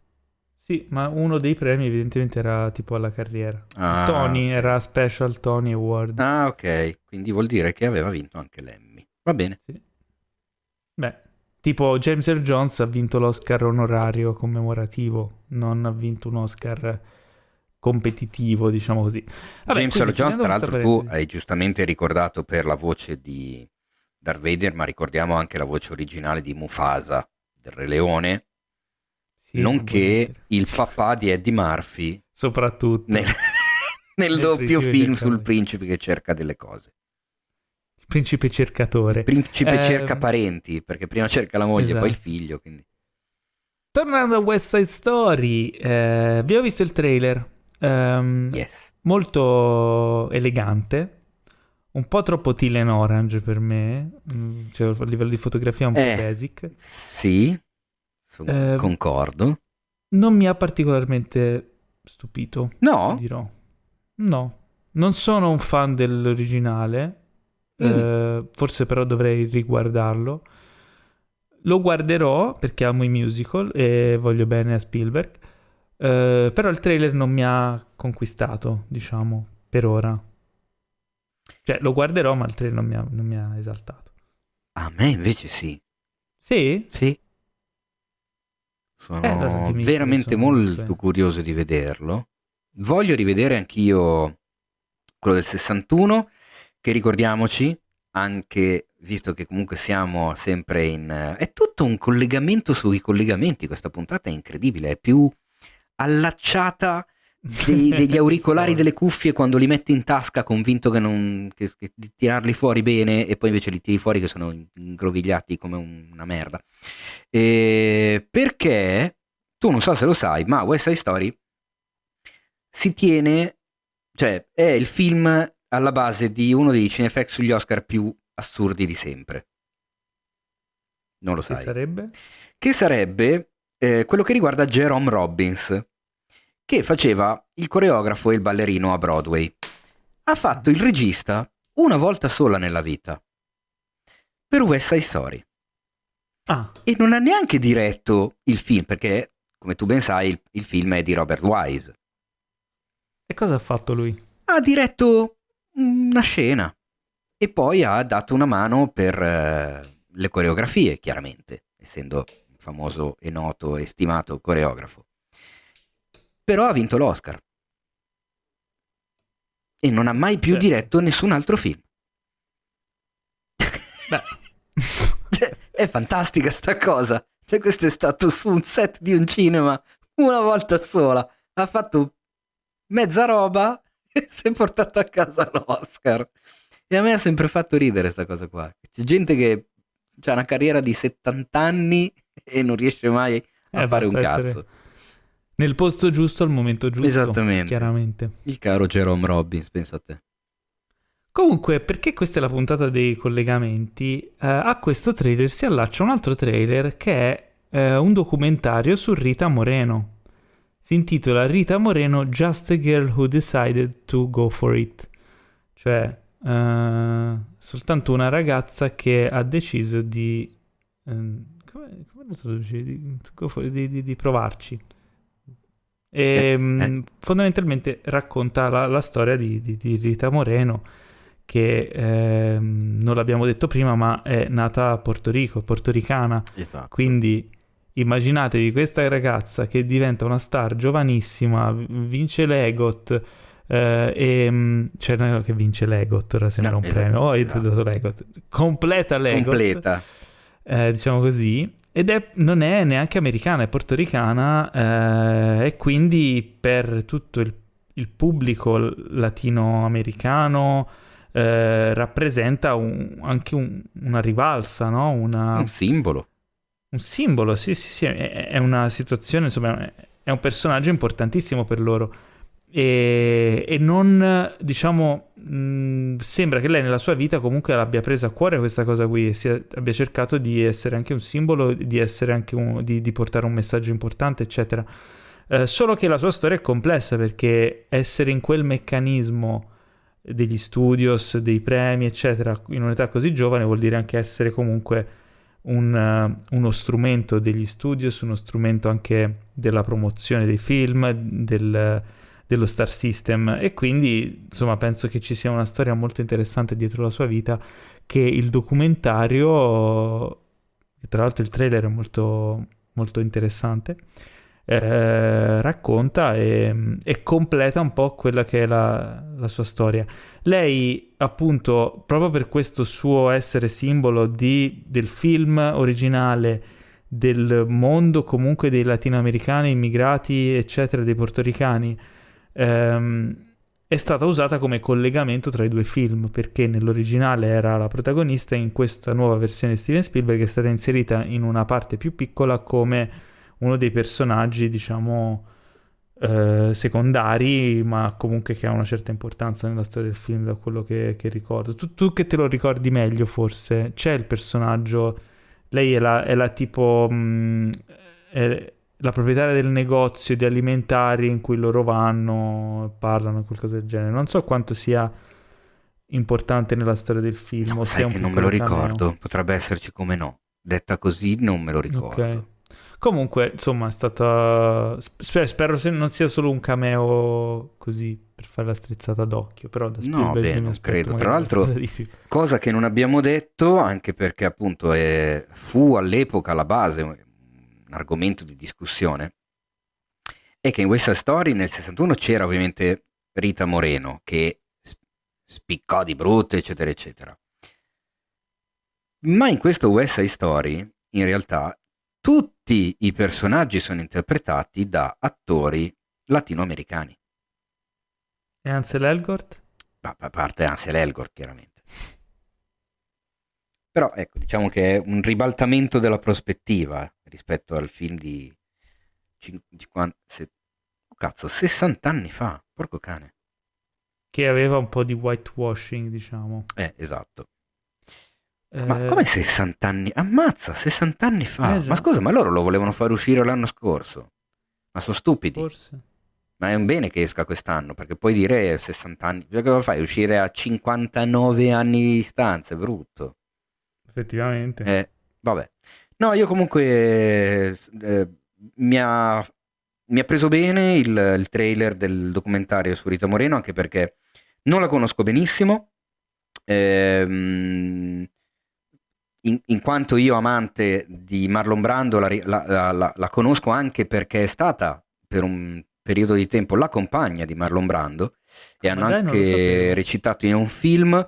Sì, ma uno dei premi evidentemente era tipo alla carriera. Ah, il Tony era Special Tony Award. Ah, ok. Quindi vuol dire che aveva vinto anche l'Emmy. Va bene. Beh, tipo James Earl Jones ha vinto l'Oscar onorario commemorativo, non ha vinto un Oscar competitivo, diciamo così. Vabbè, James Earl Jones, tra l'altro, tu hai giustamente ricordato per la voce di Darth Vader, ma ricordiamo anche la voce originale di Mufasa, del Re Leone, Sì, non nonché il papà di Eddie Murphy Soprattutto. nel, nel Nel doppio film sul principe che cerca delle cose. Il principe cercatore. Il principe Ehm, cerca parenti, perché prima cerca la moglie e poi il esatto. figlio. Quindi. Tornando a West Side Story, eh, abbiamo visto il trailer. Ehm, Yes. molto elegante, un po' troppo teal and orange per me, mm, cioè a livello di fotografia un po' Eh. basic. Sì, son- Eh, concordo. Non mi ha particolarmente stupito, No? dirò. No, non sono un fan dell'originale, Mm. eh, forse però dovrei riguardarlo. Lo guarderò perché amo i musical e voglio bene a Spielberg, eh, però il trailer non mi ha conquistato, diciamo, per ora. Cioè, lo guarderò, ma il trailer non mi ha, non mi ha esaltato. A me invece sì. Sì? Sì. Sono Eh, veramente molto curioso di vederlo. Voglio rivedere anch'io quello del 61, che ricordiamoci, anche visto che comunque siamo sempre in... È tutto un collegamento sui collegamenti, questa puntata è incredibile, è più allacciata dei- degli auricolari delle cuffie quando li metti in tasca convinto che non, che- che di tirarli fuori bene e poi invece li tiri fuori che sono ingrovigliati come un- una merda. E perché tu non so se lo sai, ma West Side Story si tiene, cioè è il film alla base di uno dei cinefax sugli Oscar più assurdi di sempre. Non lo Che sai. sarebbe? Che sarebbe eh, quello che riguarda Jerome Robbins, che faceva il coreografo e il ballerino a Broadway. Ha fatto il regista una volta sola nella vita, per West Side Story. Ah, E non ha neanche diretto il film, perché, come tu ben sai, il, il film è di Robert Wise. e cosa ha fatto lui? Ha diretto una scena e poi ha dato una mano per eh, le coreografie, chiaramente, essendo un famoso e noto e stimato coreografo. Però ha vinto l'Oscar. E non ha mai più Cioè- diretto nessun altro film. Beh, Cioè, è fantastica sta cosa. Cioè, questo è stato su un set di un cinema una volta sola. Ha fatto mezza roba e si è portato a casa l'Oscar. E a me ha sempre fatto ridere sta cosa qua. C'è gente che ha una carriera di 70 anni e non riesce mai a Eh, fare un cazzo. essere nel posto giusto al momento giusto. Esattamente. Chiaramente. Il caro Jerome Robbins, pensa a te. Comunque, perché questa è la puntata dei collegamenti, eh, a questo trailer si allaccia un altro trailer che è eh, un documentario su Rita Moreno. Si intitola Rita Moreno Just a Girl Who Decided to Go for It. Cioè, eh, soltanto una ragazza che ha deciso di... ehm, come, come lo traduci? Di, di- di- di provarci. E, Eh, mm, eh. fondamentalmente racconta la, la storia di, di- di Rita Moreno che ehm, non l'abbiamo detto prima ma è nata a Porto Rico, portoricana Esatto. quindi immaginatevi questa ragazza che diventa una star giovanissima, vince l'EGOT, Uh, e c'è uno che vince Legot, ora sembra no, un esatto, premio. Oh, esatto. Legot. Completa Legot. Completa. Uh, diciamo così. Ed è, non è neanche americana, è portoricana uh, e quindi per tutto il, il pubblico latinoamericano rappresenta un, anche un, una rivalsa, no? Una, un simbolo. Un simbolo, sì, sì, sì, è, è una situazione, insomma, è un personaggio importantissimo per loro e, e non, diciamo, mh, sembra che lei nella sua vita comunque l'abbia presa a cuore questa cosa qui e sia, abbia cercato di essere anche un simbolo, di, essere anche un, di, di portare un messaggio importante, eccetera. Eh, solo che la sua storia è complessa perché essere in quel meccanismo degli studios, dei premi, eccetera, in un'età così giovane vuol dire anche essere comunque un, uh, uno strumento degli studios, uno strumento anche della promozione dei film, del, dello Star System e quindi insomma penso che ci sia una storia molto interessante dietro la sua vita che il documentario, tra l'altro il trailer è molto, molto interessante, eh, racconta e, e, completa un po' quella che è la, la, sua storia. Lei, appunto, proprio per questo suo essere simbolo di, del film originale, del mondo comunque dei latinoamericani, immigrati, eccetera, dei portoricani, ehm, è stata usata come collegamento tra i due film, perché nell'originale era la protagonista e in questa nuova versione di Steven Spielberg è stata inserita in una parte più piccola come uno dei personaggi, diciamo, eh, secondari, ma comunque che ha una certa importanza nella storia del film, da quello che, che ricordo. Tu, tu, che te lo ricordi meglio, forse, c'è il personaggio, lei è la, è la tipo... Mh, mm, è, la proprietaria del negozio di alimentari in cui loro vanno, parlano, qualcosa del genere. Non so quanto sia importante nella storia del film. No, sai che non me lo ricordo, cameo. potrebbe esserci come no. Detta così non me lo ricordo. Okay. Comunque, insomma, è stata. Spero, spero se non sia solo un cameo così per fare la strizzata d'occhio. Però da No, beh, non credo. Tra l'altro, cosa che non abbiamo detto, anche perché appunto è... fu all'epoca la base, un argomento di discussione, è che in West Side Story nel 61 c'era ovviamente Rita Moreno che spiccò di brutto, eccetera, eccetera. Ma in questo West Side Story, in realtà, tutti i personaggi sono interpretati da attori latinoamericani. E Ansel Elgort? A parte Ansel Elgort, chiaramente. Però ecco, diciamo che è un ribaltamento della prospettiva rispetto al film di 50, se, oh cazzo, 60 anni fa, porco cane. Che aveva un po' di whitewashing, diciamo. Eh, esatto. Ma eh, come 60 anni? Ammazza, 60 anni fa. Eh, ma scusa, ma loro lo volevano far uscire l'anno scorso. Ma sono stupidi. Forse. Ma è un bene che esca quest'anno, perché puoi dire 60 anni. Perché lo fai? Uscire a 59 anni di distanza, è brutto. Effettivamente. Eh, vabbè. No, io comunque eh, mi, ha, mi, ha, preso bene il, il trailer del documentario su Rita Moreno, anche perché non la conosco benissimo. Ehm, in, in, quanto io amante di Marlon Brando la, la, la, la, conosco anche perché è stata per un periodo di tempo la compagna di Marlon Brando e hanno anche recitato in un film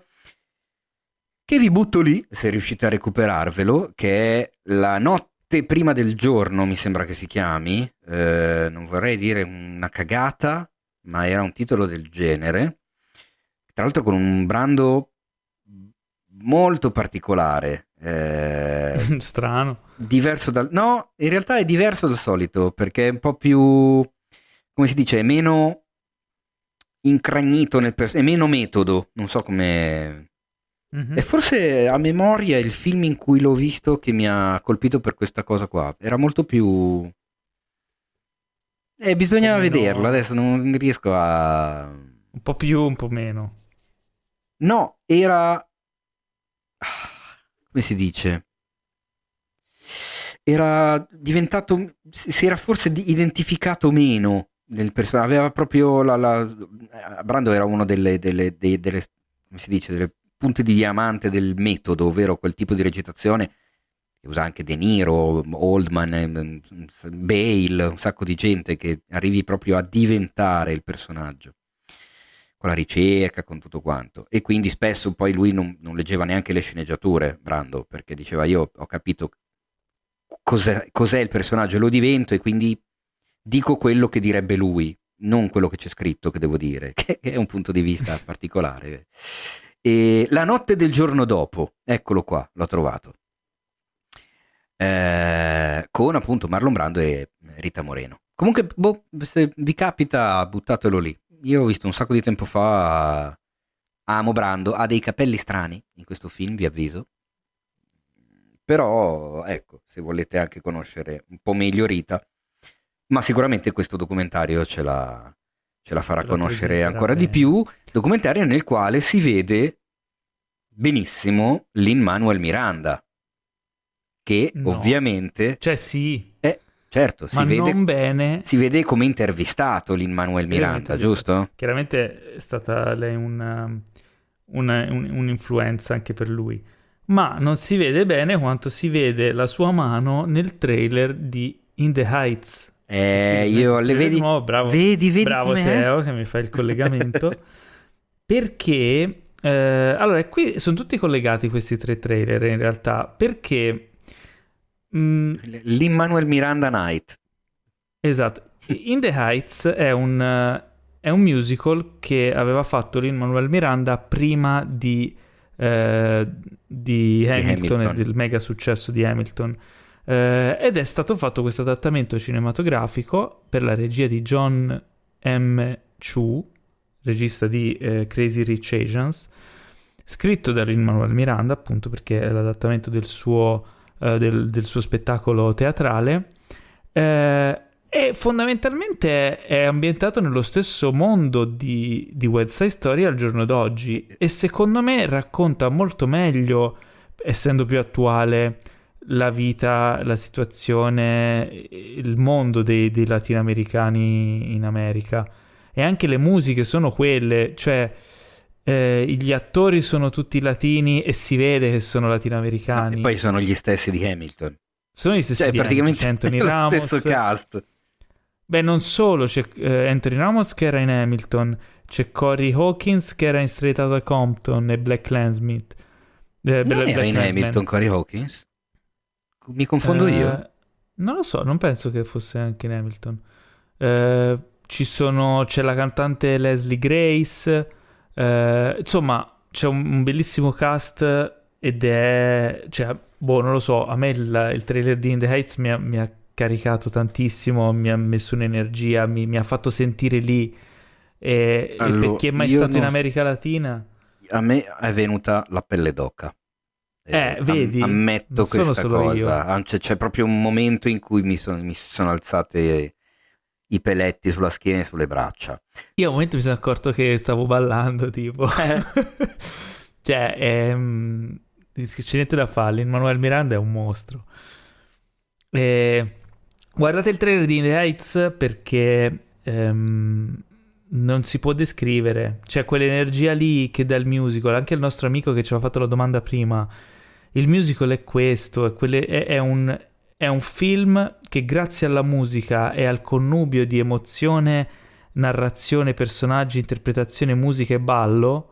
che vi butto lì se riuscite a recuperarvelo che è La notte prima del giorno mi sembra che si chiami eh, non vorrei dire una cagata ma era un titolo del genere tra l'altro con un Brando molto particolare eh, Strano. Diverso dal... No, in realtà è diverso dal solito perché è un po' più... come si dice, è meno incragnito nel pers- è meno metodo, non so come... Mm-hmm. E forse a memoria il film in cui l'ho visto che mi ha colpito per questa cosa qua. Era molto più... Eh, bisognava vederlo, adesso non riesco a... Un po' più, un po' meno. No, era come si dice? Era diventato, si era forse identificato meno nel personaggio, aveva proprio la, la, Brando era uno delle, delle, delle, delle, come si dice, delle punte di diamante del metodo, ovvero quel tipo di recitazione che usa anche De Niro, Oldman, ehm, Bale, un sacco di gente che arrivi proprio a diventare il personaggio. con la ricerca, con tutto quanto. E quindi spesso poi lui non, non leggeva neanche le sceneggiature, Brando, perché diceva io ho capito cos'è, cos'è il personaggio, lo divento e quindi dico quello che direbbe lui, non quello che c'è scritto che devo dire, che è un punto di vista particolare. E la notte del giorno dopo, eccolo qua, l'ho trovato. Eh, con appunto Marlon Brando e Rita Moreno. Comunque, boh, se vi capita, buttatelo lì io ho visto un sacco di tempo fa Amo Brando, ha dei capelli strani in questo film, vi avviso. Però, ecco, se volete anche conoscere un po' meglio Rita, ma sicuramente questo documentario ce la, ce la farà conoscere ancora bene. di più. Documentario nel quale si vede benissimo Lin Manuel Miranda, che no. ovviamente... Cioè sì. È Certo, si, vede, non bene. si vede come intervistato Lin Manuel Miranda, giusto? Chiaramente è stata lei una, una, un, un'influenza anche per lui, ma non si vede bene quanto si vede la sua mano nel trailer di In the Heights. Eh, io le vedi, nuovo, bravo, vedi, vedi bravo Teo che mi fa il collegamento, perché... Eh, allora, qui sono tutti collegati questi tre trailer in realtà, perché Mm, L'Immanuel Miranda Night. Esatto. In the Heights è un, è un musical che aveva fatto Lin-Manuel Miranda prima di, uh, di, Hamilton, Hamilton, e del mega successo di Hamilton. Uh, ed è stato fatto questo adattamento cinematografico per la regia di John M. Chu, regista di Crazy Rich Asians, scritto da Lin-Manuel Miranda, appunto perché è l'adattamento del suo eh, del, del, suo spettacolo teatrale. Eh, e fondamentalmente è ambientato nello stesso mondo di, di West Side Story al giorno d'oggi e secondo me racconta molto meglio, essendo più attuale, la vita, la situazione, il mondo dei, dei latinoamericani in America. E anche le musiche sono quelle, cioè eh, gli attori sono tutti latini e si vede che sono latinoamericani. No, e poi sono gli stessi di Hamilton. Sono gli stessi cioè, di praticamente Anthony lo Ramos. stesso cast. Beh, non solo, c'è eh, Anthony Ramos che era in Hamilton, c'è Corey Hawkins che era in Straight Outta Compton e Black Landsmith. Eh, non Black era in. Hamilton Corey Hawkins? Mi confondo eh, io? Non lo so, non penso che fosse anche in Hamilton. Eh, ci sono, c'è la cantante Leslie Grace, eh, insomma, c'è un, un, bellissimo cast ed è... Cioè, boh, non lo so, a me il, il trailer di In the Heights mi ha, mi ha, caricato tantissimo, mi ha messo un'energia, mi, mi ha fatto sentire lì. E, allora, e per chi è mai stato in America Latina... A me è venuta la pelle d'oca. Eh, eh vedi? Ammetto questa cosa. C'è, c'è, proprio un momento in cui mi, son, mi sono alzate i peletti sulla schiena e sulle braccia. Io a un momento mi sono accorto che stavo ballando, tipo. Eh. cioè, ehm, c'è niente da fare. Manuel Miranda è un mostro. E... Guardate il trailer di In the Heights perché ehm, non si può descrivere. C'è quell'energia lì che dà il musical. Anche il nostro amico che ci aveva fatto la domanda prima. Il musical è questo, è, quelle, è, è un è un film che grazie alla musica e al connubio di emozione, narrazione, personaggi, interpretazione, musica e ballo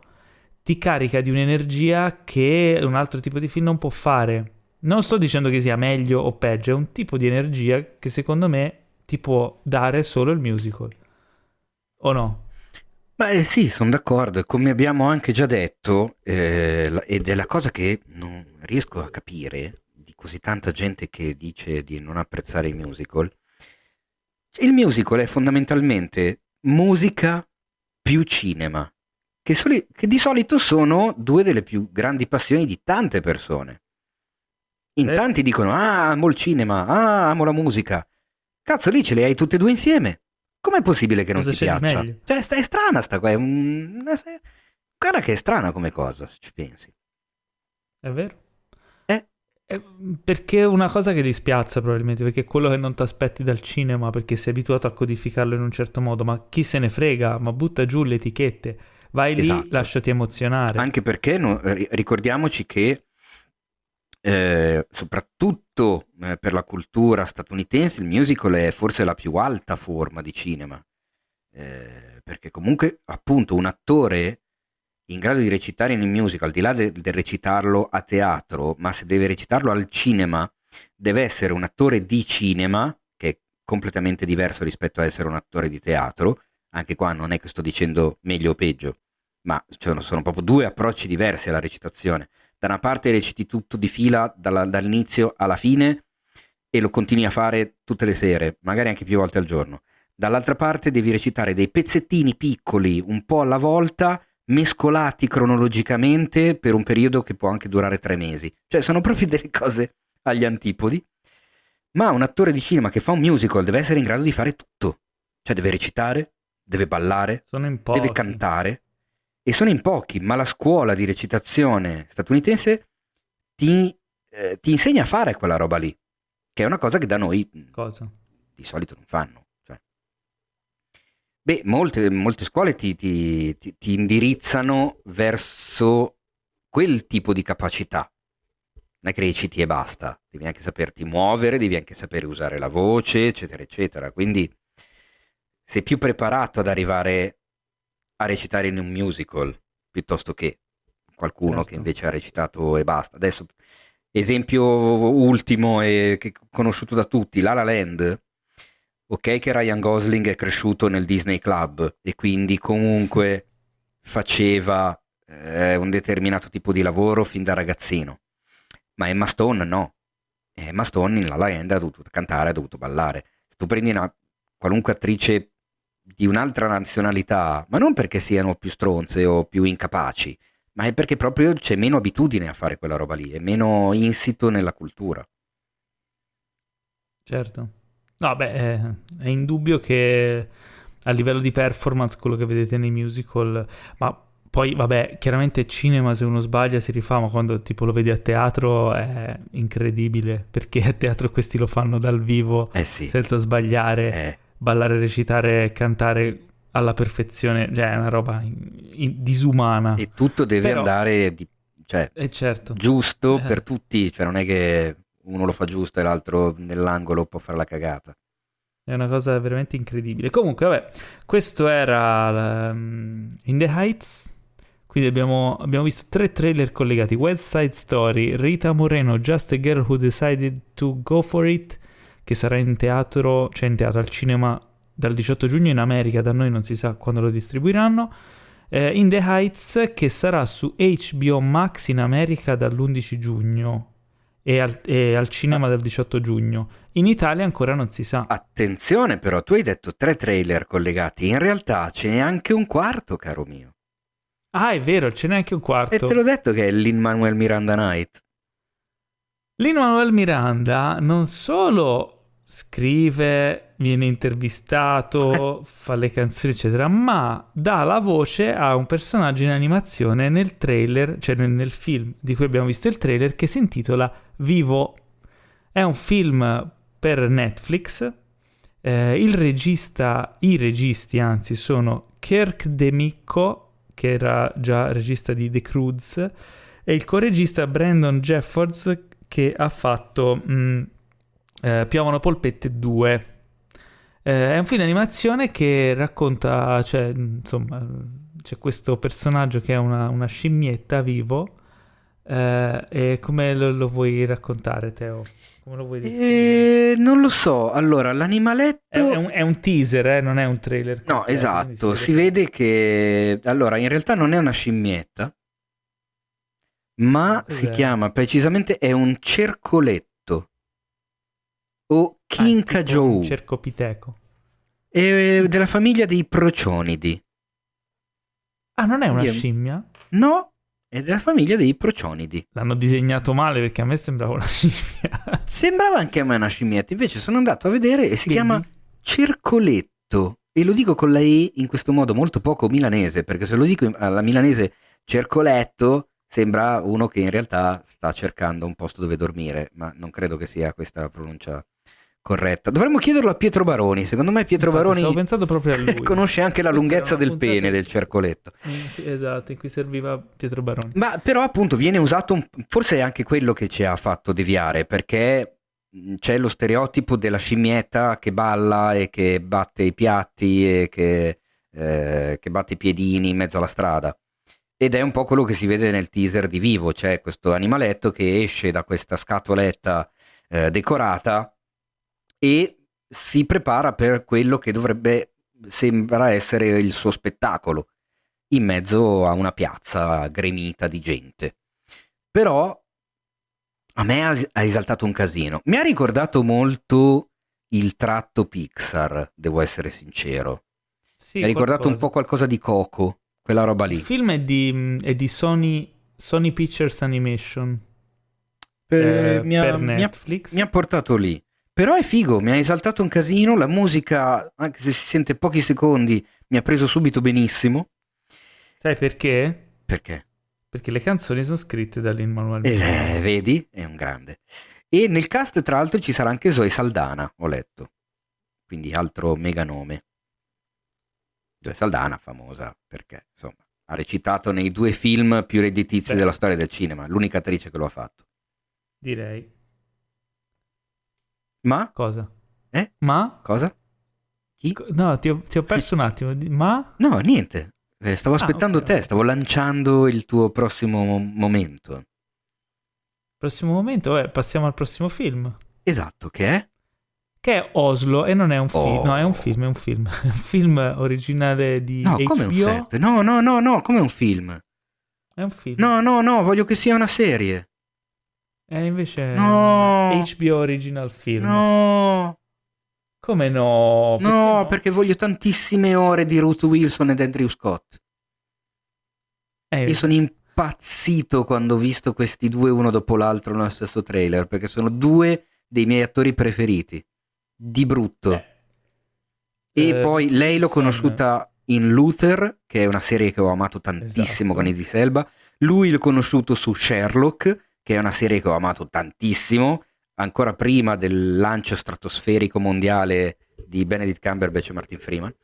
ti carica di un'energia che un altro tipo di film non può fare. Non sto dicendo che sia meglio o peggio, è un tipo di energia che secondo me ti può dare solo il musical. O no? Beh sì, sono d'accordo. Come abbiamo anche già detto, eh, ed è la cosa che non riesco a capire, così tanta gente che dice di non apprezzare i musical. Il musical è fondamentalmente musica più cinema, che, soli- che di solito sono due delle più grandi passioni di tante persone. In eh. tanti dicono, ah, amo il cinema, ah, amo la musica. Cazzo, lì ce le hai tutte e due insieme. Com'è possibile che non cosa ti piaccia? Cioè, è strana sta qua, è un... Guarda che è strana come cosa, se ci pensi. È vero. Perché è una cosa che dispiazza probabilmente, perché è quello che non ti aspetti dal cinema, perché sei abituato a codificarlo in un certo modo, ma chi se ne frega, ma butta giù le etichette, vai lì, esatto. lasciati emozionare. Anche perché no, ricordiamoci che eh, soprattutto eh, per la cultura statunitense il musical è forse la più alta forma di cinema. Eh, perché comunque appunto un attore in grado di recitare in un musical, al di là del de recitarlo a teatro, ma se deve recitarlo al cinema, deve essere un attore di cinema, che è completamente diverso rispetto a essere un attore di teatro. Anche qua non è che sto dicendo meglio o peggio, ma cioè, sono proprio due approcci diversi alla recitazione. Da una parte reciti tutto di fila dalla, dall'inizio alla fine e lo continui a fare tutte le sere, magari anche più volte al giorno. Dall'altra parte devi recitare dei pezzettini piccoli, un po' alla volta, mescolati cronologicamente per un periodo che può anche durare tre mesi. Cioè sono proprio delle cose agli antipodi. Ma un attore di cinema che fa un musical deve essere in grado di fare tutto. Cioè deve recitare, deve ballare, deve cantare. E sono in pochi, ma la scuola di recitazione statunitense ti, eh, ti insegna a fare quella roba lì. Che è una cosa che da noi cosa? di solito non fanno. Beh, molte, molte scuole ti, ti, ti, ti, indirizzano verso quel tipo di capacità. Non è che reciti e basta, devi anche saperti muovere, devi anche sapere usare la voce, eccetera, eccetera. Quindi sei più preparato ad arrivare a recitare in un musical piuttosto che qualcuno certo. che invece ha recitato e basta. Adesso, esempio ultimo e che conosciuto da tutti, La La Land ok che Ryan Gosling è cresciuto nel Disney Club e quindi comunque faceva eh, un determinato tipo di lavoro fin da ragazzino, ma Emma Stone no. Emma Stone in La La Land ha dovuto cantare, ha dovuto ballare. Se tu prendi una qualunque attrice di un'altra nazionalità, ma non perché siano più stronze o più incapaci, ma è perché proprio c'è meno abitudine a fare quella roba lì, è meno insito nella cultura. Certo. No, beh, è, è indubbio che a livello di performance quello che vedete nei musical, ma poi, vabbè, chiaramente cinema se uno sbaglia si rifà, ma quando tipo lo vedi a teatro è incredibile, perché a teatro questi lo fanno dal vivo, eh sì. senza sbagliare, eh. Ballare, recitare, cantare alla perfezione, cioè è una roba in, in, disumana. E tutto deve Però, andare di, cioè, eh certo. giusto eh. per tutti, cioè non è che uno lo fa giusto e l'altro nell'angolo può fare la cagata. È una cosa veramente incredibile. Comunque, vabbè, questo era um, In the Heights. Quindi abbiamo, abbiamo, visto tre trailer collegati: West Side Story, Rita Moreno, Just a Girl Who Decided to Go for It, che sarà in teatro, cioè in teatro al cinema dal 18 giugno in America, da noi non si sa quando lo distribuiranno. Eh, in the Heights, che sarà su HBO Max in America dall'11 giugno e al, e al cinema del 18 giugno. In Italia ancora non si sa. Attenzione però, tu hai detto tre trailer collegati, in realtà ce n'è anche un quarto, caro mio. Ah, è vero, ce n'è anche un quarto. E te l'ho detto che è l'In-Manuel Miranda Night. Lin-Manuel Miranda non solo scrive, viene intervistato, fa le canzoni, eccetera, ma dà la voce a un personaggio in animazione nel trailer, cioè nel film di cui abbiamo visto il trailer, che si intitola Vivo. È un film per Netflix. Eh, il regista, i registi anzi, sono Kirk DeMicco, che era già regista di The Croods, e il co-regista Brandon Jeffords, che ha fatto... Mh, mm, eh, Piovono polpette 2. Eh, è un film d'animazione che racconta, cioè, insomma, c'è questo personaggio che è una, una scimmietta vivo. Eh, e come lo, lo, vuoi raccontare, Teo? Come lo vuoi eh, non lo so. Allora, l'animaletto. È, è, un, è un, teaser, eh? non è un trailer. No, esatto. Si vede che. Allora, in realtà non è una scimmietta, ma Cos'è? si chiama precisamente. È un cercoletto o Kinkajou. Ah, cercopiteco. È della famiglia dei procionidi. Ah, non è una Io... scimmia? No, è della famiglia dei procionidi. L'hanno disegnato male perché a me sembrava una scimmia. Sembrava anche a me una scimmietta, invece sono andato a vedere e si Quindi? chiama cercoletto. E lo dico con la E in questo modo molto poco milanese, perché se lo dico alla milanese cercoletto sembra uno che in realtà sta cercando un posto dove dormire, ma non credo che sia questa la pronuncia corretta. Dovremmo chiederlo a Pietro Baroni. Secondo me Pietro Infatti, Baroni conosce anche la lunghezza del pene del cercoletto. Esatto, in cui serviva Pietro Baroni. Ma però appunto viene usato, un... forse è anche quello che ci ha fatto deviare, perché c'è lo stereotipo della scimmietta che balla e che batte i piatti e che eh, che batte i piedini in mezzo alla strada. Ed è un po' quello che si vede nel teaser di Vivo, c'è questo animaletto che esce da questa scatoletta eh, decorata e si prepara per quello che dovrebbe sembra essere il suo spettacolo in mezzo a una piazza gremita di gente. Però a me ha esaltato un casino. Mi ha ricordato molto il tratto Pixar, devo essere sincero. Sì, Mi ha ricordato qualcosa. un po' qualcosa di Coco, quella roba lì. Il film è di, è di Sony, Sony, Pictures Animation. Per, eh, mi, ha, per Netflix. Mi ha, mi ha portato lì. Però è figo, mi ha esaltato un casino, la musica, anche se si sente pochi secondi, mi ha preso subito benissimo. Sai perché? Perché? Perché le canzoni sono scritte da Lin Manuel Miranda. Eh, vedi? È un grande. E nel cast, tra l'altro, ci sarà anche Zoe Saldana, ho letto. Quindi altro mega nome. Zoe Saldana, famosa perché, insomma, ha recitato nei due film più redditizi Beh. della storia del cinema. L'unica attrice che lo ha fatto. Direi. Ma? Cosa? Eh? Ma? Cosa? Chi? No, ti ho, ti ho perso un attimo. Ma? No, niente. Eh, stavo ah, aspettando okay. te, stavo lanciando il tuo prossimo momento. Prossimo momento? Eh, passiamo al prossimo film. Esatto, che è? Che è Oslo e non è un film. Oh. No, è un film, è un film. un film originale di no, HBO. come un set? No, no, no, no, come un film. È un film. No, no, no, voglio che sia una serie. E invece no. HBO original film. No. Come no? Perché no, no, perché voglio tantissime ore di Ruth Wilson ed Andrew Scott. Eh, Io sono impazzito quando ho visto questi due uno dopo l'altro nello stesso trailer, perché sono due dei miei attori preferiti. Di brutto. Eh. E eh, poi lei l'ho conosciuta in Luther, che è una serie che ho amato tantissimo esatto. con Idris Elba. Lui l'ho conosciuto su Sherlock, che è una serie che ho amato tantissimo ancora prima del lancio stratosferico mondiale di Benedict Cumberbatch e Martin Freeman.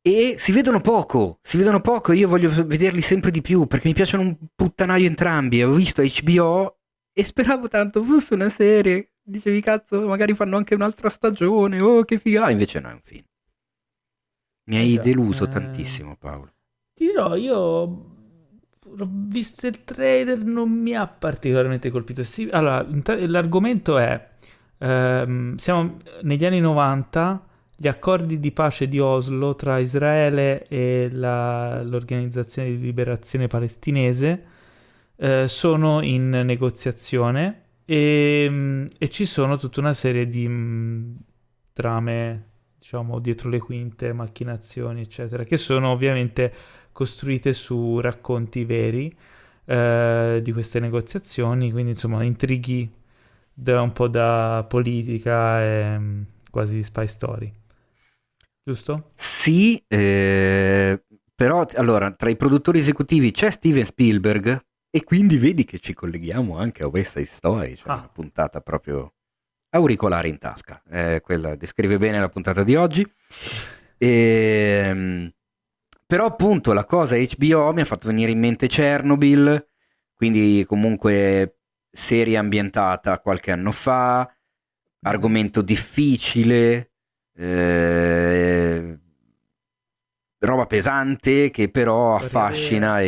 E si vedono poco, si vedono poco, io voglio vederli sempre di più perché mi piacciono un puttanaio entrambi. Ho visto HBO e speravo tanto fosse una serie. Dicevi cazzo, magari fanno anche un'altra stagione, oh che figa. Invece no, è un film. Mi hai deluso eh... tantissimo, Paolo. Ti dirò, io ho visto il trailer, non mi ha particolarmente colpito. Sì, allora, l'argomento è, ehm, siamo negli anni 90, gli accordi di pace di Oslo tra Israele e la, l'organizzazione di liberazione palestinese eh, sono in negoziazione e, e, ci sono tutta una serie di mh, mm, trame, diciamo, dietro le quinte, macchinazioni, eccetera, che sono ovviamente costruite su racconti veri eh, di queste negoziazioni, quindi insomma intrighi da un po' da politica e mm, quasi spy story. Giusto? Sì, eh, però allora tra i produttori esecutivi c'è Steven Spielberg e quindi vedi che ci colleghiamo anche a West Side Story, cioè ah. una puntata proprio auricolare in tasca, eh, quella descrive bene la puntata di oggi. E, ehm, però appunto la cosa HBO mi ha fatto venire in mente Chernobyl, quindi comunque serie ambientata qualche anno fa, argomento difficile, eh, roba pesante che però affascina e,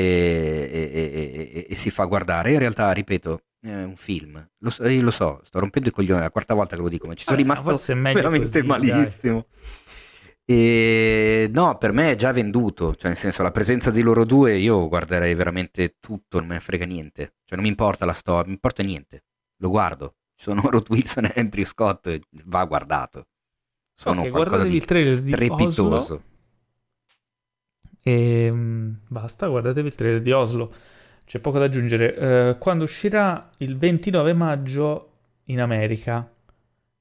e, e, e, si fa guardare. In realtà, ripeto, è un film. Lo so, io lo so, sto rompendo i coglioni, è la quarta volta che lo dico, ma ci sono rimasto veramente così, malissimo. Dai. E no, per me è già venduto, cioè nel senso la presenza di loro due io guarderei veramente tutto, non me ne frega niente, cioè non mi importa la storia, mi importa niente, lo guardo, sono Ruth Wilson e Andrew Scott, va guardato, sono okay, qualcosa di il trailer di strepitoso. Oslo. E ehm, basta, guardatevi il trailer di Oslo, c'è poco da aggiungere, uh, quando uscirà il 29 maggio in America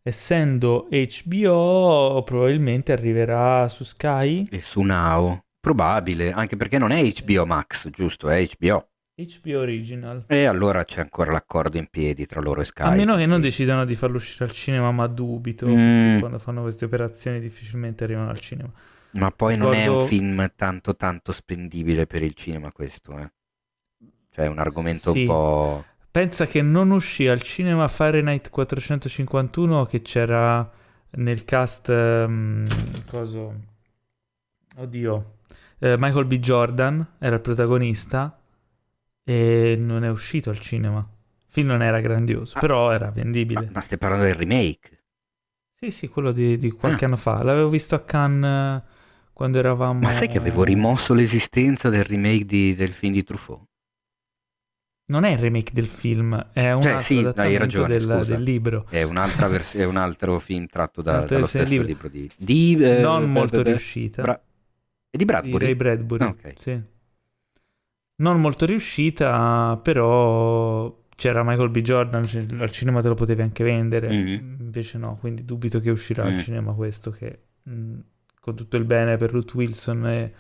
essendo HBO probabilmente arriverà su Sky. E su Now. Probabile anche perché non è HBO Max giusto? È HBO HBO Original. E allora c'è ancora l'accordo in piedi tra loro e Sky a meno che non decidano di farlo uscire al cinema ma dubito mm. quando fanno queste operazioni difficilmente arrivano al cinema. Ma poi Ricordo... non è un film tanto tanto spendibile per il cinema questo eh. Cioè è un argomento sì. un po' Pensa che non uscì al cinema Fahrenheit 451 che c'era nel cast um, coso, Oddio. Eh, Michael B. Jordan era il protagonista e non è uscito al cinema. Il film non era grandioso, Ah. però era vendibile. Ma, ma stai parlando del remake? Sì, sì, quello di, di qualche Ah. anno fa. L'avevo visto a Cannes eh, quando eravamo... Ma sai che avevo rimosso l'esistenza del remake di- del film di Truffaut? Non è il remake del film, è un Cioè, altro sì, adattamento ragione, del, del libro. È, un'altra vers- è un altro film tratto da- dallo stesso del libro di... di eh, non molto beh, beh, riuscita. Bra- è di di Bradbury? Ray Bradbury. Ah, ok. sì. Non molto riuscita, però c'era Michael B. Jordan, cioè, al cinema te lo potevi anche vendere, Mhm. invece no, quindi dubito che uscirà Mm. al cinema questo che mh, con tutto il bene per Ruth Wilson e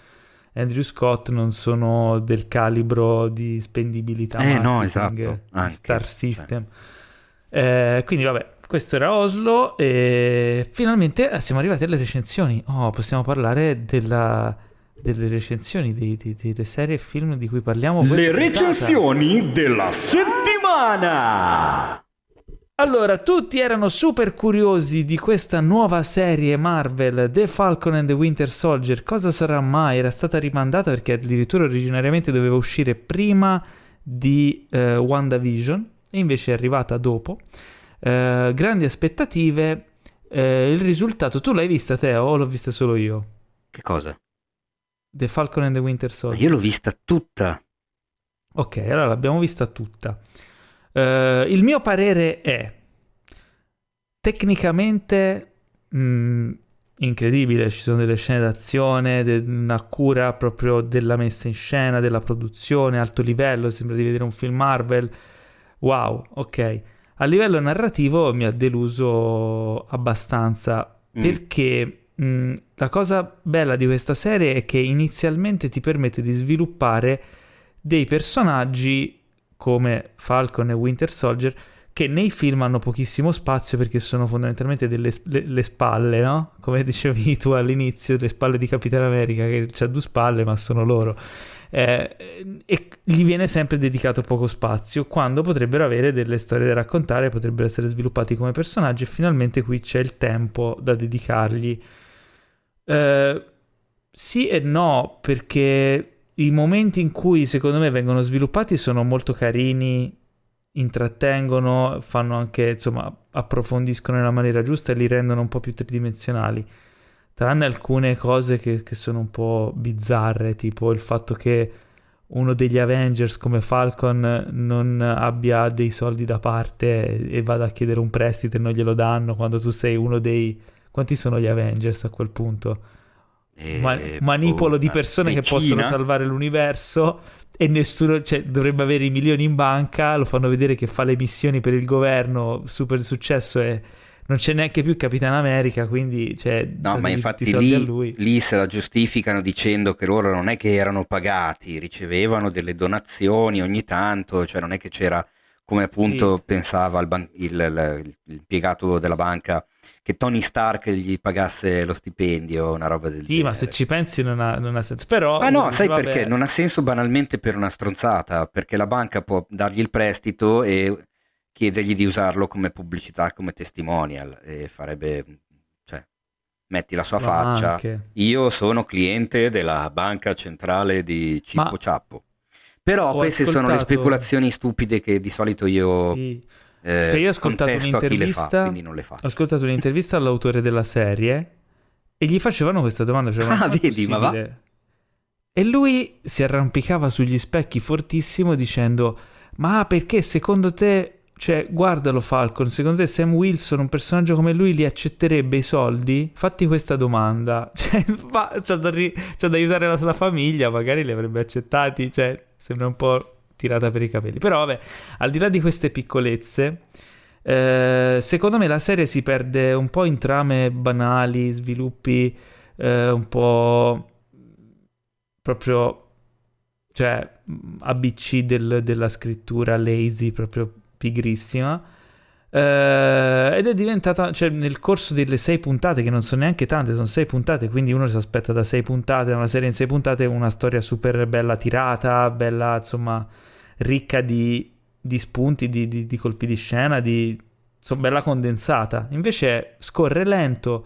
Andrew Scott non sono del calibro di spendibilità Eh, no, esatto, anche, Star cioè. System. Eh, quindi vabbè, questo era Oslo e finalmente siamo arrivati alle recensioni. Oh, possiamo parlare della- delle recensioni dei- dei- delle serie e film di cui parliamo. questa Le puntata. recensioni della settimana! Allora, tutti erano super curiosi di questa nuova serie Marvel, The Falcon and the Winter Soldier. Cosa sarà mai? Era stata rimandata perché addirittura originariamente doveva uscire prima di eh, WandaVision e invece è arrivata dopo. Eh, grandi aspettative. Eh, il risultato, tu l'hai vista te o l'ho vista solo io? Che cosa? The Falcon and the Winter Soldier. Io l'ho vista tutta. Ok, allora l'abbiamo vista tutta. Eh, il mio parere è tecnicamente mh, incredibile, ci sono delle scene d'azione, de- una cura proprio della messa in scena, della produzione, alto livello, sembra di vedere un film Marvel. Wow, ok. A livello narrativo mi ha deluso abbastanza Mm. perché mh, la cosa bella di questa serie è che inizialmente ti permette di sviluppare dei personaggi come Falcon e Winter Soldier che nei film hanno pochissimo spazio perché sono fondamentalmente delle le, le spalle, no? Come dicevi tu all'inizio, le spalle di Capitan America che ha due spalle ma sono loro. Eh, e gli viene sempre dedicato poco spazio quando potrebbero avere delle storie da raccontare, potrebbero essere sviluppati come personaggi e finalmente qui c'è il tempo da dedicargli. Eh, sì e no, perché i momenti in cui secondo me vengono sviluppati sono molto carini, intrattengono, fanno anche, insomma, approfondiscono nella maniera giusta e li rendono un po' più tridimensionali. Tranne alcune cose che, che sono un po' bizzarre, tipo il fatto che uno degli Avengers come Falcon non abbia dei soldi da parte e, vada a chiedere un prestito e non glielo danno quando tu sei uno dei... Quanti sono gli Avengers a quel punto? Eh, Ma- manipolo boh, di persone che possono salvare l'universo e nessuno, cioè, dovrebbe avere i milioni in banca, lo fanno vedere che fa le missioni per il governo, super successo e non c'è neanche più Capitan America, quindi cioè, No, ma infatti lì, lui. lì se la giustificano dicendo che loro non è che erano pagati, ricevevano delle donazioni ogni tanto, cioè non è che c'era, come appunto Sì. pensava il, ban- il- il- l'impiegato della banca, che Tony Stark gli pagasse lo stipendio, una roba del Sì, genere. ma se ci pensi non ha, non ha senso. Però, Ah no, sai vabbè, perché? Non ha senso banalmente per una stronzata, perché la banca può dargli il prestito e chiedergli di usarlo come pubblicità, come testimonial e farebbe, cioè, metti la sua ma faccia. anche. Io sono cliente della banca centrale di Cippo Ma- Ciappo. Però Ho queste sono le ascoltato- speculazioni stupide che di solito io Sì. Eh, Che io ho ascoltato fa, un'intervista- faccio. Ho ascoltato un'intervista all'autore della serie e gli facevano questa domanda. Cioè, Ah, vedi, ma va. E lui si arrampicava sugli specchi fortissimo dicendo: Ma perché secondo te, cioè, guardalo Falcon, secondo te Sam Wilson, un personaggio come lui, li accetterebbe i soldi? Fatti questa domanda. Cioè, ma c'ha da, ri- c'ha da aiutare la sua famiglia, magari li avrebbe accettati. Cioè, sembra un po' tirata per i capelli. Però, vabbè, al di là di queste piccolezze. eh, secondo me la serie si perde un po' in trame banali, sviluppi eh, un po' proprio cioè mh, ABC del- della scrittura lazy, proprio pigrissima. Eh, ed è diventata, cioè nel corso delle sei puntate, che non sono neanche tante, sono sei puntate, quindi uno si aspetta da sei puntate, da una serie in sei puntate, una storia super bella tirata, bella insomma ricca di, di spunti, di, di- di colpi di scena, di, insomma bella condensata. Invece scorre lento,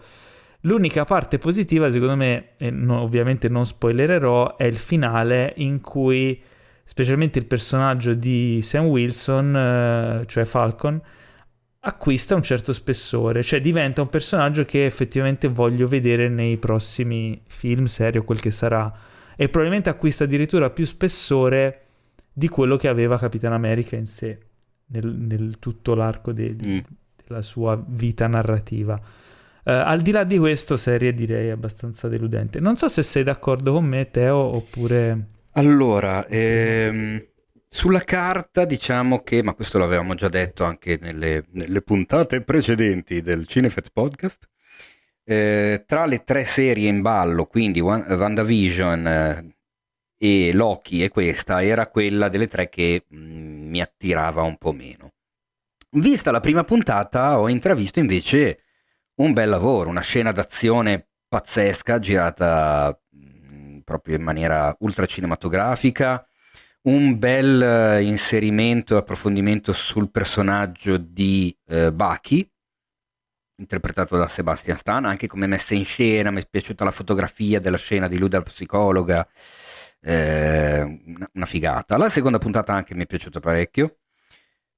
L'unica parte positiva, secondo me, e no, ovviamente non spoilererò, è il finale in cui specialmente il personaggio di Sam Wilson, eh, cioè Falcon, acquista un certo spessore, cioè diventa un personaggio che effettivamente voglio vedere nei prossimi film, serie o quel che sarà, e probabilmente acquista addirittura più spessore di quello che aveva Capitan America in sé, nel, nel tutto l'arco de, de, mm. della sua vita narrativa. Uh, al di là di questo, serie direi abbastanza deludente. Non so se sei d'accordo con me, Teo, oppure... Allora, ehm, sulla carta diciamo che, ma questo l'avevamo già detto anche nelle, nelle puntate precedenti del Cinefets Podcast, eh, tra le tre serie in ballo, quindi WandaVision eh, e Loki e questa, era quella delle tre che mm, mi attirava un po' meno. Vista la prima puntata ho intravisto invece un bel lavoro, una scena d'azione pazzesca girata mh, proprio in maniera ultra cinematografica, un bel eh, inserimento e approfondimento sul personaggio di eh, Bucky, interpretato da Sebastian Stan, anche come messa in scena, mi è piaciuta la fotografia della scena di lui da psicologa, eh, una, figata. La seconda puntata anche mi è piaciuta parecchio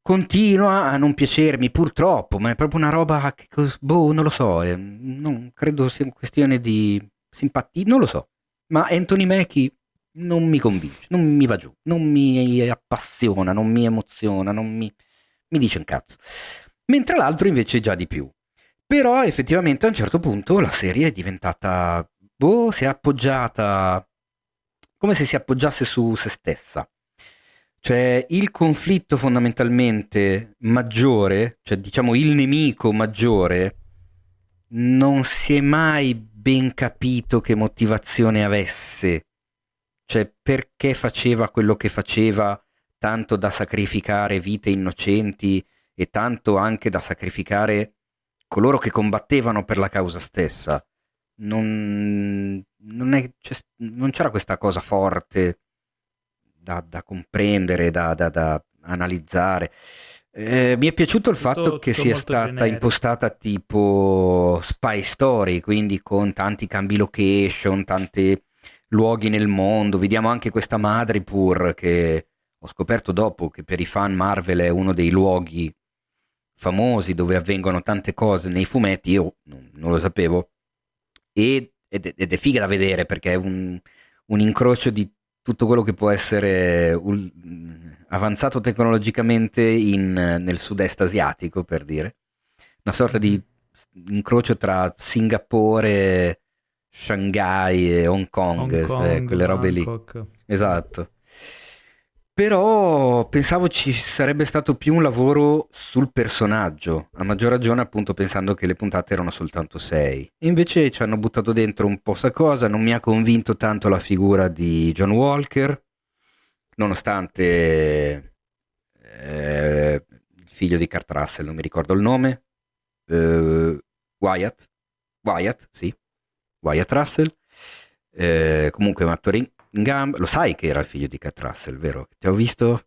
continua a non piacermi purtroppo, ma è proprio una roba che, boh, non lo so, eh, non credo sia una questione di simpatia, non lo so. Ma Anthony Mackie non mi convince, non mi va giù, non mi appassiona, non mi emoziona, non mi, mi dice un cazzo. Mentre l'altro invece già di più. Però effettivamente a un certo punto la serie è diventata, boh, si è appoggiata, come se si appoggiasse su se stessa cioè il conflitto fondamentalmente maggiore, cioè diciamo il nemico maggiore, non si è mai ben capito che motivazione avesse, cioè perché faceva quello che faceva, tanto da sacrificare vite innocenti e tanto anche da sacrificare coloro che combattevano per la causa stessa. Non, non, è, non c'era questa cosa forte da, da comprendere, da, da, da analizzare. Eh, mi è piaciuto il fatto che sia stata generico. impostata tipo spy story, quindi con tanti cambi location, tanti luoghi nel mondo. Vediamo anche questa Madripoor che ho scoperto dopo che per i fan Marvel è uno dei luoghi famosi dove avvengono tante cose nei fumetti, io non, non lo sapevo. Ed, ed, è figa da vedere perché è un, un incrocio di tutto quello che può essere ul- avanzato tecnologicamente in, nel sud-est asiatico, per dire. Una sorta di incrocio tra Singapore, Shanghai e Hong Kong, Hong Kong cioè quelle robe Bangkok. lì. Esatto. Però pensavo ci sarebbe stato più un lavoro sul personaggio, a maggior ragione appunto pensando che le puntate erano soltanto sei. Invece ci hanno buttato dentro un po' sta cosa, non mi ha convinto tanto la figura di John Walker, nonostante eh, il figlio di Kurt Russell, non mi ricordo il nome, eh, Wyatt, Wyatt, sì, Wyatt Russell, eh, comunque un attore in gamba. Lo sai che era il figlio di Cat Russell, vero? Ti ho visto.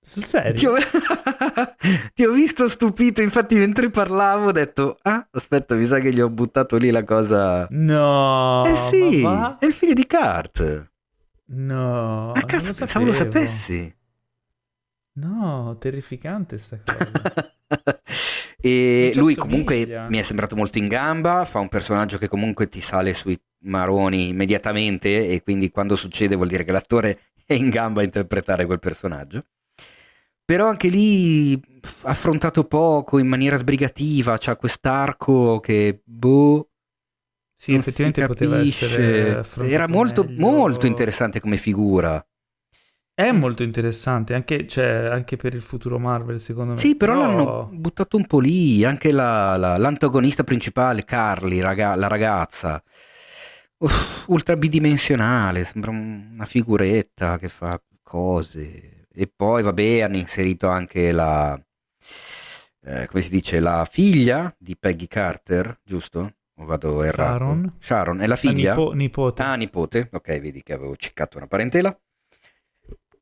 Sul serio? Ti ho... Ti ho visto stupito, infatti mentre parlavo ho detto, ah, aspetta, mi sa che gli ho buttato lì la cosa... No! Eh sì, è il figlio di Kurt. No! A cazzo, pensavo lo sapessi. No, terrificante sta cosa. e lui comunque mi è sembrato molto in gamba, fa un personaggio che comunque ti sale sui maroni immediatamente e quindi quando succede vuol dire che l'attore è in gamba a interpretare quel personaggio. Però anche lì affrontato poco, in maniera sbrigativa, c'ha quest'arco che boh. Sì, effettivamente poteva essere Era molto, molto interessante come figura. È molto interessante, anche, cioè, anche, per il futuro Marvel, secondo me. Sì, però, però... l'hanno buttato un po' lì. Anche la, la, l'antagonista principale, Carly, raga, la ragazza uff, ultra bidimensionale, sembra una figuretta che fa cose. E poi, vabbè, hanno inserito anche la, eh, come si dice, la figlia di Peggy Carter, giusto? O vado errato? Sharon. Sharon, è la figlia? La nipo- nipote. Ah, nipote, ok, vedi che avevo ciccato una parentela.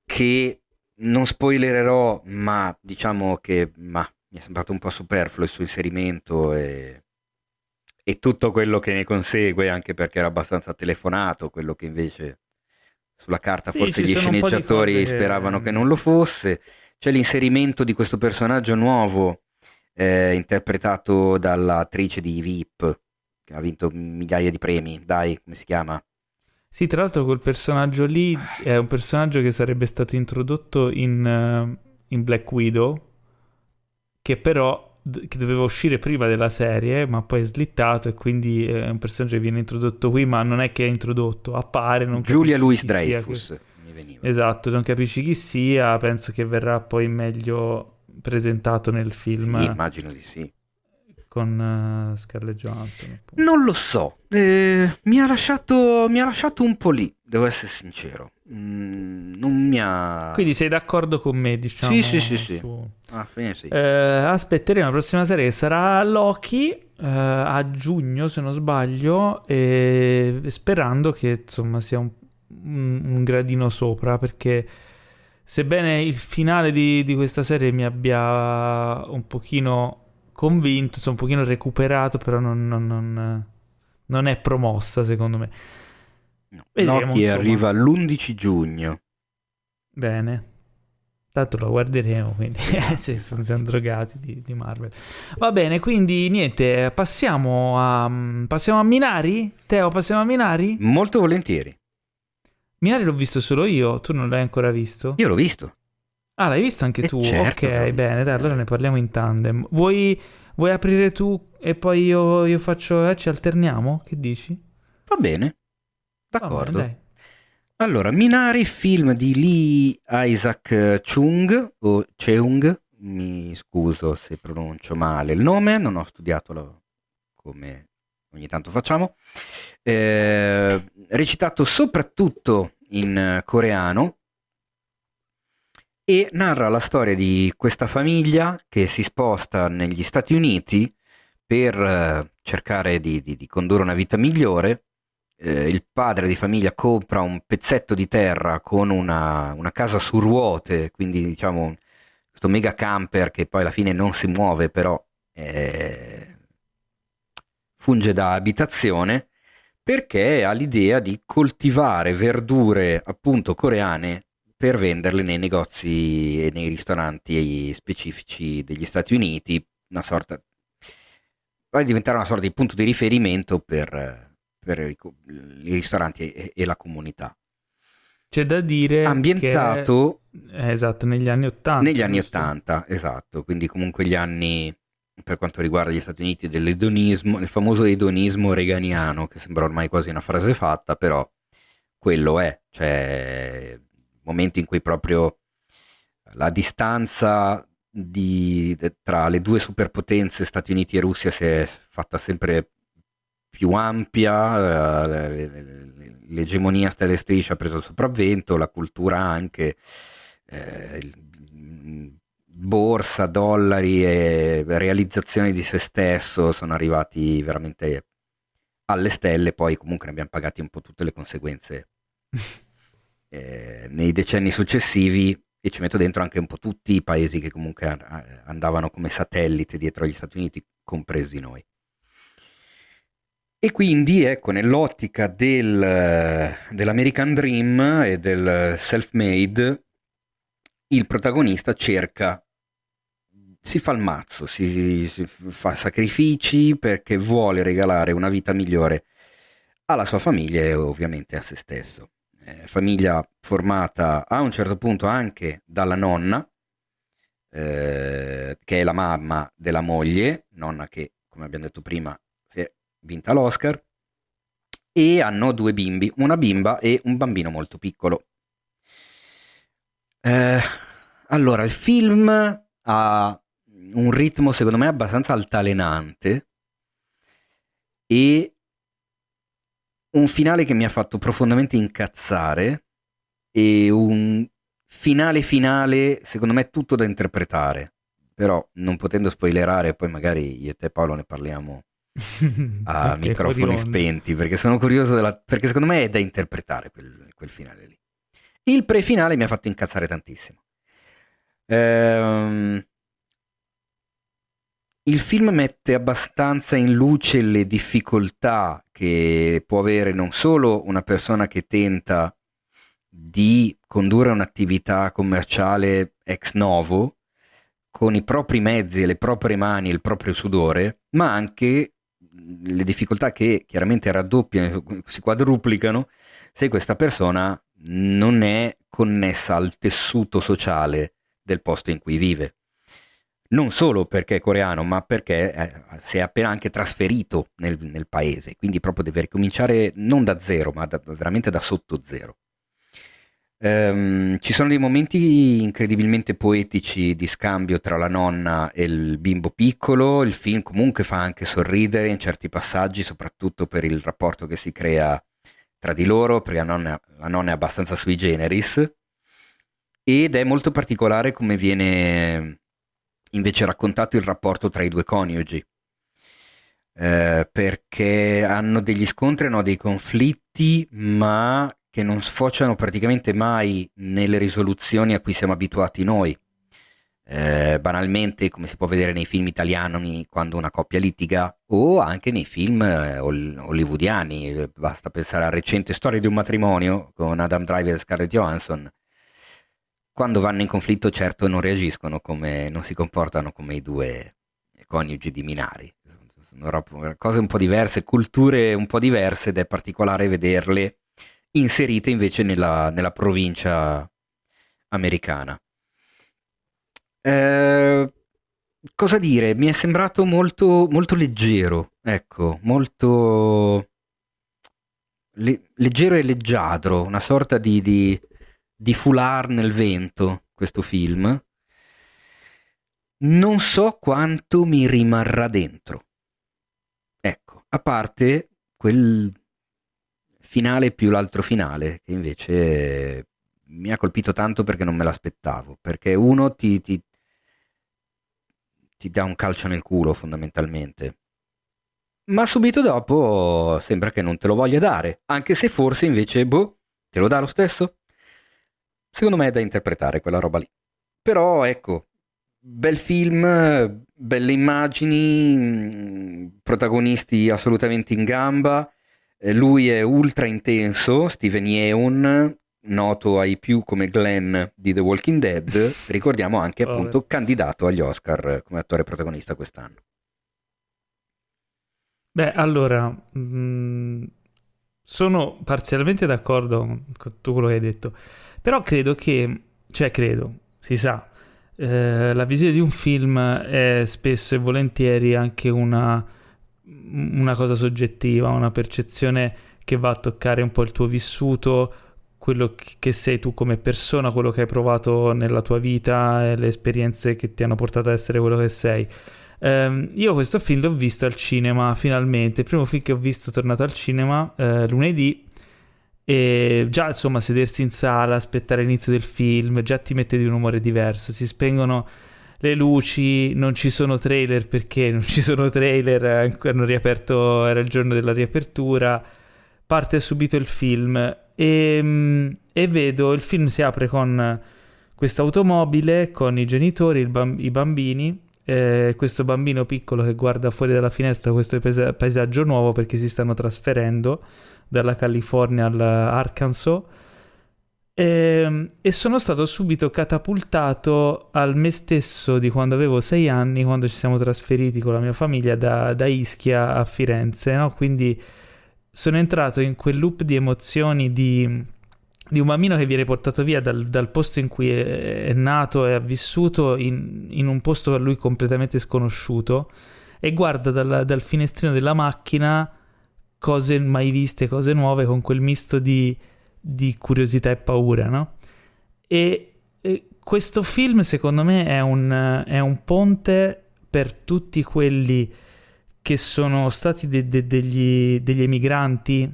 Che non spoilererò, ma diciamo che ma, mi è sembrato un po' superfluo il suo inserimento e e tutto quello che ne consegue, anche perché era abbastanza telefonato, quello che invece sulla carta Sì, forse gli sceneggiatori che- speravano che non lo fosse. C'è l'inserimento di questo personaggio nuovo, eh, interpretato dall'attrice di VIP, che ha vinto migliaia di premi. Dai, come si chiama? Sì, tra l'altro quel personaggio lì è un personaggio che sarebbe stato introdotto in, eh, in Black Widow, che però che doveva uscire prima della serie, ma poi è slittato e quindi è un personaggio che viene introdotto qui, ma non è che è introdotto, appare, non Giulia Louis Dreyfus. Esatto, non capisci chi sia, penso che verrà poi meglio presentato nel film Sì, immagino di sì. Con eh, Scarlett Johansson. appunto. Non lo so, eh, mi, ha lasciato, mi ha lasciato un po' lì, devo essere sincero. Mm, non mi ha... Quindi sei d'accordo con me, diciamo? Sì, sì, sì, sì. su- Ah, sì. Eh, aspetteremo la prossima serie che sarà Loki eh, a giugno se non sbaglio e sperando che insomma sia un, un- un gradino sopra perché sebbene il finale di, di questa serie mi abbia un pochino convinto, insomma un pochino recuperato però non, non- non- non è promossa secondo me. No. vedremo, insomma. arriva l'11 giugno. Bene. Tanto lo guarderemo, quindi sì, siamo drogati di, di Marvel. Va bene, quindi niente, passiamo a, passiamo a Minari? Teo, passiamo a Minari? Molto volentieri. Minari l'ho visto solo io, tu non l'hai ancora visto? Io l'ho visto. Ah, l'hai visto anche Eh, tu? certo ok, bene, dai, allora ne parliamo in tandem. Vuoi, vuoi aprire tu e poi io, io faccio, eh, ci alterniamo? Che dici? Va bene. Va bene, D'accordo. Allora, Minari, film di Lee Isaac Chung o Cheung, mi scuso se pronuncio male il nome, non ho studiato come ogni tanto facciamo. Eh, recitato soprattutto in eh, coreano e narra la storia di questa famiglia che si sposta negli Stati Uniti per eh, cercare di, di- di condurre una vita migliore. Eh, il padre di famiglia compra un pezzetto di terra con una, una casa su ruote, quindi diciamo questo mega camper che poi alla fine non si muove, però eh, funge da abitazione perché ha l'idea di coltivare verdure appunto coreane per venderle nei negozi e nei ristoranti specifici degli Stati Uniti, una sorta va a diventare una sorta di punto di riferimento per, per i, i ristoranti e, e la comunità. C'è da dire Ambientato che... eh, esatto, negli anni 80. negli anni giusto? 80, esatto, quindi comunque gli anni per quanto riguarda gli Stati Uniti dell'edonismo, il famoso edonismo reganiano, che sembra ormai quasi una frase fatta, però quello è, cioè momento in cui proprio la distanza di- tra le due superpotenze, Stati Uniti e Russia, si è fatta sempre più ampia, eh, le- le- l'egemonia stelle e strisce ha preso il sopravvento, la cultura anche, eh, il- borsa, dollari e realizzazioni di se stesso sono arrivati veramente alle stelle, poi comunque ne abbiamo pagati un po' tutte le conseguenze eh, nei decenni successivi e ci metto dentro anche un po' tutti i paesi che comunque andavano come satellite dietro agli Stati Uniti, compresi noi. E quindi ecco, nell'ottica del, dell'American Dream e del self-made, il protagonista cerca, si fa il mazzo, si, si fa sacrifici perché vuole regalare una vita migliore alla sua famiglia e ovviamente a se stesso. Eh, famiglia formata a un certo punto anche dalla nonna, eh, che è la mamma della moglie, nonna che, come abbiamo detto prima, si è vinta l'Oscar, e hanno due bimbi, una bimba e un bambino molto piccolo. Eh, allora, il film ha un ritmo secondo me abbastanza altalenante e un finale che mi ha fatto profondamente incazzare e un finale finale secondo me tutto da interpretare. Però non potendo spoilerare poi magari io e te Paolo ne parliamo a Ok, microfoni spenti perché sono curioso della... perché secondo me è da interpretare quel, quel finale lì. Il pre-finale mi ha fatto incazzare tantissimo. Ehm, il film mette abbastanza in luce le difficoltà che può avere non solo una persona che tenta di condurre un'attività commerciale ex novo con i propri mezzi le proprie mani il proprio sudore, ma anche le difficoltà che chiaramente raddoppiano, si quadruplicano se questa persona non è connessa al tessuto sociale del posto in cui vive non solo perché è coreano, ma perché eh, si è appena anche trasferito nel, nel, paese, quindi proprio deve ricominciare non da zero, ma da, veramente da sotto zero. Um, ci sono dei momenti incredibilmente poetici di scambio tra la nonna e il bimbo piccolo, il film comunque fa anche sorridere in certi passaggi, soprattutto per il rapporto che si crea tra di loro, perché la nonna, la nonna è abbastanza sui generis, ed è molto particolare come viene invece raccontato il rapporto tra i due coniugi, eh, perché hanno degli scontri, hanno dei conflitti, ma che non sfociano praticamente mai nelle risoluzioni a cui siamo abituati noi. Eh, banalmente, come si può vedere nei film italiani quando una coppia litiga, o anche nei film eh, hollywoodiani. Basta pensare alla recente storia di un matrimonio con Adam Driver e Scarlett Johansson, quando vanno in conflitto certo non reagiscono come, non si comportano come i due coniugi di Minari. Sono cose un po' diverse, culture un po' diverse ed è particolare vederle inserite invece nella, nella provincia americana. Eh, cosa dire? Mi è sembrato molto, molto leggero, ecco, molto le- leggero e leggiadro, una sorta di, di di foulard nel vento questo film. Non so quanto mi rimarrà dentro. Ecco, a parte quel finale più l'altro finale, che invece mi ha colpito tanto perché non me l'aspettavo, perché uno ti, ti, ti dà un calcio nel culo fondamentalmente. Ma subito dopo sembra che non te lo voglia dare, anche se forse invece, boh, te lo dà lo stesso? Secondo me è da interpretare quella roba lì. Però ecco, bel film, belle immagini, mm, protagonisti assolutamente in gamba. Eh, lui è ultra intenso, Steven Yeun, noto ai più come Glenn di The Walking Dead, ricordiamo anche appunto oh, candidato agli Oscar come attore protagonista quest'anno. Beh, allora, mh, mm, sono parzialmente d'accordo con tutto quello che hai detto. Però credo che, cioè credo, si sa, eh, la visione di un film è spesso e volentieri anche una, una cosa soggettiva, una percezione che va a toccare un po' il tuo vissuto, quello che sei tu come persona, quello che hai provato nella tua vita le esperienze che ti hanno portato ad essere quello che sei. Um, io questo film l'ho visto al cinema finalmente, il primo film che ho visto tornato al cinema uh, lunedì e già insomma sedersi in sala, aspettare l'inizio del film, già ti mette di un umore diverso, si spengono le luci, non ci sono trailer perché non ci sono trailer, hanno riaperto, era il giorno della riapertura, parte subito il film. E, mm, e vedo il film si apre con questa automobile, con i genitori, bamb- i bambini, eh, questo bambino piccolo che guarda fuori dalla finestra questo paesaggio nuovo perché si stanno trasferendo dalla California all'Arkansas e, ehm, e, sono stato subito catapultato al me stesso di quando avevo sei anni, quando ci siamo trasferiti con la mia famiglia da, da Ischia a Firenze, no? quindi sono entrato in quel loop di emozioni di, di un bambino che viene portato via dal, dal posto in cui è, è, nato e ha vissuto in, in, un posto per lui completamente sconosciuto e guarda dal, dal finestrino della macchina cose mai viste, cose nuove, con quel misto di, di curiosità e paura, no? E, e, questo film, secondo me, è un, è un, ponte per tutti quelli che sono stati de- de- degli, degli, emigranti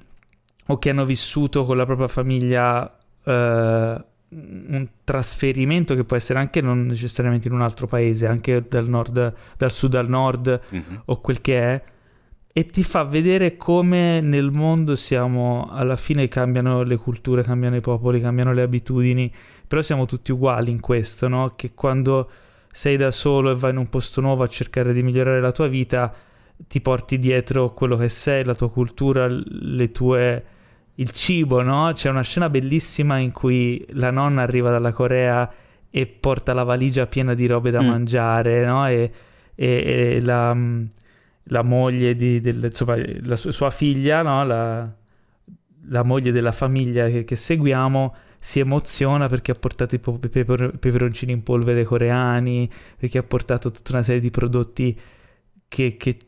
o che hanno vissuto con la propria famiglia eh, un trasferimento che può essere anche non necessariamente in un altro paese, anche dal, nord, dal sud al nord mm-hmm. o quel che è e ti fa vedere come nel mondo siamo alla fine cambiano le culture, cambiano i popoli, cambiano le abitudini, però siamo tutti uguali in questo, no? Che quando sei da solo e vai in un posto nuovo a cercare di migliorare la tua vita, ti porti dietro quello che sei, la tua cultura, le tue il cibo, no? C'è una scena bellissima in cui la nonna arriva dalla Corea e porta la valigia piena di robe da mm. mangiare, no? E, e, e la, la, moglie di, del, insomma, la sua, figlia, no? La, la, moglie della famiglia che, che, seguiamo si emoziona perché ha portato i peper, peperoncini in polvere coreani, perché ha portato tutta una serie di prodotti che, che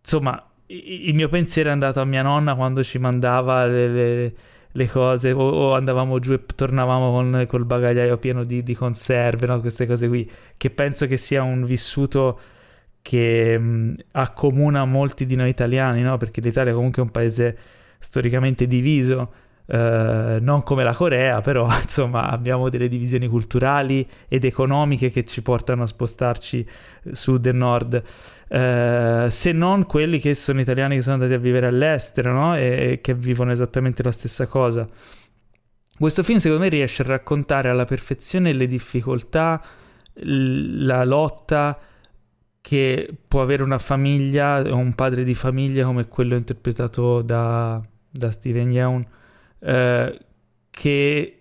insomma il mio pensiero è andato a mia nonna quando ci mandava le, le, le cose o, o, andavamo giù e tornavamo con, col bagagliaio pieno di, di conserve, no? queste cose qui, che penso che sia un vissuto che mh, accomuna molti di noi italiani, no? perché l'Italia comunque è un paese storicamente diviso, eh, non come la Corea, però insomma abbiamo delle divisioni culturali ed economiche che ci portano a spostarci sud e nord. Eh, se non quelli che sono italiani che sono andati a vivere all'estero no? e, e che vivono esattamente la stessa cosa. Questo film secondo me riesce a raccontare alla perfezione le difficoltà, la lotta che può avere una famiglia un padre di famiglia come quello interpretato da, da Steven Yeun, eh, che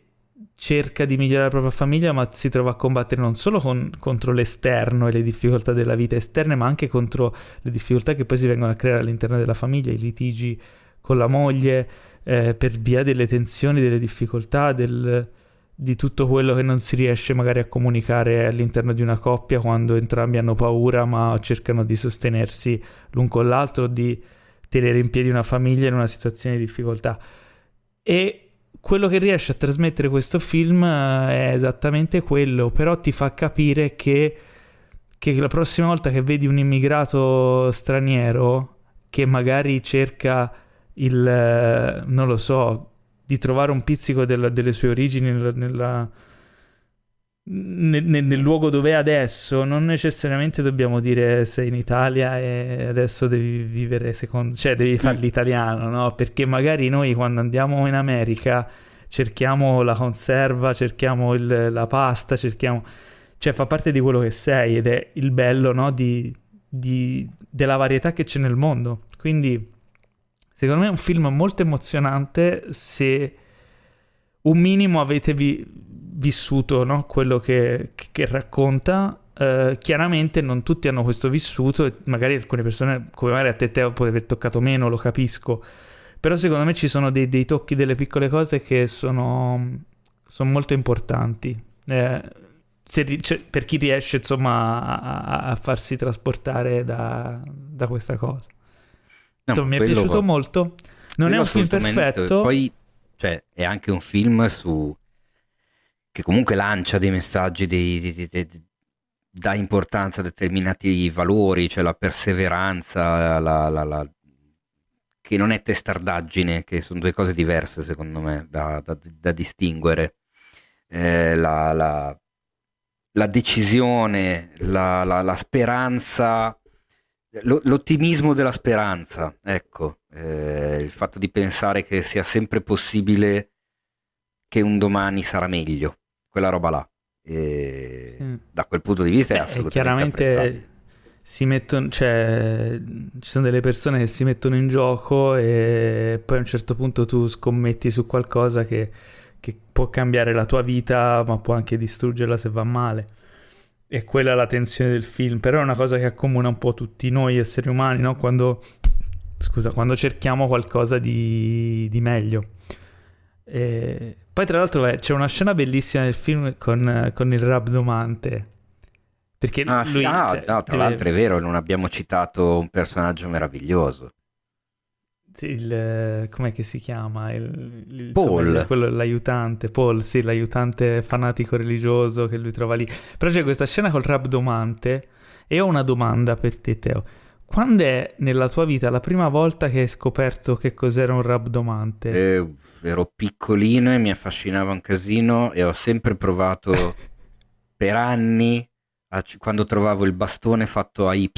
cerca di migliorare la propria famiglia, ma si trova a combattere non solo con, contro l'esterno e le difficoltà della vita esterne, ma anche contro le difficoltà che poi si vengono a creare all'interno della famiglia, i litigi con la moglie, eh, per via delle tensioni, delle difficoltà, del, di tutto quello che non si riesce magari a comunicare all'interno di una coppia quando entrambi hanno paura, ma cercano di sostenersi l'un con l'altro, di tenere in piedi una famiglia in una situazione di difficoltà. E quello che riesce a trasmettere questo film eh, è esattamente quello, però ti fa capire che, che la prossima volta che vedi un immigrato straniero che magari cerca il, eh, non lo so, di trovare un pizzico del, delle sue origini nella, nella nel, nel, luogo dove è adesso, non necessariamente dobbiamo dire sei in Italia e adesso devi vivere secondo, cioè devi fare l'italiano, no? Perché magari noi quando andiamo in America cerchiamo la conserva, cerchiamo il, la pasta, cerchiamo, cioè fa parte di quello che sei ed è il bello, no? Di, di, della varietà che c'è nel mondo. Quindi, secondo me è un film molto emozionante se un minimo avete vi- vissuto no? quello che, che racconta. Uh, chiaramente non tutti hanno questo vissuto magari alcune persone, come magari a te, te può aver toccato meno, lo capisco. Però secondo me ci sono dei, dei tocchi, delle piccole cose che sono, sono molto importanti. Eh, se, cioè, per chi riesce insomma a, a farsi trasportare da, da questa cosa. No, mi è piaciuto va... molto. Non quello è un film perfetto. Poi cioè, è anche un film su che comunque lancia dei messaggi, dei, dei, dà importanza a determinati valori, cioè la perseveranza, la, la, la, che non è testardaggine, che sono due cose diverse secondo me da, da, da distinguere. Eh, la, decisione, la, speranza, l'ottimismo della speranza, ecco, eh, il fatto di pensare che sia sempre possibile che un domani sarà meglio quella roba là. E mm. Da quel punto di vista è Beh, assolutamente chiaramente si mettono, cioè, ci sono delle persone che si mettono in gioco e poi a un certo punto tu scommetti su qualcosa che, che può cambiare la tua vita, ma può anche distruggerla se va male. E quella è la tensione del film, però è una cosa che accomuna un po' tutti noi esseri umani, no? Quando, scusa, quando cerchiamo qualcosa di, di meglio. E poi, tra l'altro, eh, c'è una scena bellissima nel film con, con il rabdomante. Perché ah, lui, ah, cioè, no, tra deve... l'altro è vero, non abbiamo citato un personaggio meraviglioso. Il, com'è che si chiama? Il, il, Paul. Insomma, quello, l'aiutante, Paul, sì, l'aiutante fanatico religioso che lui trova lì. Però c'è questa scena col rabdomante e ho una domanda per te, Teo. Quando è nella tua vita la prima volta che hai scoperto che cos'era un rabdomante? Eh, ero piccolino e mi affascinava un casino e ho sempre provato per anni, a, quando trovavo il bastone fatto a Y,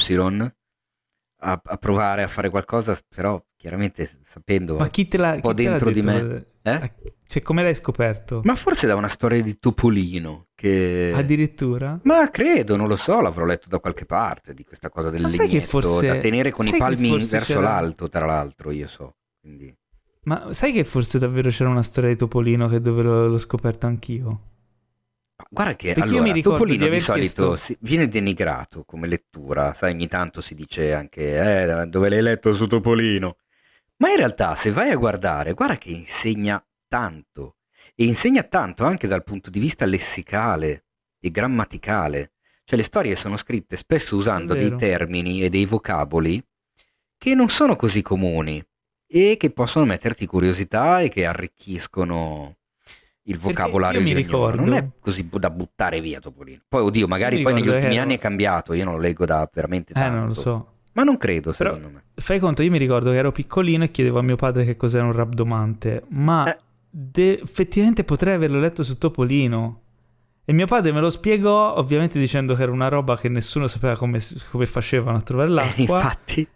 a, a, provare a fare qualcosa, però chiaramente sapendo Ma chi te l'ha un po' dentro di me. Eh? Cioè, come l'hai scoperto? Ma forse da una storia di Topolino che... Addirittura? Ma credo, non lo so, l'avrò letto da qualche parte di questa cosa del Ma legnetto, forse- da tenere con i sai che palmi verso c'era- l'alto, tra l'altro, io so. Quindi... Ma sai che forse davvero c'era una storia di Topolino che dove l'ho, l'ho scoperto anch'io? Guarda che Perché allora, Topolino di solito chiesto- si- viene denigrato come lettura, sai, ogni tanto si dice anche eh, dove l'hai letto su Topolino. Ma in realtà, se vai a guardare, guarda che insegna tanto. E insegna tanto anche dal punto di vista lessicale e grammaticale. Cioè le storie sono scritte spesso usando dei termini e dei vocaboli che non sono così comuni e che possono metterti curiosità e che arricchiscono il vocabolario io mi ricordo- Non è così da buttare via Topolino. Poi, oddio, magari poi negli ultimi anni è cambiato. Io non lo leggo da veramente Eh, tanto. non lo so. Ma non credo, Però- secondo me. Fai conto, io mi ricordo che ero piccolino e chiedevo a mio padre che cos'era un rabdomante, ma Eh. de- effettivamente potrei averlo letto su Topolino. E mio padre me lo spiegò, ovviamente dicendo che era una roba che nessuno sapeva come, come facevano a trovare Eh, l'acqua. infatti,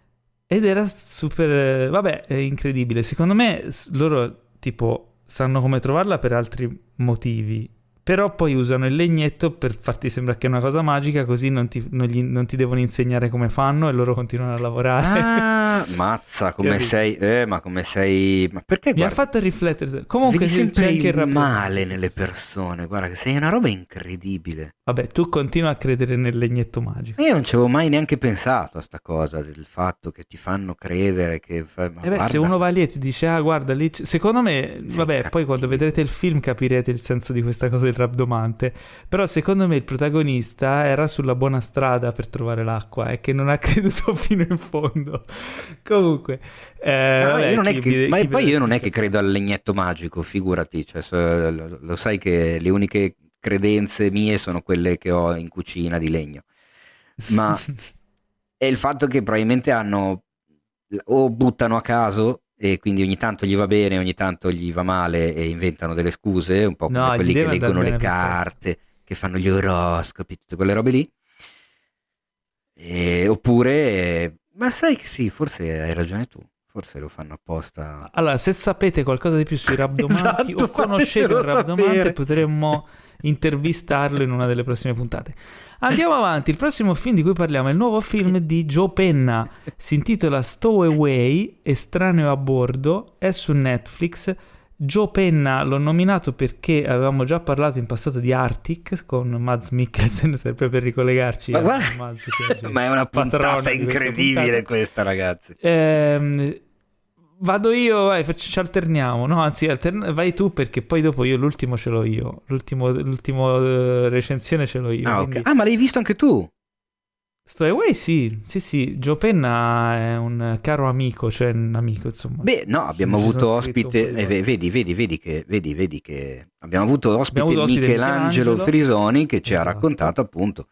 Ed era super... Vabbè, è incredibile. Secondo me loro, tipo, sanno come trovarla per altri motivi. Però poi usano il legnetto per farti sembrare che è una cosa magica, così non ti, non gli- non ti devono insegnare come fanno e loro continuano a lavorare. ah, mazza, come sei, eh, ma come sei, ma perché Mi ha guarda, fatto riflettere. Comunque vedi sempre c'è anche il male nelle persone, guarda che sei una roba incredibile. Vabbè, tu continua a credere nel legnetto magico. Io non ci avevo mai neanche pensato a sta cosa, del fatto che ti fanno credere che... ma E beh, se guarda- uno va lì e ti dice, ah, guarda lì. c'è-" Secondo me, Sei vabbè, poi quando cattivo. vedrete il film capirete il senso di questa cosa del rabdomante. Però secondo me il protagonista era sulla buona strada per trovare l'acqua e che non ha creduto fino in fondo. Comunque, eh, Ma, vabbè, che- vede- poi io non è che credo al legnetto magico, figurati, cioè, lo sai che le uniche credenze mie sono quelle che ho in cucina di legno, ma è il fatto che probabilmente hanno o buttano a caso e quindi ogni tanto gli va bene, ogni tanto gli va male e inventano delle scuse, un po' come No, quelli che leggono le carte, che fanno gli oroscopi, tutte quelle robe lì. E- oppure, ma sai che sì, forse hai ragione tu, forse lo fanno apposta. Allora, se sapete qualcosa di più sui rabdomanti Esatto, o conoscete un fatemelo rabdomante, sapere. potremmo intervistarlo in una delle prossime puntate. Andiamo avanti, il prossimo film di cui parliamo è il nuovo film di Joe Penna, si intitola Stowaway, Estraneo a bordo, è su Netflix. Joe Penna l'ho nominato perché avevamo già parlato in passato di Arctic con Mads Mikkelsen, sempre per ricollegarci Ma guarda, Mads è ma è una puntata di questa incredibile puntata. questa, ragazzi. Ehm, vado io, vai, ci alterniamo. No, anzi, altern- vai tu perché poi dopo io l'ultimo ce l'ho io. L'ultimo, l'ultimo eh, recensione ce l'ho io. Ah, quindi- Ah, ma l'hai visto anche tu? Stowaway sì, sì, sì. Joe Penna è un caro amico, cioè un amico, insomma. Beh, no, abbiamo Ci avuto ospite, eh, ve- vedi, vedi, vedi che, vedi, vedi che abbiamo avuto ospite, avuto ospite Michelangelo, Michelangelo. Frisoni che ci ha Esatto. raccontato appunto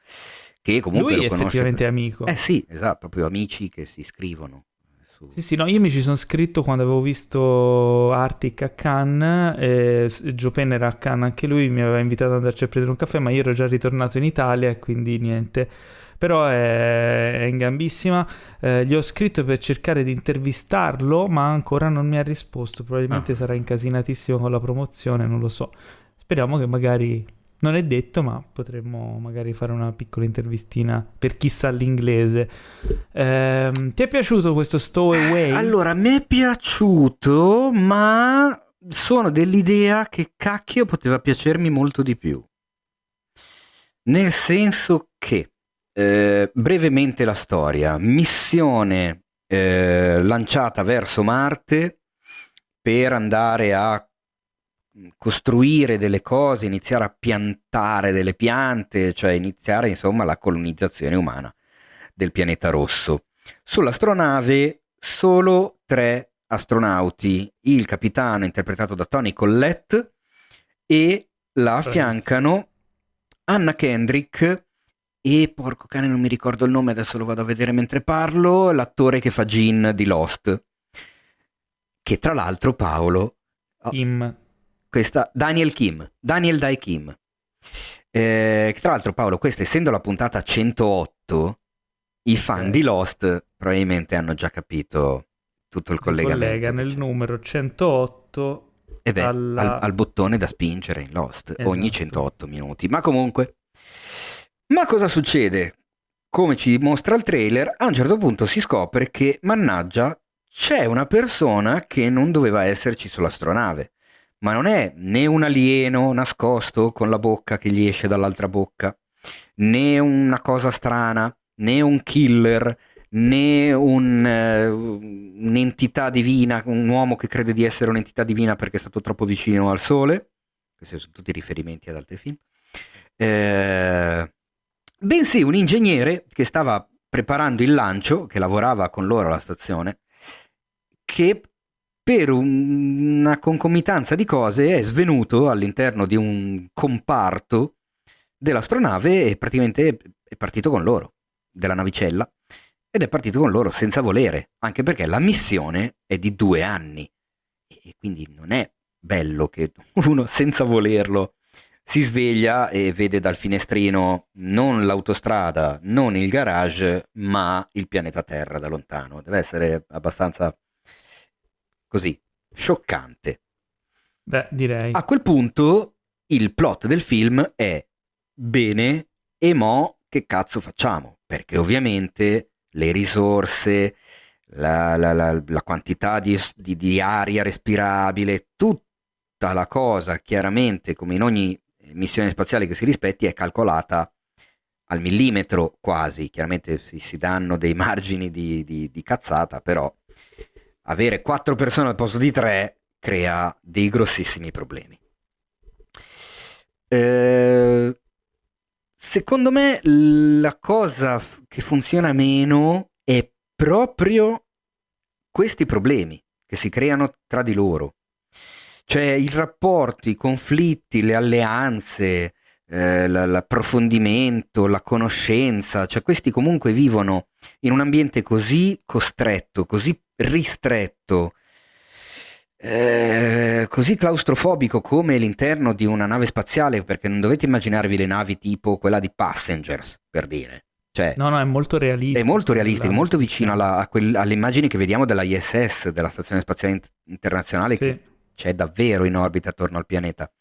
che comunque Lui lo è conosce. effettivamente amico. Eh sì, esatto, proprio amici che si scrivono. su- Sì, sì, no, io mi ci sono scritto quando avevo visto Arctic a Cannes, e Joe Penna era a Cannes anche lui, mi aveva invitato ad andarci a prendere un caffè, ma io ero già ritornato in Italia e quindi niente. Però è, è in gambissima, Eh, gli ho scritto per cercare di intervistarlo, ma ancora non mi ha risposto, probabilmente Ah. sarà incasinatissimo con la promozione, non lo so. Speriamo che magari, non è detto, ma potremmo magari fare una piccola intervistina per chi sa l'inglese. Ehm, ti è piaciuto questo Stowaway? Allora, mi è piaciuto, ma sono dell'idea che cacchio poteva piacermi molto di più. Nel senso che, eh, brevemente la storia, missione eh, lanciata verso Marte per andare a costruire delle cose, iniziare a piantare delle piante, cioè iniziare insomma la colonizzazione umana del pianeta rosso. Sull'astronave solo tre astronauti, il capitano interpretato da Tony Collette e la affiancano Anna Kendrick e porco cane non mi ricordo il nome, adesso lo vado a vedere mentre parlo, l'attore che fa Gene di Lost, che tra l'altro Paolo Kim. questa Daniel Kim, Daniel Dai Kim. Eh, tra l'altro Paolo, questa essendo la puntata 108, i fan Ok. di Lost probabilmente hanno già capito tutto il collegamento. Collega nel numero 108 e beh, alla... al, al, bottone da spingere in Lost esatto. ogni 108 minuti. Ma comunque, ma cosa succede? Come ci dimostra il trailer, a un certo punto si scopre che, mannaggia, c'è una persona che non doveva esserci sull'astronave. Ma non è né un alieno nascosto con la bocca che gli esce dall'altra bocca, né una cosa strana, né un killer, né un, uh, un'entità divina, un uomo che crede di essere un'entità divina perché è stato troppo vicino al sole. Questi sono tutti riferimenti ad altri film. Eh, bensì un ingegnere che stava preparando il lancio, che lavorava con loro alla stazione, che per una concomitanza di cose è svenuto all'interno di un comparto dell'astronave e praticamente è partito con loro, della navicella, ed è partito con loro senza volere, anche perché la missione è di due anni. E quindi non è bello che uno senza volerlo si sveglia e vede dal finestrino non l'autostrada, non il garage, ma il pianeta Terra da lontano. Deve essere abbastanza così, scioccante. Beh, direi. A quel punto il plot del film è bene e mo che cazzo facciamo? Perché ovviamente le risorse, la, la, la, la quantità di, di, di, aria respirabile, tutta la cosa chiaramente come in ogni missione spaziale che si rispetti è calcolata al millimetro quasi, chiaramente si, si danno dei margini di, di, di cazzata, però avere quattro persone al posto di tre crea dei grossissimi problemi. Eh, secondo me la cosa che funziona meno è proprio questi problemi che si creano tra di loro. Cioè i rapporti, i conflitti, le alleanze, eh, l'approfondimento, la conoscenza, cioè questi comunque vivono in un ambiente così costretto, così ristretto, eh, così claustrofobico come l'interno di una nave spaziale, perché non dovete immaginarvi le navi tipo quella di Passengers, per dire. Cioè, no, no, è molto realistico. È molto realistico, molto vicino alla, quel, alle immagini che vediamo della ISS, della Stazione Spaziale Internazionale, sì. che c'è davvero in orbita attorno al pianeta.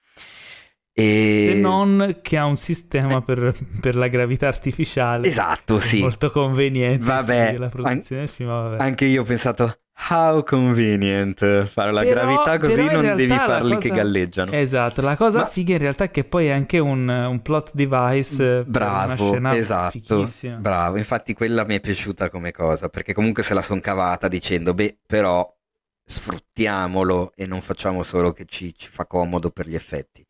E... Se non che ha un sistema per, per la gravità artificiale. Esatto, sì. Molto conveniente. Vabbè, la produzione an- del film, vabbè. Anche io ho pensato, how convenient fare la però, gravità così non devi farli cosa... che galleggiano. Esatto, la cosa Ma... figa in realtà è che poi è anche un, un plot device. Bravo, esatto. Fichissima. Bravo, infatti quella mi è piaciuta come cosa, perché comunque se la son cavata dicendo, beh, però sfruttiamolo e non facciamo solo che ci, ci fa comodo per gli effetti.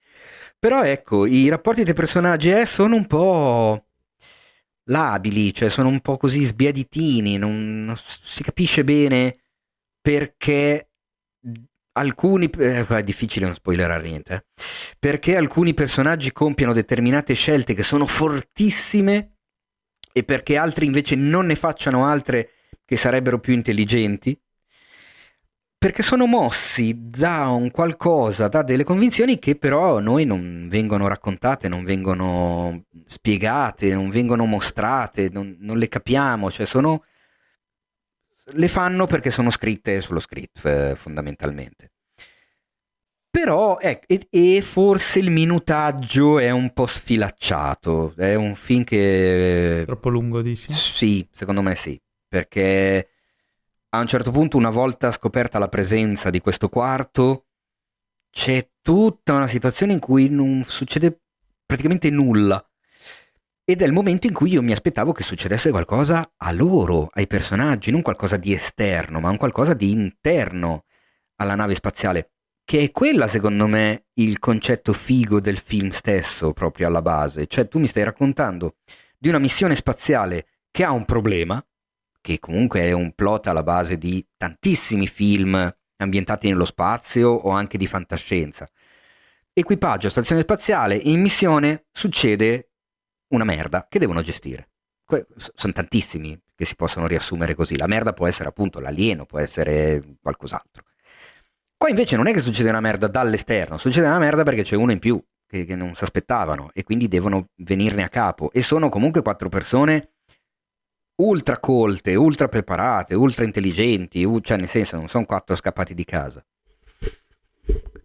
Però ecco, i rapporti dei personaggi eh, sono un po' labili, cioè sono un po' così sbiaditini, non, non si capisce bene perché alcuni eh, è difficile non spoilerare niente eh, perché alcuni personaggi compiono determinate scelte che sono fortissime e perché altri invece non ne facciano altre che sarebbero più intelligenti perché sono mossi da un qualcosa, da delle convinzioni che però noi non vengono raccontate, non vengono spiegate, non vengono mostrate, non, non le capiamo, cioè sono... le fanno perché sono scritte sullo script eh, fondamentalmente. Però, eh, e, e, forse il minutaggio è un po' sfilacciato, è un film che... Troppo lungo, dici? Sì, secondo me sì, perché a un certo punto, una volta scoperta la presenza di questo quarto, c'è tutta una situazione in cui non succede praticamente nulla. Ed è il momento in cui io mi aspettavo che succedesse qualcosa a loro, ai personaggi, non qualcosa di esterno, ma un qualcosa di interno alla nave spaziale, che è quella, secondo me, il concetto figo del film stesso, proprio alla base. Cioè, tu mi stai raccontando di una missione spaziale che ha un problema, che comunque è un plot alla base di tantissimi film ambientati nello spazio o anche di fantascienza. Equipaggio, stazione spaziale, in missione succede una merda che devono gestire. Que- sono tantissimi che si possono riassumere così. La merda può essere appunto l'alieno, può essere qualcos'altro. Qua invece non è che succede una merda dall'esterno, succede una merda perché c'è uno in più che, che non si aspettavano e quindi devono venirne a capo. E sono comunque quattro persone ultra colte, ultra preparate, ultra intelligenti, cioè nel senso non sono quattro scappati di casa.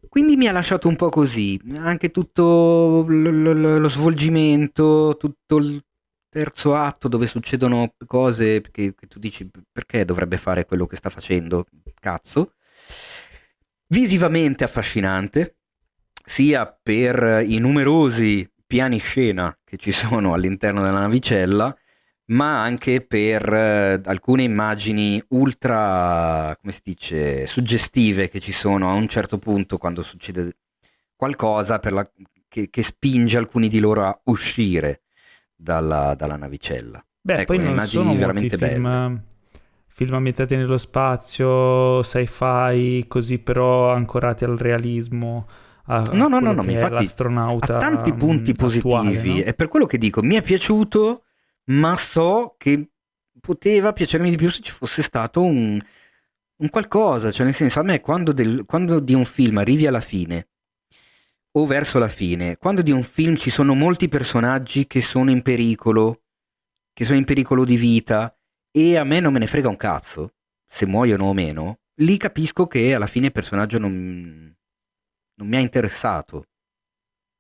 Quindi mi ha lasciato un po' così, anche tutto l- l- lo svolgimento, tutto il terzo atto dove succedono cose che, che tu dici perché dovrebbe fare quello che sta facendo, cazzo. Visivamente affascinante, sia per i numerosi piani scena che ci sono all'interno della navicella, ma anche per eh, alcune immagini ultra, come si dice, suggestive che ci sono a un certo punto quando succede qualcosa la, che, che, spinge alcuni di loro a uscire dalla, dalla navicella. Beh, ecco, poi non sono veramente film, film ambientati nello spazio, sci-fi, così però ancorati al realismo. No, no, no, no, infatti l'astronauta ha tanti punti attuale, positivi. No? È per quello che dico, mi è piaciuto ma so che poteva piacermi di più se ci fosse stato un, un qualcosa, cioè nel senso a me quando, del, quando di un film arrivi alla fine o verso la fine, quando di un film ci sono molti personaggi che sono in pericolo, che sono in pericolo di vita e a me non me ne frega un cazzo se muoiono o meno, lì capisco che alla fine il personaggio non, non mi ha interessato.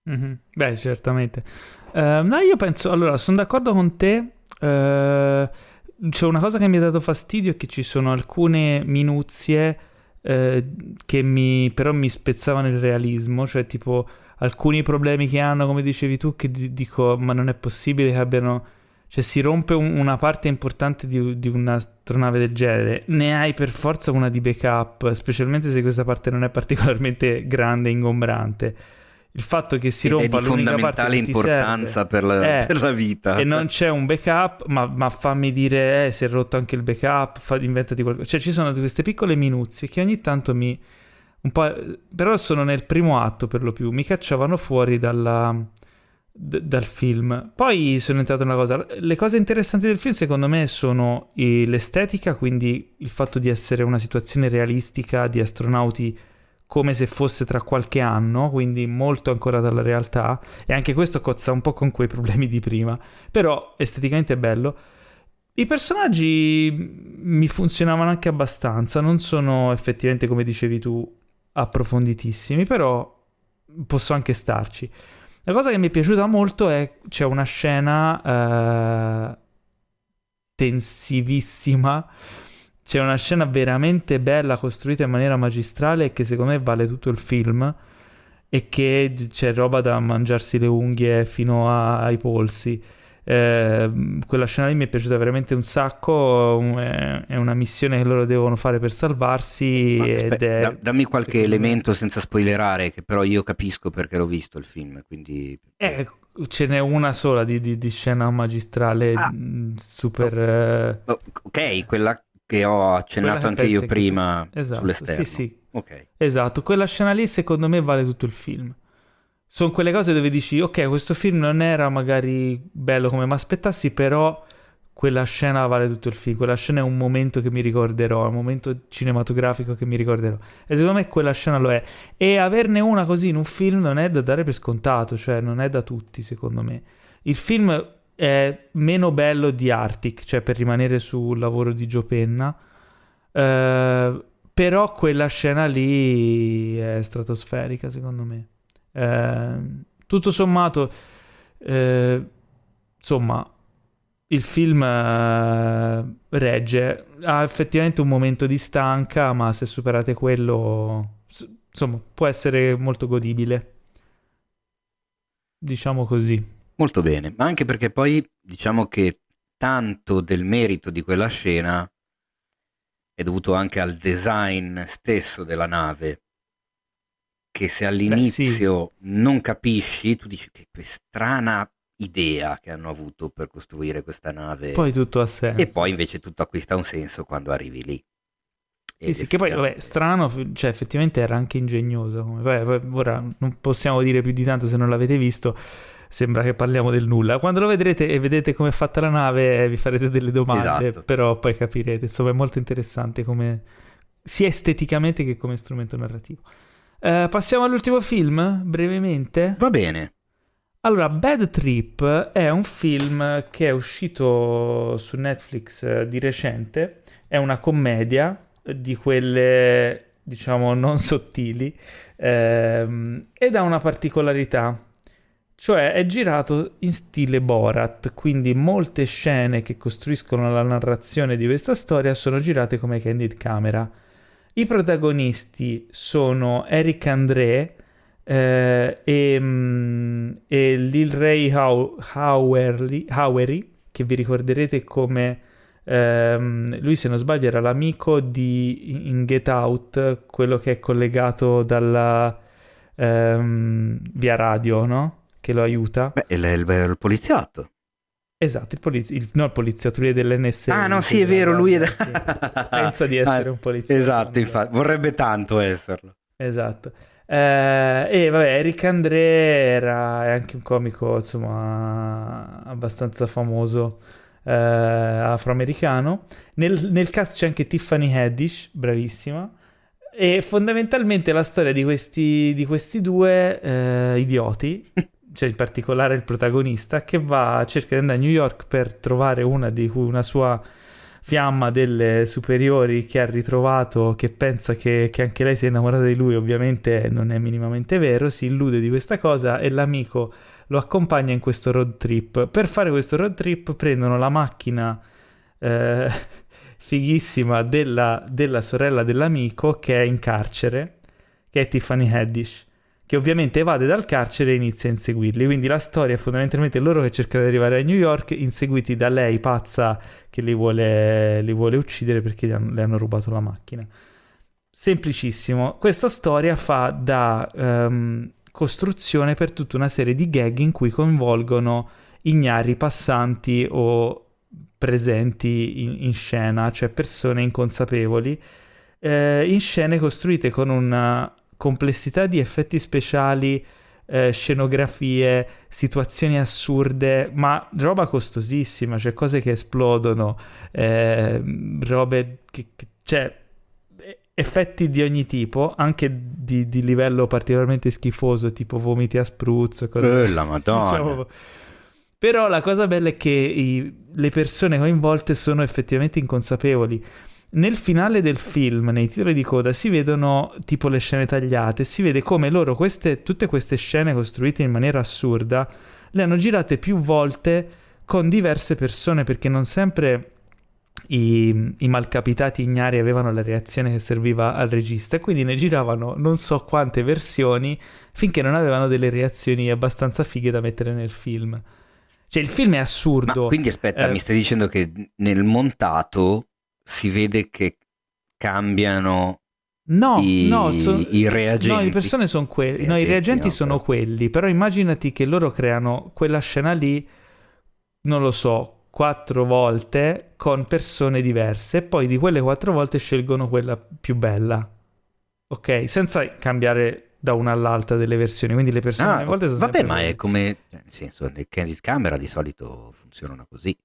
Mm-hmm. Beh, certamente. Uh, no, io penso, allora, sono d'accordo con te. Uh, c'è una cosa che mi ha dato fastidio, è che ci sono alcune minuzie uh, che mi, però mi spezzavano il realismo, cioè tipo alcuni problemi che hanno, come dicevi tu, che d- dico, ma non è possibile che abbiano... Cioè si rompe un, una parte importante di, di un'astronave del genere, ne hai per forza una di backup, specialmente se questa parte non è particolarmente grande e ingombrante il fatto che si rompa è di fondamentale importanza per la, eh, per la, vita. e non c'è un backup ma, ma fammi dire eh, si è rotto anche il backup fa, inventati qualcosa cioè ci sono queste piccole minuzie che ogni tanto mi un po' però sono nel primo atto per lo più mi cacciavano fuori dalla, d- dal film. Poi sono entrato in una cosa le cose interessanti del film secondo me sono l'estetica quindi il fatto di essere una situazione realistica di astronauti come se fosse tra qualche anno, quindi molto ancora dalla realtà, e anche questo cozza un po' con quei problemi di prima, però esteticamente è bello. I personaggi mi funzionavano anche abbastanza, non sono effettivamente, come dicevi tu, approfonditissimi, però posso anche starci. La cosa che mi è piaciuta molto è c'è una scena eh, tensivissima c'è una scena veramente bella, costruita in maniera magistrale e che secondo me vale tutto il film e che c'è roba da mangiarsi le unghie fino a, ai polsi. Eh, quella scena lì mi è piaciuta veramente un sacco. È una missione che loro devono fare per salvarsi. Ed è, da, dammi qualche elemento senza spoilerare, che però io capisco perché l'ho visto il film. Quindi... Eh, ce n'è una sola di, di, di scena magistrale ah. super. Oh, ok, quella che ho accennato anche io prima tu... esatto, sull'esterno. Sì, sì. Okay. Esatto, quella scena lì secondo me vale tutto il film. Sono quelle cose dove dici, ok, questo film non era magari bello come mi aspettassi, però quella scena vale tutto il film. Quella scena è un momento che mi ricorderò, è un momento cinematografico che mi ricorderò. E secondo me quella scena lo è. E averne una così in un film non è da dare per scontato, cioè non è da tutti, secondo me. Il film è meno bello di Arctic, cioè per rimanere sul lavoro di Joe Penna. Eh, però quella scena lì è stratosferica, secondo me. Eh, tutto sommato, eh, insomma, il film eh, regge. Ha effettivamente un momento di stanca, ma se superate quello, insomma, può essere molto godibile. Diciamo così. Molto bene, ma anche perché poi diciamo che tanto del merito di quella scena è dovuto anche al design stesso della nave, che se all'inizio Beh, sì. non capisci, tu dici che, strana idea che hanno avuto per costruire questa nave. Poi tutto ha senso. E poi invece tutto acquista un senso quando arrivi lì. Sì, sì, che poi, vabbè, strano, cioè effettivamente era anche ingegnoso. Vabbè, ora non possiamo dire più di tanto se non l'avete visto sembra che parliamo del nulla. Quando lo vedrete e vedete come è fatta la nave, vi farete delle domande, esatto. però poi capirete. Insomma, è molto interessante come sia esteticamente che come strumento narrativo. Uh, passiamo all'ultimo film, brevemente. Va bene. Allora, Bad Trip è un film che è uscito su Netflix eh, di recente, è una commedia di quelle, diciamo, non sottili, ehm, ed ha una particolarità, cioè è girato in stile Borat, quindi molte scene che costruiscono la narrazione di questa storia sono girate come candid camera. I protagonisti sono Eric André, eh, e, mm, e Lil Ray How- Howery, Howery, che vi ricorderete come ehm, lui, se non sbaglio, era l'amico di in Get Out, quello che è collegato dalla ehm, via radio, no? Che lo aiuta. Beh, è il, il, poliziotto. Esatto, il, poliz- il, no, il poliziotto, lui è dell'NSA. Ah, no, sì, è vero, lui è da... Pensa di essere Ah, un poliziotto. Esatto, infatti, vorrebbe tanto esserlo. Esatto. Eh, e vabbè, Eric André era, è anche un comico, insomma, abbastanza famoso eh, afroamericano. Nel, nel cast c'è anche Tiffany Haddish, bravissima. E fondamentalmente la storia di questi, di questi due eh, idioti, cioè in particolare il protagonista, che va cerca di andare a New York per trovare una di cui una sua fiamma delle superiori che ha ritrovato, che pensa che, che anche lei sia innamorata di lui, ovviamente non è minimamente vero, si illude di questa cosa e l'amico lo accompagna in questo road trip. Per fare questo road trip prendono la macchina eh, fighissima della, della sorella dell'amico che è in carcere, che è Tiffany Haddish che ovviamente evade dal carcere e inizia a inseguirli. Quindi la storia è fondamentalmente loro che cercano di arrivare a New York, inseguiti da lei pazza che li vuole, li vuole uccidere perché gli hanno, le hanno rubato la macchina. Semplicissimo. Questa storia fa da um, costruzione per tutta una serie di gag in cui coinvolgono ignari passanti o presenti in, in scena, cioè persone inconsapevoli, eh, in scene costruite con una complessità di effetti speciali, eh, scenografie, situazioni assurde, ma roba costosissima, cioè cose che esplodono, eh, robe che, che cioè effetti di ogni tipo, anche di, di, livello particolarmente schifoso, tipo vomiti a spruzzo. Cose... Eh, la madonna. Diciamo... Però la cosa bella è che i, le persone coinvolte sono effettivamente inconsapevoli. Nel finale del film, nei titoli di coda, si vedono tipo le scene tagliate, si vede come loro queste, tutte queste scene costruite in maniera assurda le hanno girate più volte con diverse persone perché non sempre i, i malcapitati ignari avevano la reazione che serviva al regista e quindi ne giravano non so quante versioni finché non avevano delle reazioni abbastanza fighe da mettere nel film. Cioè il film è assurdo. Ma quindi aspetta, eh, mi stai dicendo che nel montato si vede che cambiano No, I, no, so, i reagenti. No, le persone sono quelli. No, i reagenti no, sono però. quelli. Però immaginati che loro creano quella scena lì, non lo so, quattro volte con persone diverse. E poi di quelle quattro volte scelgono quella più bella. Ok? Senza cambiare da una all'altra delle versioni. Quindi le persone ah, volte sono Vabbè, ma quelle. è come. Nel senso, nel Candid Camera di solito funzionano così.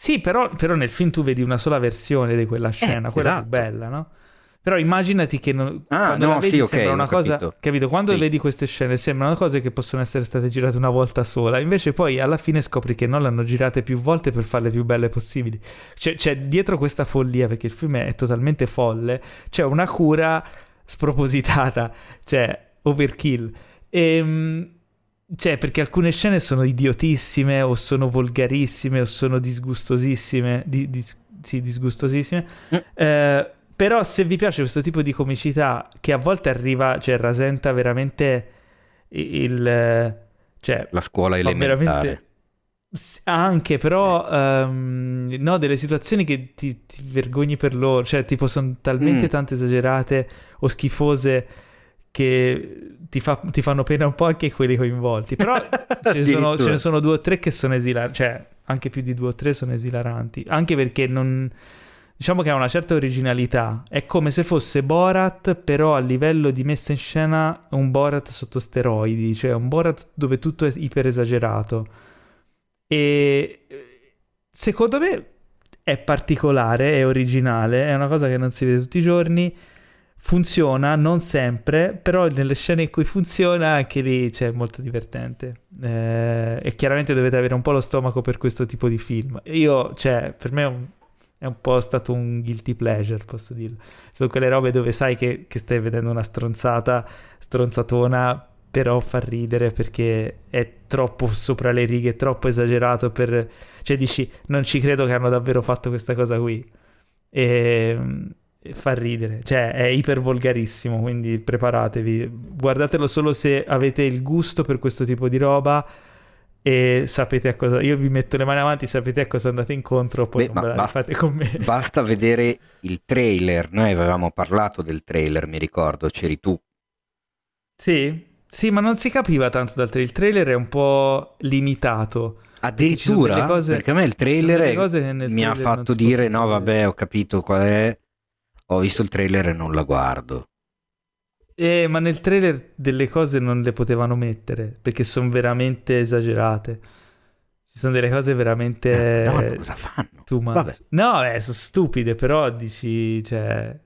Sì, però, però, nel film tu vedi una sola versione di quella scena, eh, quella esatto. più bella, no? Però immaginati che non, ah, no, vedi sì, okay, sembra una cosa, capito. capito? Quando sì. vedi queste scene sembrano cose che possono essere state girate una volta sola, invece poi alla fine scopri che non le hanno girate più volte per farle più belle possibili. C'è, c'è dietro questa follia, perché il film è totalmente folle, c'è una cura spropositata, cioè overkill. E cioè, perché alcune scene sono idiotissime, o sono volgarissime, o sono disgustosissime. Di, di, sì, disgustosissime. Mm. Eh, però, se vi piace questo tipo di comicità, che a volte arriva, cioè, rasenta veramente il. Cioè, la scuola elementare. Veramente... Anche, però, um, no, delle situazioni che ti, ti, vergogni per loro, cioè, tipo, sono talmente mm. tanto esagerate o schifose che ti, fa, ti, fanno pena un po' anche quelli coinvolti. Però ce, ne sono, ce ne sono due o tre che sono esilaranti, cioè anche più di due o tre sono esilaranti. Anche perché non. Diciamo che ha una certa originalità. È come se fosse Borat, però a livello di messa in scena un Borat sotto steroidi, cioè un Borat dove tutto è iper esagerato. E secondo me è particolare, è originale, è una cosa che non si vede tutti i giorni funziona, non sempre, però nelle scene in cui funziona anche lì c'è molto divertente. Eh, e chiaramente dovete avere un po' lo stomaco per questo tipo di film. Io, cioè, per me è un, è un po' stato un guilty pleasure, posso dirlo. Sono quelle robe dove sai che, che stai vedendo una stronzata, stronzatona, però fa ridere perché è troppo sopra le righe, troppo esagerato per... Cioè dici, non ci credo che hanno davvero fatto questa cosa qui. E, e fa ridere, cioè è ipervolgarissimo, quindi preparatevi. Guardatelo solo se avete il gusto per questo tipo di roba e sapete a cosa io vi metto le mani avanti sapete a cosa andate incontro poi Beh, basta, fate con me. basta vedere il trailer. Noi avevamo parlato del trailer mi ricordo c'eri tu. Sì? Sì ma non si capiva tanto dal trailer il trailer è un po' limitato. Addirittura? Cose, perché a me il trailer mi trailer ha fatto dire no vabbè ho capito qual è ho visto il trailer e non la guardo eh, ma nel trailer delle cose non le potevano mettere perché sono veramente esagerate. Ci sono delle cose veramente. No, no cosa fanno? Vabbè. No, eh, sono stupide, però dici. Cioè,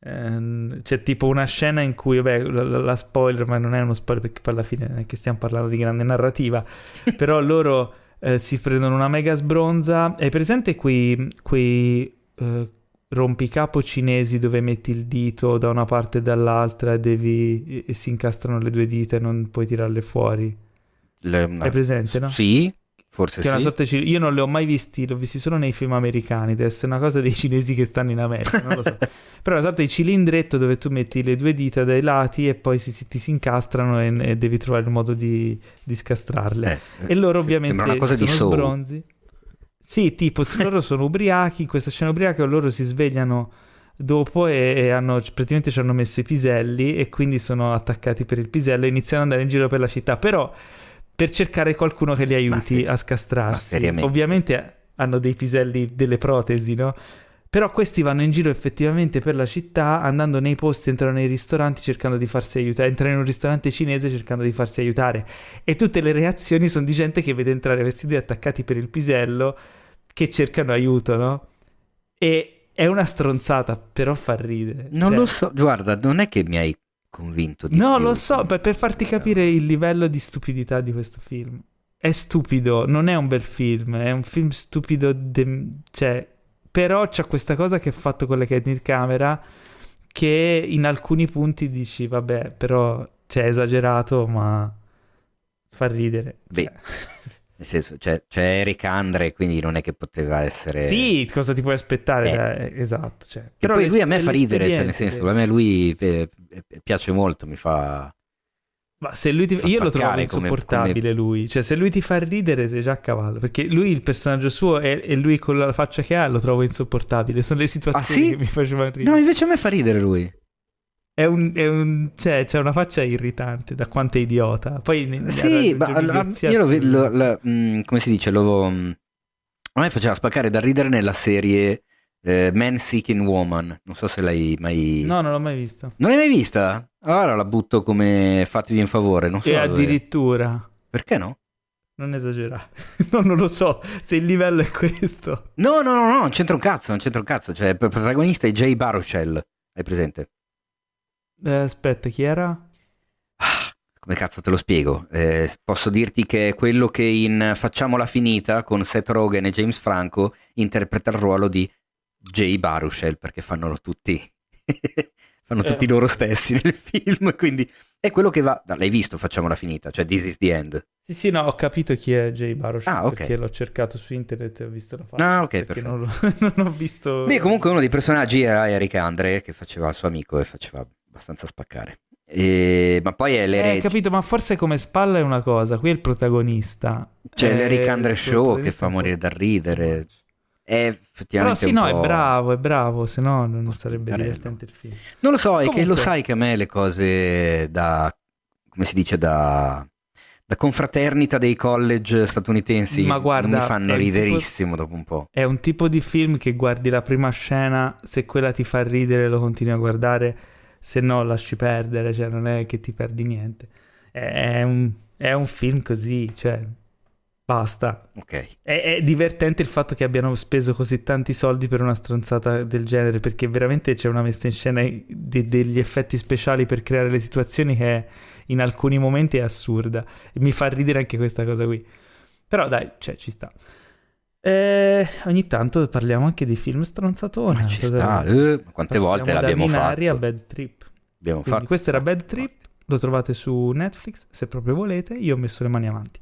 ehm, c'è tipo una scena in cui, vabbè, la, la, spoiler, ma non è uno spoiler perché poi alla fine non è che stiamo parlando di grande narrativa. però loro eh, si prendono una mega sbronza. Hai presente quei. quei eh, rompicapo cinesi dove metti il dito da una parte e dall'altra e, devi, e si incastrano le due dita e non puoi tirarle fuori. Le, no. Hai presente, no? Sì, forse che sì. Di, io non li ho mai visti, li ho visti solo nei film americani, deve essere una cosa dei cinesi che stanno in America, non lo so. Però è una sorta di cilindretto dove tu metti le due dita dai lati e poi si, si, ti si incastrano e, e, devi trovare il modo di, di scastrarle. Eh, e loro ovviamente una cosa sono di bronzi. Sì, tipo, loro sono ubriachi, in questa scena ubriaca loro si svegliano dopo e, e hanno, praticamente ci hanno messo i piselli e quindi sono attaccati per il pisello e iniziano ad andare in giro per la città, però per cercare qualcuno che li aiuti sì, a scastrarsi. Ovviamente hanno dei piselli, delle protesi, no? Però questi vanno in giro effettivamente per la città, andando nei posti, entrano nei ristoranti cercando di farsi aiutare, entrano in un ristorante cinese cercando di farsi aiutare. E tutte le reazioni sono di gente che vede entrare vestiti attaccati per il pisello che cercano aiuto, no? E è una stronzata, però fa ridere. Non cioè... lo so, guarda, non è che mi hai convinto di No, più. lo so, per, per farti capire il livello di stupidità di questo film. È stupido, non è un bel film, è un film stupido, de... cioè, però c'è questa cosa che ha fatto con le candid camera che in alcuni punti dici, vabbè, però c'è cioè, esagerato, ma fa ridere. Beh. Cioè. Nel senso, c'è, c'è Eric Andre, quindi non è che poteva essere... Sì, cosa ti puoi aspettare? Eh. Eh, esatto. Cioè. Però poi lui a me fa ridere, cioè, nel senso, a me lui eh, piace molto, mi fa... Ma se lui ti... Io lo trovo insopportabile come... lui, cioè se lui ti fa ridere sei già a cavallo, perché lui il personaggio suo e, lui con la faccia che ha lo trovo insopportabile, sono le situazioni ah, sì? che mi facevano ridere. No, invece a me fa ridere lui. È un, è un, cioè, c'è una faccia irritante da quanto è idiota. Poi sì, ma la, io lo, lo, lo, mm, come si dice, lo, mm, a me faceva spaccare da ridere nella serie eh, Man Seeking Woman. Non so se l'hai mai. No, non l'ho mai vista. Non l'hai mai vista? Allora la butto come fatevi un favore. Non so e addirittura. Dove... Perché no? Non esagerare. no, non lo so se il livello è questo. No, no, no, no, non c'entra un cazzo, non c'entra un cazzo. Cioè, il protagonista è Jay Baruchel. Hai presente? Eh, aspetta, chi era? Ah, come cazzo te lo spiego? Eh, posso dirti che è quello che in Facciamola finita con Seth Rogen e James Franco interpreta il ruolo di Jay Baruchel perché fanno tutti fanno tutti eh. loro stessi nel film, quindi è quello che va... L'hai visto, facciamola finita, cioè This is the End. Sì, sì, no, ho capito chi è Jay Baruchel ah, okay. perché l'ho cercato su internet e ho visto la faccia. Ah, ok, perché non, non, ho visto... Beh, comunque uno dei personaggi era Eric Andre che faceva il suo amico e faceva abbastanza spaccare. E... Ma poi è l'erede. Eh, capito, ma forse come spalla è una cosa, qui è il protagonista. C'è eh, l'Eric Andre Show che fa morire da ridere. È effettivamente. Però sì, no, è bravo, è bravo, se no non sarebbe divertente il film. Non lo so, Comunque... è che lo sai che a me le cose da. come si dice, da. Da confraternita dei college statunitensi Ma guarda, mi fanno riderissimo tipo, dopo un po'. È un tipo di film che guardi la prima scena, se quella ti fa ridere lo continui a guardare se no lasci perdere, cioè non è che ti perdi niente. È un, è un film così, cioè Basta. Ok. È, è divertente il fatto che abbiano speso così tanti soldi per una stronzata del genere, perché veramente c'è una messa in scena de- degli effetti speciali per creare le situazioni che è, in alcuni momenti è assurda. E mi fa ridere anche questa cosa qui. Però dai, cioè, ci sta. Eh, ogni tanto parliamo anche di film stronzatona. Ma ci sta, eh, quante Passiamo volte l'abbiamo Minari fatto? Bad Trip. Abbiamo Quindi fatto. questo era Bad Trip, lo trovate su Netflix se proprio volete, io ho messo le mani avanti.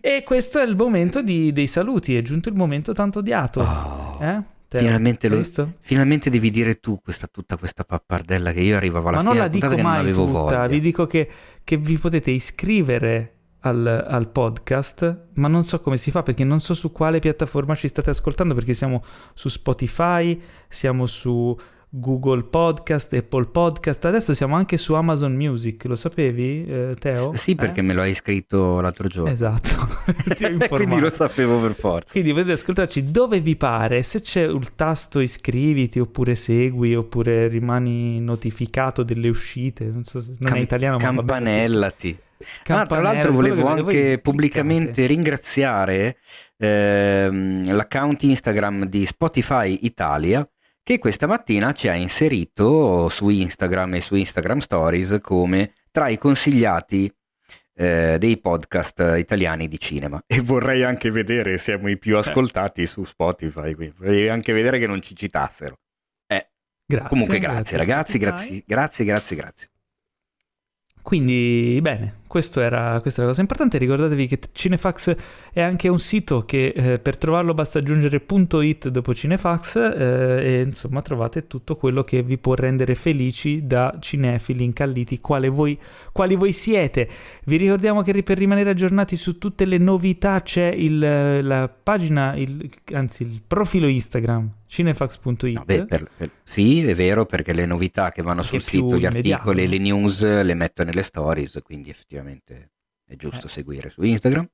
E questo è il momento di- dei saluti, è giunto il momento tanto odiato. Oh, Eh? Finalmente, lo- finalmente devi dire tu questa, tutta questa pappardella che io arrivavo alla Ma fine non la dico non mai avevo tutta, voglia. vi dico che, che vi potete iscrivere al, al podcast, ma non so come si fa perché non so su quale piattaforma ci state ascoltando perché siamo su Spotify, siamo su Google Podcast, Apple Podcast, adesso siamo anche su Amazon Music, lo sapevi eh, Teo? S- Sì, perché Eh? me lo hai scritto l'altro giorno. Esatto, Quindi lo sapevo per forza. Quindi potete ascoltarci dove vi pare, se c'è il tasto iscriviti oppure segui oppure rimani notificato delle uscite, non so se non è Cam- italiano ma. Campanellati. Ah, tra l'altro volevo anche cliccate. pubblicamente ringraziare ehm, l'account Instagram di Spotify Italia che questa mattina ci ha inserito su Instagram e su Instagram Stories come tra i consigliati eh, dei podcast italiani di cinema. E vorrei anche vedere, siamo i più ascoltati su Spotify, quindi vorrei anche vedere che non ci citassero. Grazie, Comunque grazie, ragazzi, Spotify. grazie, grazie, grazie, grazie. Quindi, bene, era, questa è la cosa importante. Ricordatevi che Cinefax è anche un sito che eh, per trovarlo basta aggiungere .it dopo Cinefax eh, e insomma trovate tutto quello che vi può rendere felici da cinefili incalliti quale voi, quali voi siete. Vi ricordiamo che per rimanere aggiornati su tutte le novità c'è il, la pagina, il- anzi il profilo Instagram cinefax.it. No, beh, per- per- sì, è vero, perché le novità che vanno sul sito, gli immediato, articoli, le news le metto nelle stories, quindi effettivamente è giusto Eh. seguire su Instagram.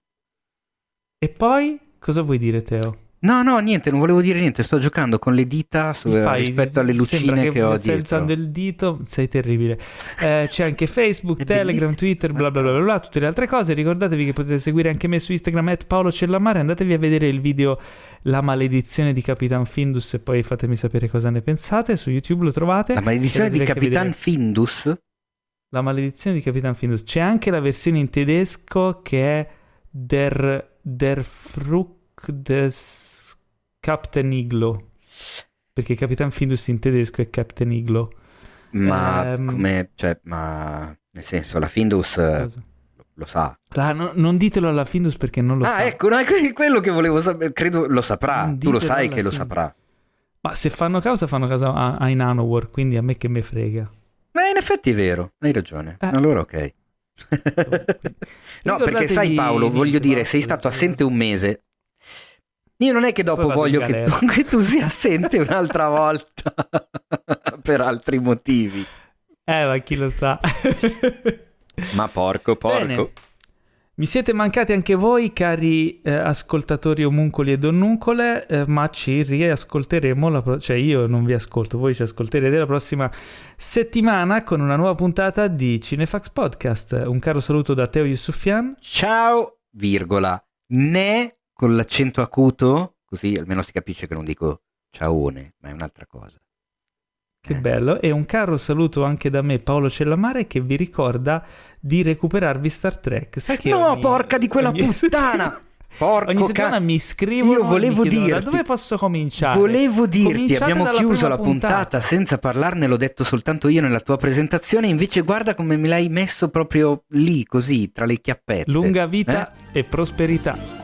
E poi cosa vuoi dire Teo? No, no, niente, non volevo dire niente, sto giocando con le dita su- fai- rispetto alle lucine che, ho stai dietro. alzando il dito, sei terribile. Eh, c'è anche Facebook, Telegram, bellissimo. Twitter, bla bla bla bla, tutte le altre cose. Ricordatevi che potete seguire anche me su Instagram, at Paolo Cellamare. Andatevi a vedere il video La maledizione di Capitan Findus e poi fatemi sapere cosa ne pensate. Su YouTube lo trovate. La maledizione di Capitan Findus? La maledizione di Capitan Findus. C'è anche la versione in tedesco che è Der, der Fruck des Captain Iglo. Perché Capitan Findus in tedesco è Captain Iglo. Ma Ehm. come, cioè, ma nel senso, la Findus eh, Cosa? lo sa. Ah, no- non ditelo alla Findus perché non lo ah, sa. ecco, no, è que- quello che volevo sapere, credo lo saprà, tu lo sai che lo Findus. saprà. Ma se fanno causa, fanno causa a, a Inanowar, quindi a me che me frega. Ma in effetti è vero, hai ragione. Eh. Allora ok. no, perché sai Paolo, voglio dire, sei stato assente un mese. Io non è che dopo voglio che tu, che tu sia assente un'altra volta per altri motivi. Eh, ma chi lo sa. Ma porco, porco. Bene. Mi siete mancati anche voi, cari eh, ascoltatori omuncoli e donnuncole, eh, ma ci riascolteremo, pro- cioè io non vi ascolto, voi ci ascolterete la prossima settimana con una nuova puntata di Cinefax Podcast. Un caro saluto da Teo Yusufian. Ciao, virgola, ne con l'accento acuto, così almeno si capisce che non dico ciaone, ma è un'altra cosa. Che bello. E un caro saluto anche da me, Paolo Cellamare, che vi ricorda di recuperarvi Star Trek. Sai che No, ogni- porca di quella ogni puttana! Porco Ogni settimana ca- mi scrivono Io e mi volevo chiedono, da dirti- dove posso cominciare? Volevo dirti, Cominciate abbiamo chiuso la puntata. senza parlarne, l'ho detto soltanto io nella tua presentazione, invece guarda come me l'hai messo proprio lì, così, tra le chiappette. Lunga vita Eh? e prosperità.